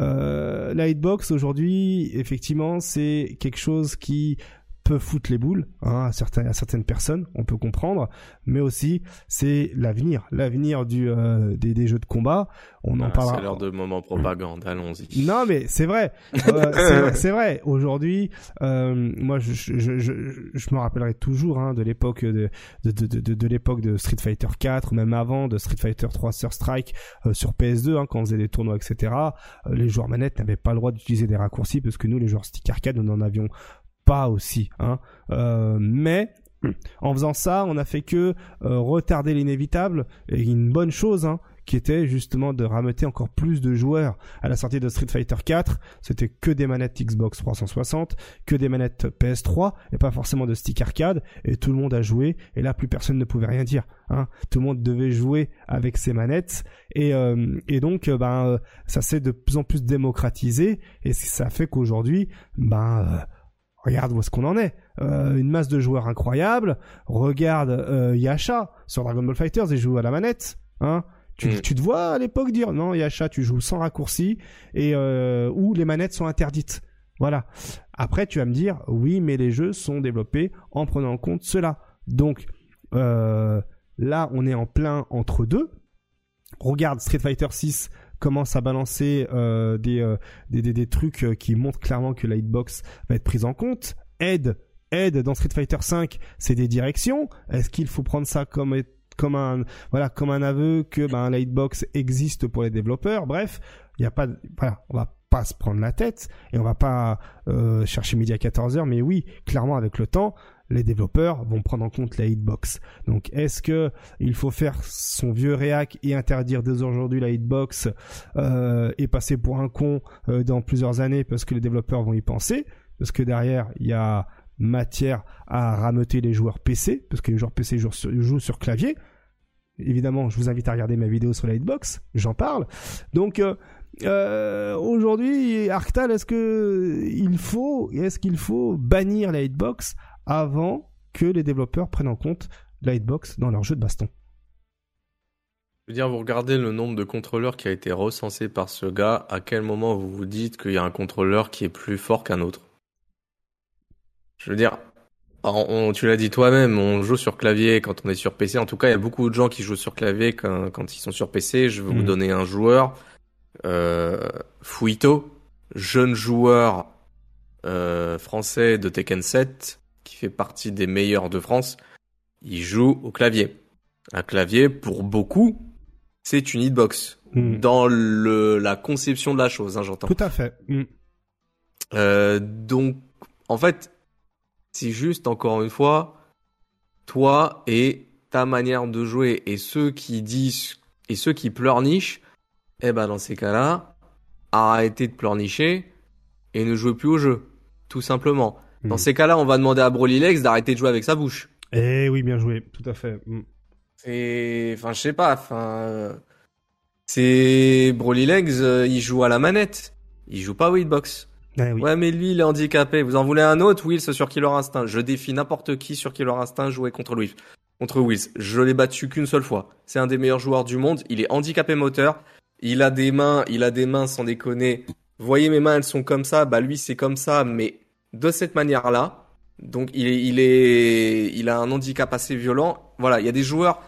euh, la hitbox aujourd'hui, effectivement, c'est quelque chose qui peut foutre les boules hein, à, certaines, à certaines personnes, on peut comprendre, mais aussi c'est l'avenir, l'avenir du euh, des, des, jeux de combat. On en ah, parlera. C'est l'heure de moment propagande, allons-y. Non, mais c'est vrai, euh, c'est vrai. Aujourd'hui, euh, moi, je, je, je, je, me rappellerai toujours hein, de l'époque de de, de, de, de l'époque de Street Fighter 4 ou même avant de Street Fighter 3 Sur Strike euh, sur PS2 hein, quand on faisait des tournois, etc. Euh, les joueurs manettes n'avaient pas le droit d'utiliser des raccourcis parce que nous, les joueurs stick arcade, nous en avions pas aussi. Hein. Euh, mais en faisant ça, on a fait que euh, retarder l'inévitable et une bonne chose. Hein, qui était justement de rameuter encore plus de joueurs. À la sortie de Street Fighter 4, c'était que des manettes Xbox 360, que des manettes PS3, et pas forcément de stick arcade, et tout le monde a joué, et là plus personne ne pouvait rien dire. Hein. Tout le monde devait jouer avec ses manettes, et, euh, et donc ben, ça s'est de plus en plus démocratisé, et ça fait qu'aujourd'hui, ben regarde où est-ce qu'on en est. Euh, une masse de joueurs incroyables. Regarde euh, Yasha sur Dragon Ball Fighters, il joue à la manette. Hein tu, mm. tu te vois à l'époque dire non Yasha, tu joues sans raccourci et euh, où les manettes sont interdites. Voilà. Après, tu vas me dire, oui, mais les jeux sont développés en prenant en compte cela. Donc, euh, là, on est en plein entre deux. Regarde, Street Fighter 6 commence à balancer euh, des, euh, des, des, des, trucs euh, qui montrent clairement que la hitbox va être prise en compte. Aide, aide dans Street Fighter 5, c'est des directions. Est-ce qu'il faut prendre ça comme comme un voilà comme un aveu que ben la hitbox existe pour les développeurs? Bref, il y a pas on va pas se prendre la tête et on va pas chercher midi à 14 heures mais oui clairement avec le temps les développeurs vont prendre en compte la hitbox. Donc est-ce que il faut faire son vieux réac et interdire dès aujourd'hui la hitbox euh, et passer pour un con euh, dans plusieurs années parce que les développeurs vont y penser? Parce que derrière il y a matière à rameuter les joueurs PC parce que les joueurs PC jouent sur, clavier. Évidemment je vous invite à regarder ma vidéo sur la hitbox j'en parle. Donc euh, aujourd'hui, Arctal, est-ce que il faut, est-ce qu'il faut bannir la hitbox avant que les développeurs prennent en compte la hitbox dans leur jeu de baston Je veux dire, vous regardez le nombre de contrôleurs qui a été recensé par ce gars. À quel moment vous vous dites qu'il y a un contrôleur qui est plus fort qu'un autre? Je veux dire, on, tu l'as dit toi-même, on joue sur clavier quand on est sur PC. En tout cas, il y a beaucoup de gens qui jouent sur clavier quand, quand ils sont sur PC. Je vais mmh. vous donner un joueur euh, Fuito, jeune joueur euh, français de Tekken 7, qui fait partie des meilleurs de France, il joue au clavier. Un clavier, pour beaucoup, c'est une hitbox. Mm. Dans le, la conception de la chose, hein, j'entends. Tout à fait. Mm. Euh, donc, en fait, c'est juste, encore une fois, toi et ta manière de jouer. Et ceux qui disent, et ceux qui pleurnichent, eh ben dans ces cas-là, arrêtez de pleurnicher et ne jouez plus au jeu, tout simplement. Dans hmm. ces cas-là, on va demander à Broly Legs d'arrêter de jouer avec sa bouche. Eh oui, bien joué, tout à fait. Hmm. C'est, enfin, je sais pas, enfin, c'est Broly Legs, euh, il joue à la manette, il joue pas au hitbox. Eh oui. Ouais, mais lui, il est handicapé. Vous en voulez un autre, Wills, sur Killer Instinct? Je défie n'importe qui sur Killer Instinct jouer contre lui. Contre Wills. Je l'ai battu qu'une seule fois. C'est un des meilleurs joueurs du monde. Il est handicapé moteur. Il a des mains, il a des mains sans déconner. voyez mes mains, elles sont comme ça. Bah lui, c'est comme ça, mais de cette manière-là. Donc il est, il est, il a un handicap assez violent. Voilà, il y a des joueurs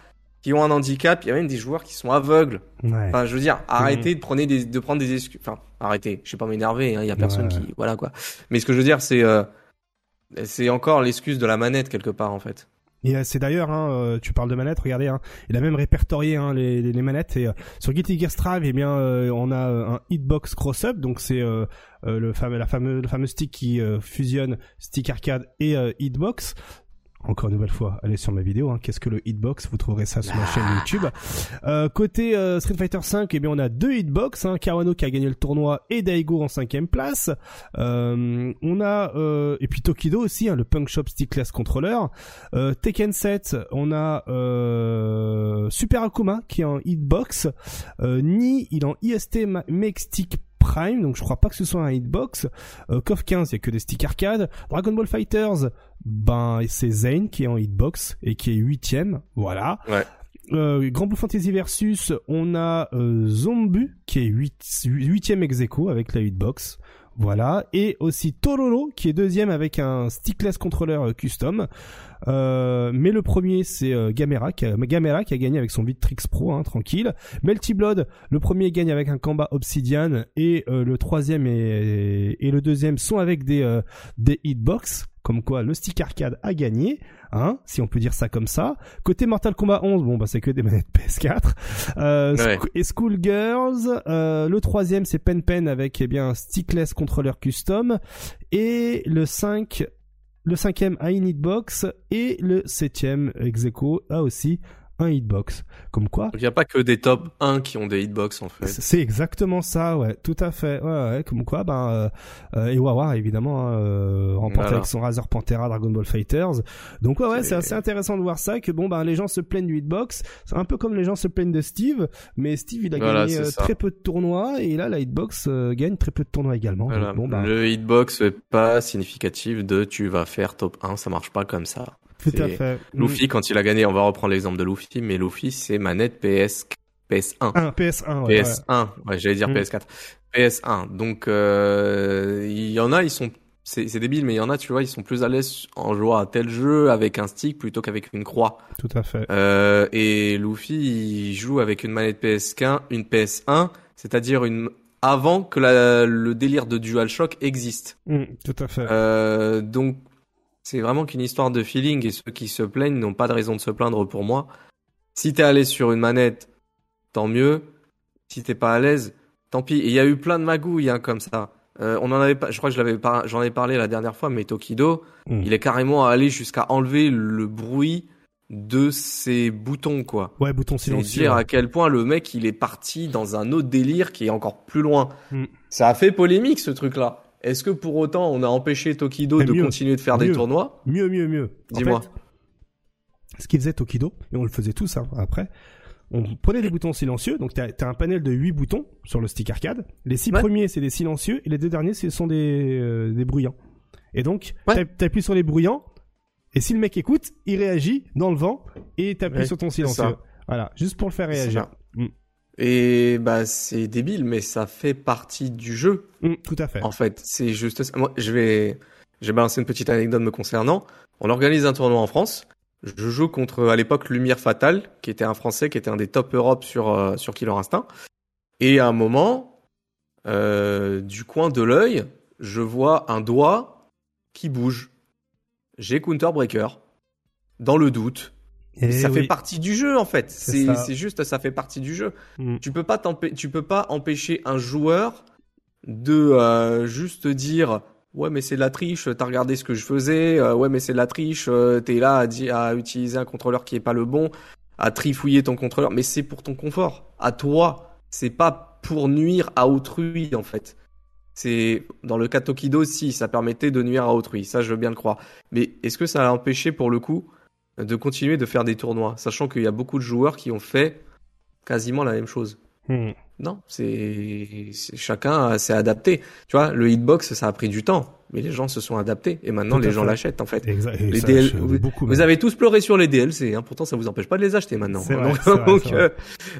qui ont un handicap. Il y a même des joueurs qui sont aveugles. Enfin, je veux dire, arrêtez de prendre des, de prendre des excuses. Enfin, arrêtez. Je vais pas m'énerver. Hein, il y a personne qui, voilà quoi. Mais ce que je veux dire, c'est, euh, c'est encore l'excuse de la manette quelque part en fait. Et euh, c'est d'ailleurs, hein, euh, tu parles de manettes, regardez, hein, il a même répertorié hein, les, les, manettes. Et euh, sur Guilty Gear eh bien, on a un hitbox cross-up, donc c'est le fameux, la le fameux stick qui fusionne stick arcade et hitbox encore une nouvelle fois, allez sur ma vidéo. Hein. Qu'est-ce que le hitbox? Vous trouverez ça sur ma chaîne ah. YouTube. Euh, côté euh, Street Fighter 5, eh bien on a deux hitbox. Hein. Kawano qui a gagné le tournoi et Daigo en cinquième place. Euh, on a euh, et puis Tokido aussi, hein, le Punk Shop Stickless Controller. Euh, Tekken 7, on a Super Akuma qui est en hitbox. Ni il est en IST Make Stick Prime, donc je crois pas que ce soit un hitbox. Euh, KOF 15, il y a que des sticks arcade. Dragon Ball Fighters, ben c'est Zane qui est en hitbox et qui est huitième, voilà. Ouais. Euh, Grand Blue Fantasy versus, on a euh, Zombu qui est 8 huitième ex avec la hitbox. Voilà. Et aussi Tororo qui est deuxième avec un stickless controller euh, custom. Euh, mais le premier c'est Gamera, qui a, Gamera qui a gagné avec son Vitrix Pro, hein, tranquille. Melty Blood, le premier gagne avec un combat Obsidian et euh, le troisième et, et, le deuxième sont avec des des hitbox. Comme quoi, le stick arcade a gagné, hein, si on peut dire ça comme ça. Côté Mortal Kombat 11, bon bah c'est que des manettes PS4. Euh, ouais. Et Schoolgirls, euh, le troisième c'est Pen Pen avec eh bien un stickless controller custom. Et le 5 le cinquième a une hitbox et le septième Execo a aussi un hitbox. Comme quoi. Il n'y a pas que des top 1 qui ont des hitbox en fait. C'est exactement ça, ouais, tout à fait. Ouais, ouais comme quoi, ben, euh, euh et Wawa évidemment hein, euh, remporté voilà. avec son Razer Pantera Dragon Ball Fighters. Donc ouais, ouais, c'est assez intéressant de voir ça que bon ben les gens se plaignent du hitbox, c'est un peu comme les gens se plaignent de Steve, mais Steve il a voilà, gagné euh, très peu de tournois et là la hitbox euh, gagne très peu de tournois également. Voilà. Donc, bon, ben... Le hitbox est pas significatif de tu vas faire top 1, ça marche pas comme ça. Tout à fait. Luffy, quand il a gagné, on va reprendre l'exemple de Luffy, mais Luffy, c'est manette PS, PS1. Ah, PS1, ouais. PS1, ouais, ouais j'allais dire mm. PS4. PS1. Donc euh, il y en a, ils sont c'est débile, mais il y en a, tu vois, ils sont plus à l'aise en jouant à tel jeu avec un stick plutôt qu'avec une croix. Tout à fait. Euh, et Luffy, il joue avec une manette PS1, une PS1, c'est-à-dire une avant que la, le délire de DualShock existe. Mm, tout à fait. Euh, donc c'est vraiment qu'une histoire de feeling et ceux qui se plaignent n'ont pas de raison de se plaindre pour moi. Si t'es l'aise sur une manette, tant mieux. Si t'es pas à l'aise, tant pis. Et il y a eu plein de magouilles hein, comme ça. Euh, on en avait pas, je crois que je l'avais pas, j'en ai parlé la dernière fois, mais Tokido, Mm. il est carrément allé jusqu'à enlever le bruit de ses boutons, quoi. Ouais, bouton C'est silencieux. dire ouais. à quel point le mec il est parti dans un autre délire qui est encore plus loin. Mm. Ça a fait polémique ce truc-là. Est-ce que pour autant on a empêché Tokido Mais de mieux, continuer de faire des tournois? Mieux, mieux, mieux. En Dis-moi. fait, ce qu'il faisait Tokido, et on le faisait tous hein, après, on prenait des boutons silencieux, donc t'as as un panel de 8 boutons sur le stick arcade. Les six Ouais. premiers, c'est des silencieux, et les deux derniers, ce sont des, euh, des bruyants. Et donc, Ouais. t'app- t'appuies sur les bruyants, et si le mec écoute, il réagit dans le vent, et t'appuies Ouais, sur ton silencieux. Voilà, juste pour le faire réagir. Et bah c'est débile, mais ça fait partie du jeu. Mm, tout à fait. En fait, c'est juste ça. Moi, je vais, je vais balancer une petite anecdote me concernant. On organise un tournoi en France. Je joue contre, à l'époque, Lumière Fatale, qui était un Français, qui était un des top Europe sur, euh, sur Killer Instinct. Et à un moment, euh, du coin de l'œil, je vois un doigt qui bouge. J'ai Counter Breaker. Dans le doute. Et ça Eh oui. fait partie du jeu, en fait. C'est ça. juste, ça fait partie du jeu. Mm. Tu peux pas tu peux pas empêcher un joueur de euh, juste dire ouais mais c'est de la triche, t'as regardé ce que je faisais, euh, ouais mais c'est de la triche, euh, t'es là à, à utiliser un contrôleur qui est pas le bon, à trifouiller ton contrôleur, mais c'est pour ton confort, à toi, c'est pas pour nuire à autrui en fait. C'est dans le cas Tokido si ça permettait de nuire à autrui, ça je veux bien le croire. Mais est-ce que ça l'a empêché pour le coup de continuer de faire des tournois, sachant qu'il y a beaucoup de joueurs qui ont fait quasiment la même chose. Mm. Non, c'est chacun s'est adapté. Tu vois, le hitbox ça a pris du temps, mais les gens se sont adaptés et maintenant les gens l'achètent en fait. Exact. Les DL vous- beaucoup, Vous même. avez tous pleuré sur les DLC, hein, pourtant ça vous empêche pas de les acheter maintenant. Vrai, donc vrai, euh,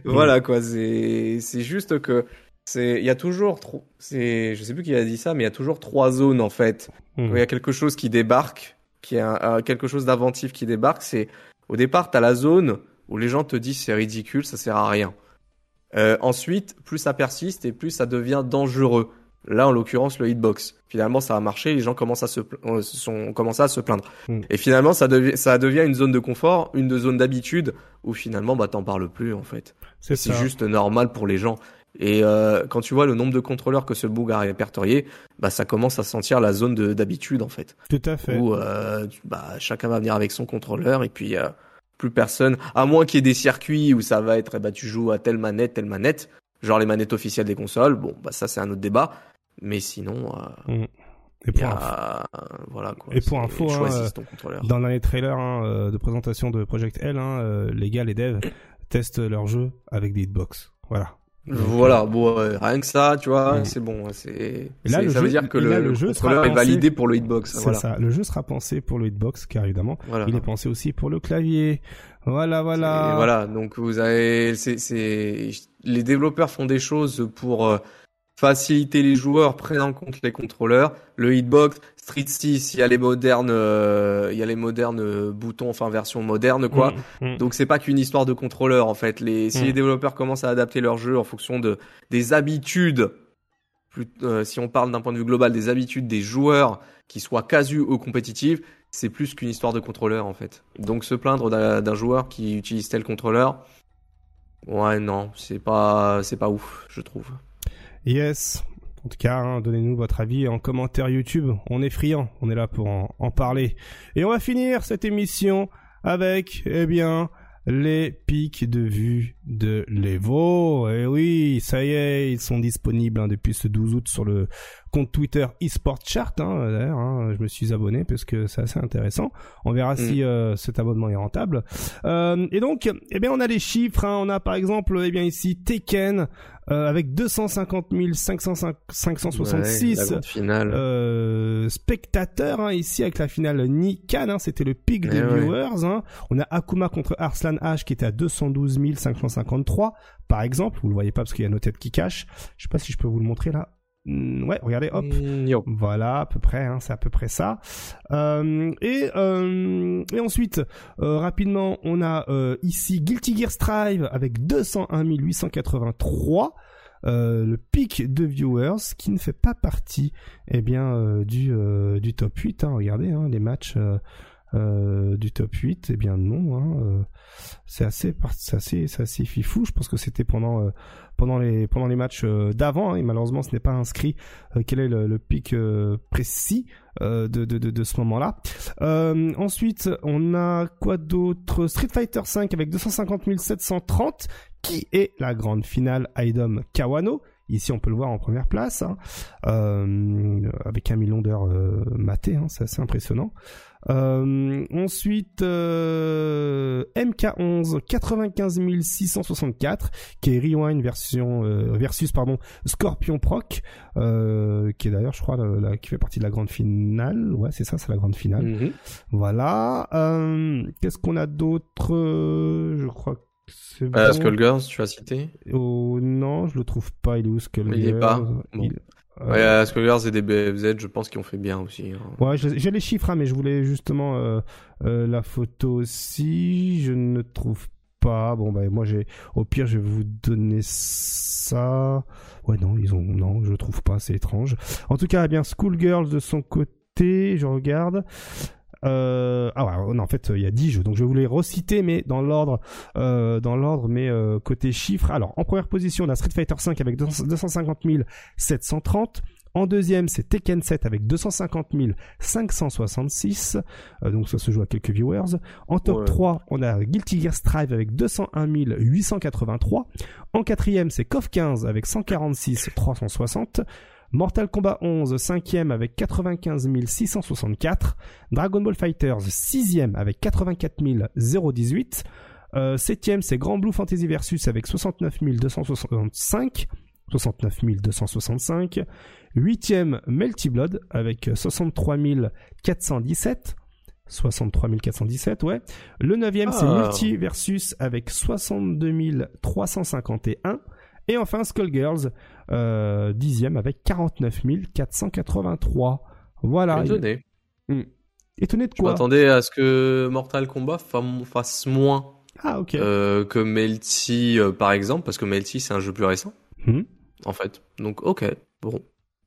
voilà quoi, c'est c'est juste que c'est il y a toujours trop c'est je sais plus qui a dit ça, mais il y a toujours trois zones en fait. Mm. Quand il y a quelque chose qui débarque, qui est un- un- quelque chose d'inventif qui débarque, c'est au départ t'as la zone où les gens te disent c'est ridicule, ça sert à rien. Euh, ensuite, plus ça persiste et plus ça devient dangereux. Là, en l'occurrence, le hitbox. Finalement, ça a marché, les gens commencent à se, euh, sont commencé à se plaindre. Mm. Et finalement, ça devient, ça devient une zone de confort, une de zone d'habitude, où finalement, bah, t'en parles plus, en fait. C'est juste normal pour les gens. Et euh, quand tu vois le nombre de contrôleurs que ce bug a répertorié, bah, ça commence à sentir la zone de- d'habitude, en fait Tout à fait. où euh, bah, chacun va venir avec son contrôleur et puis euh, plus personne, à moins qu'il y ait des circuits où ça va être, eh bah, tu joues à telle manette, telle manette, genre les manettes officielles des consoles, bon, bah ça c'est un autre débat, mais sinon, euh, Et pour info- a, voilà quoi. Et pour info, hein. Dans les trailers hein, de présentation de Project L, hein, les gars, les devs, testent leur jeu avec des hitbox. Voilà. Voilà, bon, ouais, rien que ça, tu vois, c'est bon, c'est, là, c'est- le ça veut dire que le, là, le le jeu contrôleur sera est pensé- validé pour le hitbox, C'est voilà. ça. Le jeu sera pensé pour le hitbox, car évidemment, Voilà. il est pensé aussi pour le clavier. Voilà, Et voilà. voilà, donc vous avez, c'est, c'est, les développeurs font des choses pour euh, faciliter les joueurs, prennent en compte les contrôleurs. Le hitbox, Street 6, il y a les modernes, euh, il y a les modernes euh, boutons, enfin version moderne quoi. Mm, mm. Donc c'est pas qu'une histoire de contrôleur en fait. Les, si Mm. les développeurs commencent à adapter leur jeu en fonction de des habitudes, plus, euh, si on parle d'un point de vue global, des habitudes des joueurs qui soient casus ou compétitifs, c'est plus qu'une histoire de contrôleur en fait. Donc se plaindre d'un d'un joueur qui utilise tel contrôleur, ouais non, c'est pas c'est pas ouf, je trouve. Yes. En tout cas, hein, donnez-nous votre avis en commentaire YouTube. On est friand. On est là pour en, parler. Et on va finir cette émission avec, eh bien, les pics de vue de l'Evo. Et oui, ça y est, ils sont disponibles hein, depuis ce 12 août sur le compte Twitter eSport Chart. Hein, D'ailleurs, hein, je me suis abonné parce que c'est assez intéressant. On verra si euh, cet abonnement est rentable. Euh, et donc, eh bien, on a les chiffres. hein. On a par exemple, eh bien ici Tekken avec 250 566 Ouais, finale. euh, spectateurs hein, ici avec la finale Nikan, hein, c'était le pic Eh des ouais. viewers. Hein. On a Akuma contre Arslan H qui était à 212 553 par exemple. Vous le voyez pas parce qu'il y a nos têtes qui cachent. Je sais pas si je peux vous le montrer là. Hmm, Ouais, regardez, hop. Mm, yo. Voilà, à peu près, hein, c'est à peu près ça. Euh, et, euh, et ensuite, euh, rapidement, on a euh, ici Guilty Gear Strive avec 201 883. Euh, le pic de viewers qui ne fait pas partie eh bien euh, du euh, du top 8 hein, regardez hein, les matchs euh, du top 8 eh bien non hein, euh, c'est assez c'est assez c'est assez fifou je pense que c'était pendant euh, pendant les pendant les matchs euh, d'avant hein, et malheureusement ce n'est pas inscrit euh, quel est le, le pic euh, précis de, de, de, de ce moment-là. Ensuite, on a quoi d'autre? Street Fighter 5 avec 250 730, qui est la grande finale Aidom Kawano. Ici, on peut le voir en première place, hein, euh, avec un million d'heures euh, matées, hein, c'est assez impressionnant. Euh, ensuite, euh, MK11 95 664, qui est Rewind version euh, versus pardon Scorpion Proc, euh, qui est d'ailleurs, je crois, la, la- qui fait partie de la grande finale. Ouais, c'est ça, c'est la grande finale. Mhm. Voilà. Euh, Qu'est-ce qu'on a d'autre? Je crois que c'est bon. Euh, Skullgirls, tu as cité? Oh non, je le trouve pas. Il est où Skullgirls? Il est pas Bon. Il- euh, Ouais, euh, Skullgirls et des BFZ, je pense qu'ils ont fait bien aussi. hein. Ouais, j'ai les chiffres, hein, mais je voulais justement euh, euh, la photo aussi. Je ne trouve pas. Bon, bah moi j'ai. Au pire, je vais vous donner ça. Ouais, non, ils ont. Non, je trouve pas. C'est étrange. En tout cas, eh bien, Schoolgirls de son côté, je regarde. Euh, ah ouais, non, en fait, il y a 10 jeux, donc je vais vous les reciter, mais dans l'ordre, euh, dans l'ordre, mais euh, côté chiffres. Alors, en première position, on a Street Fighter 5 avec 200 250 730. En deuxième, c'est Tekken 7 avec 250 566. Euh, donc ça se joue à quelques viewers. En top Ouais. 3, on a Guilty Gear Strive avec 201 883. En quatrième, c'est KOF 15 avec 146 360. Mortal Kombat 11, cinquième avec 95 664. Dragon Ball Fighters, sixième avec 84 018. Euh, septième, c'est Grand Blue Fantasy Versus avec 69 265. 69 265. Huitième, Melty Blood avec 63 417. 63 417, ouais. Le neuvième, c'est Ah. Multi Versus avec 62 351. Et enfin, Skullgirls, euh, dixième avec 49 483. Voilà. Étonné. Étonné de Je quoi m'attendais à ce que Mortal Kombat fa- fasse moins Ah, ok. euh, que Melty, euh, par exemple, parce que Melty, c'est un jeu plus récent, Hmm. en fait. Donc, ok, bon.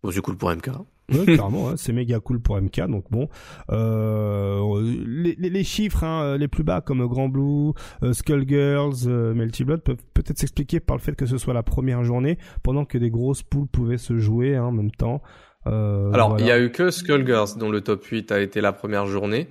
Bon, c'est cool pour MK. Ouais, clairement, hein, c'est méga cool pour MK. Donc bon, euh, les, les- les chiffres hein, les plus bas comme Grand Blue, euh, Skullgirls, euh, Melty Blood peuvent peut-être s'expliquer par le fait que ce soit la première journée, pendant que des grosses poules pouvaient se jouer hein, en même temps. Euh, Alors, voilà. il y a eu que Skullgirls dont le top 8 a été la première journée.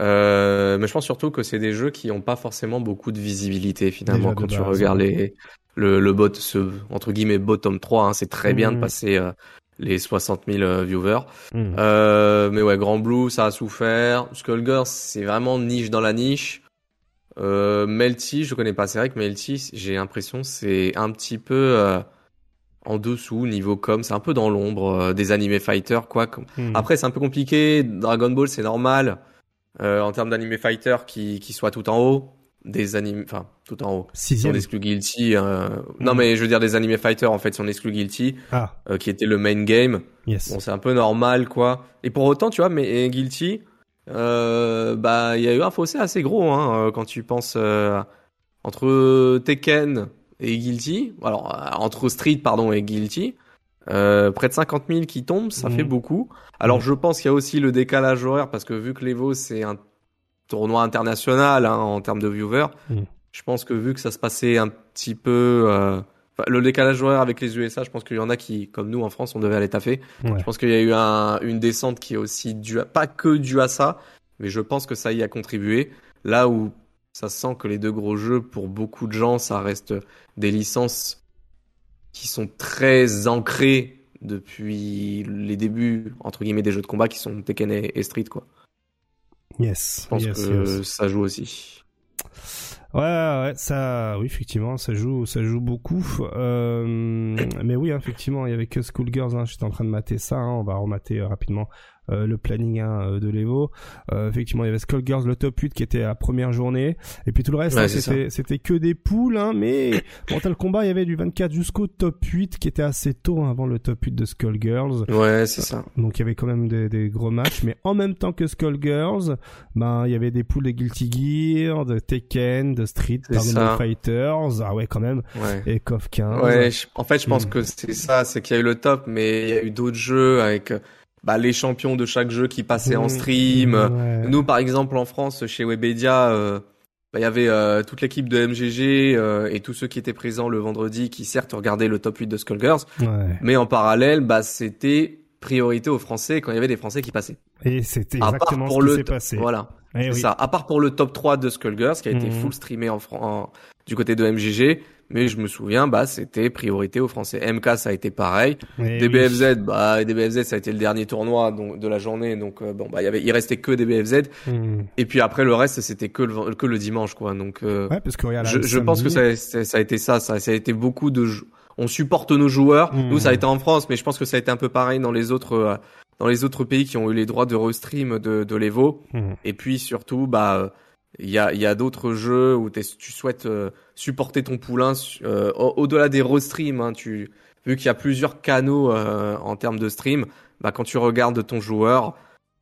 Euh, mais je pense surtout que c'est des jeux qui n'ont pas forcément beaucoup de visibilité finalement Déjà quand tu regardes ouais. les, le, le bot, ce, entre guillemets, bottom 3. hein, c'est très bien de Mhm. passer euh, les 60 000 euh, viewers. Hmm. Euh, mais ouais, Grand Blue, ça a souffert. Skullgirls, c'est vraiment niche dans la niche. Euh, Melty, je connais pas. C'est vrai que Melty, j'ai l'impression c'est un petit peu euh, en dessous niveau com. C'est un peu dans l'ombre euh, des animés fighter quoi. Hmm. Après, c'est un peu compliqué. Dragon Ball, c'est normal euh, en termes d'animé fighter qui qui soit tout en haut. Des animés, enfin tout en haut. Si on Sixième. exclut Guilty, euh, non Mm. mais je veux dire des animés fighter en fait, si on exclut Guilty, Ah, euh, qui était le main game. yes. Bon, c'est un peu normal, quoi. Et pour autant, tu vois, mais Guilty, euh, bah, il y a eu un fossé assez gros, hein, euh, quand tu penses euh, entre Tekken et Guilty. Alors, euh, entre Street, pardon, et Guilty. Euh, près de 50 000 qui tombent, ça Mhm. fait beaucoup. Alors, Mhm. je pense qu'il y a aussi le décalage horaire, parce que vu que l'Evo, c'est un tournoi international hein, en termes de viewers, Mhm. je pense que vu que ça se passait un petit peu... euh, le décalage horaire avec les USA, je pense qu'il y en a qui, comme nous en France, on devait aller taffer. Ouais. Je pense qu'il y a eu un, une descente qui est aussi due à, pas que due à ça, mais je pense que ça y a contribué. Là où ça sent que les deux gros jeux, pour beaucoup de gens, ça reste des licences qui sont très ancrées depuis les débuts, entre guillemets, des jeux de combat qui sont Tekken et, et Street, quoi. Yes. Je pense yes, que yes. ça joue aussi. Ouais, ouais, ça, oui, effectivement, ça joue, ça joue beaucoup. Euh, mais oui, effectivement, il y avait que Schoolgirls. Hein, J'étais en train de mater ça. Hein, on va remater euh, rapidement euh, le planning hein, euh, de l'Evo. Euh, effectivement, il y avait Skullgirls, le top 8 qui était à première journée. Et puis tout le reste, Ouais, hein, c'était que des poules. Hein, mais Mortal Kombat, il y avait du 24 jusqu'au top 8 qui était assez tôt hein, avant le top 8 de Skullgirls. Ouais, c'est ça. Donc il y avait quand même des, des gros matchs. Mais en même temps que Skullgirls, ben, il y avait des poules de Guilty Gear, de Tekken, de Street, ça. Fighters. Ah ouais, quand même. Ouais. Et KOF 15. Ouais, je- en fait, je pense Hmm. que c'est ça, c'est qu'il y a eu le top, mais il y a eu d'autres jeux avec euh, bah, les champions de chaque jeu qui passaient en Mmh, stream. ouais. Nous, par exemple, en France, chez Webedia, euh, bah, il y avait euh, toute l'équipe de MGG euh, et tous ceux qui étaient présents le vendredi qui, certes, regardaient le top 8 de Skullgirls, Ouais. mais en parallèle, bah, c'était priorité aux Français quand il y avait des Français qui passaient. Et c'était part exactement ce pour qui le s'est passé. Voilà. C'est oui. ça. À part pour le top 3 de Skullgirls qui a été Mhm. full streamé en, en- du côté de MGG, mais je me souviens, bah, c'était priorité aux Français. MK, ça a été pareil. Oui. DBFZ, bah, DBFZ, ça a été le dernier tournoi donc, de la journée, donc euh, bon, bah, il y avait, il restait que DBFZ. Hmm. Et puis après, le reste, c'était que le, que le dimanche, quoi. Donc, euh, Ouais, parce que regarde, je, je pense que ça, ça, ça a été ça, ça, ça a été beaucoup de, on supporte nos joueurs. Mhm. Nous, ça a été en France, mais je pense que ça a été un peu pareil dans les autres, euh, dans les autres pays qui ont eu les droits de restream de, de l'Evo. Hmm. Et puis surtout, bah, euh, il y a, y a d'autres jeux où tu souhaites euh, supporter ton poulain euh, au- au-delà des restreams. Hein, tu, vu qu'il y a plusieurs canaux euh, en termes de stream, bah, quand tu regardes ton joueur,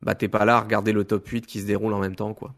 bah, t'es pas là à regarder le top 8 qui se déroule en même temps, quoi.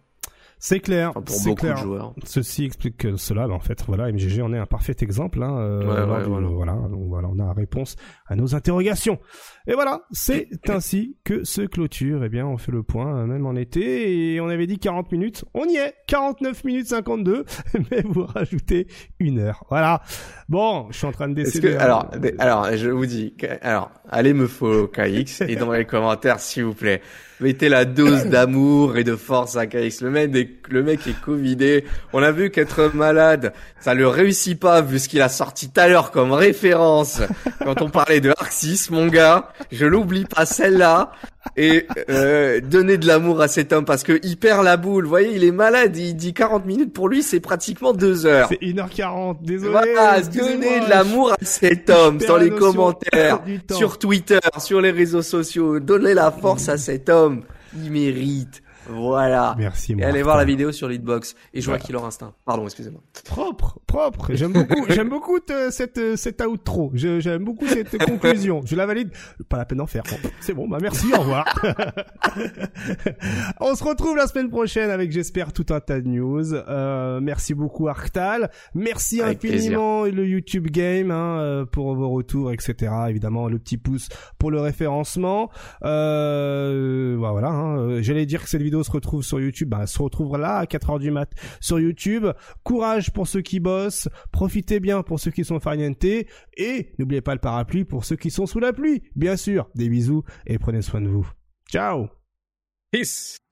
C'est clair, Enfin, pour c'est beaucoup clair. de joueurs. Ceci explique que cela, en fait, voilà, MGG en est un parfait exemple. Hein, euh, Ouais, ouais, du- voilà. voilà, donc voilà, on a la réponse à nos interrogations. Et voilà, c'est ainsi que se clôture. Eh bien, on fait le point, euh, même en été, et on avait dit 40 minutes. On y est, 49 minutes 52, mais vous rajoutez une heure. Voilà. Bon, je suis en train de décider. que, alors, alors, je vous dis, alors, allez me follow KX et dans les commentaires, s'il vous plaît, mettez la dose d'amour et de force à KX. Le mec, est- le mec est covidé. On a vu qu'être malade, ça le réussit pas vu ce qu'il a sorti tout à l'heure comme référence quand on parlait de 6, mon gars. Je l'oublie pas celle-là. Et euh, donner de l'amour à cet homme parce que il perd la boule. Vous voyez, il est malade. Il dit 40 minutes pour lui, c'est pratiquement deux heures. C'est 1h40, désolé. Voilà, donnez de l'amour à cet homme dans les commentaires, sur Twitter, sur les réseaux sociaux. Donnez la force à cet homme. Il mérite. Voilà. Merci, Et allez voir la vidéo sur Leadbox et jouer Voilà. à Killer Instinct. Pardon, excusez-moi. Propre, propre. J'aime beaucoup, j'aime beaucoup te- cette cette outro. J'aime beaucoup cette conclusion. Je la valide. Pas la peine d'en faire. C'est bon. Bah merci. Au revoir. On se retrouve la semaine prochaine avec j'espère tout un tas de news. Euh, merci beaucoup Arctal. Merci Avec infiniment le YouTube Game hein, euh, pour vos retours, etc. Évidemment le petit pouce pour le référencement. Euh, bah, voilà. hein. J'allais dire que cette vidéo se retrouve sur YouTube. Bah, se retrouve là à 4 heures du mat sur YouTube. Courage pour ceux qui bossent, profitez bien pour ceux qui sont farnientés et n'oubliez pas le parapluie pour ceux qui sont sous la pluie. Bien sûr, des bisous et prenez soin de vous. Ciao Peace.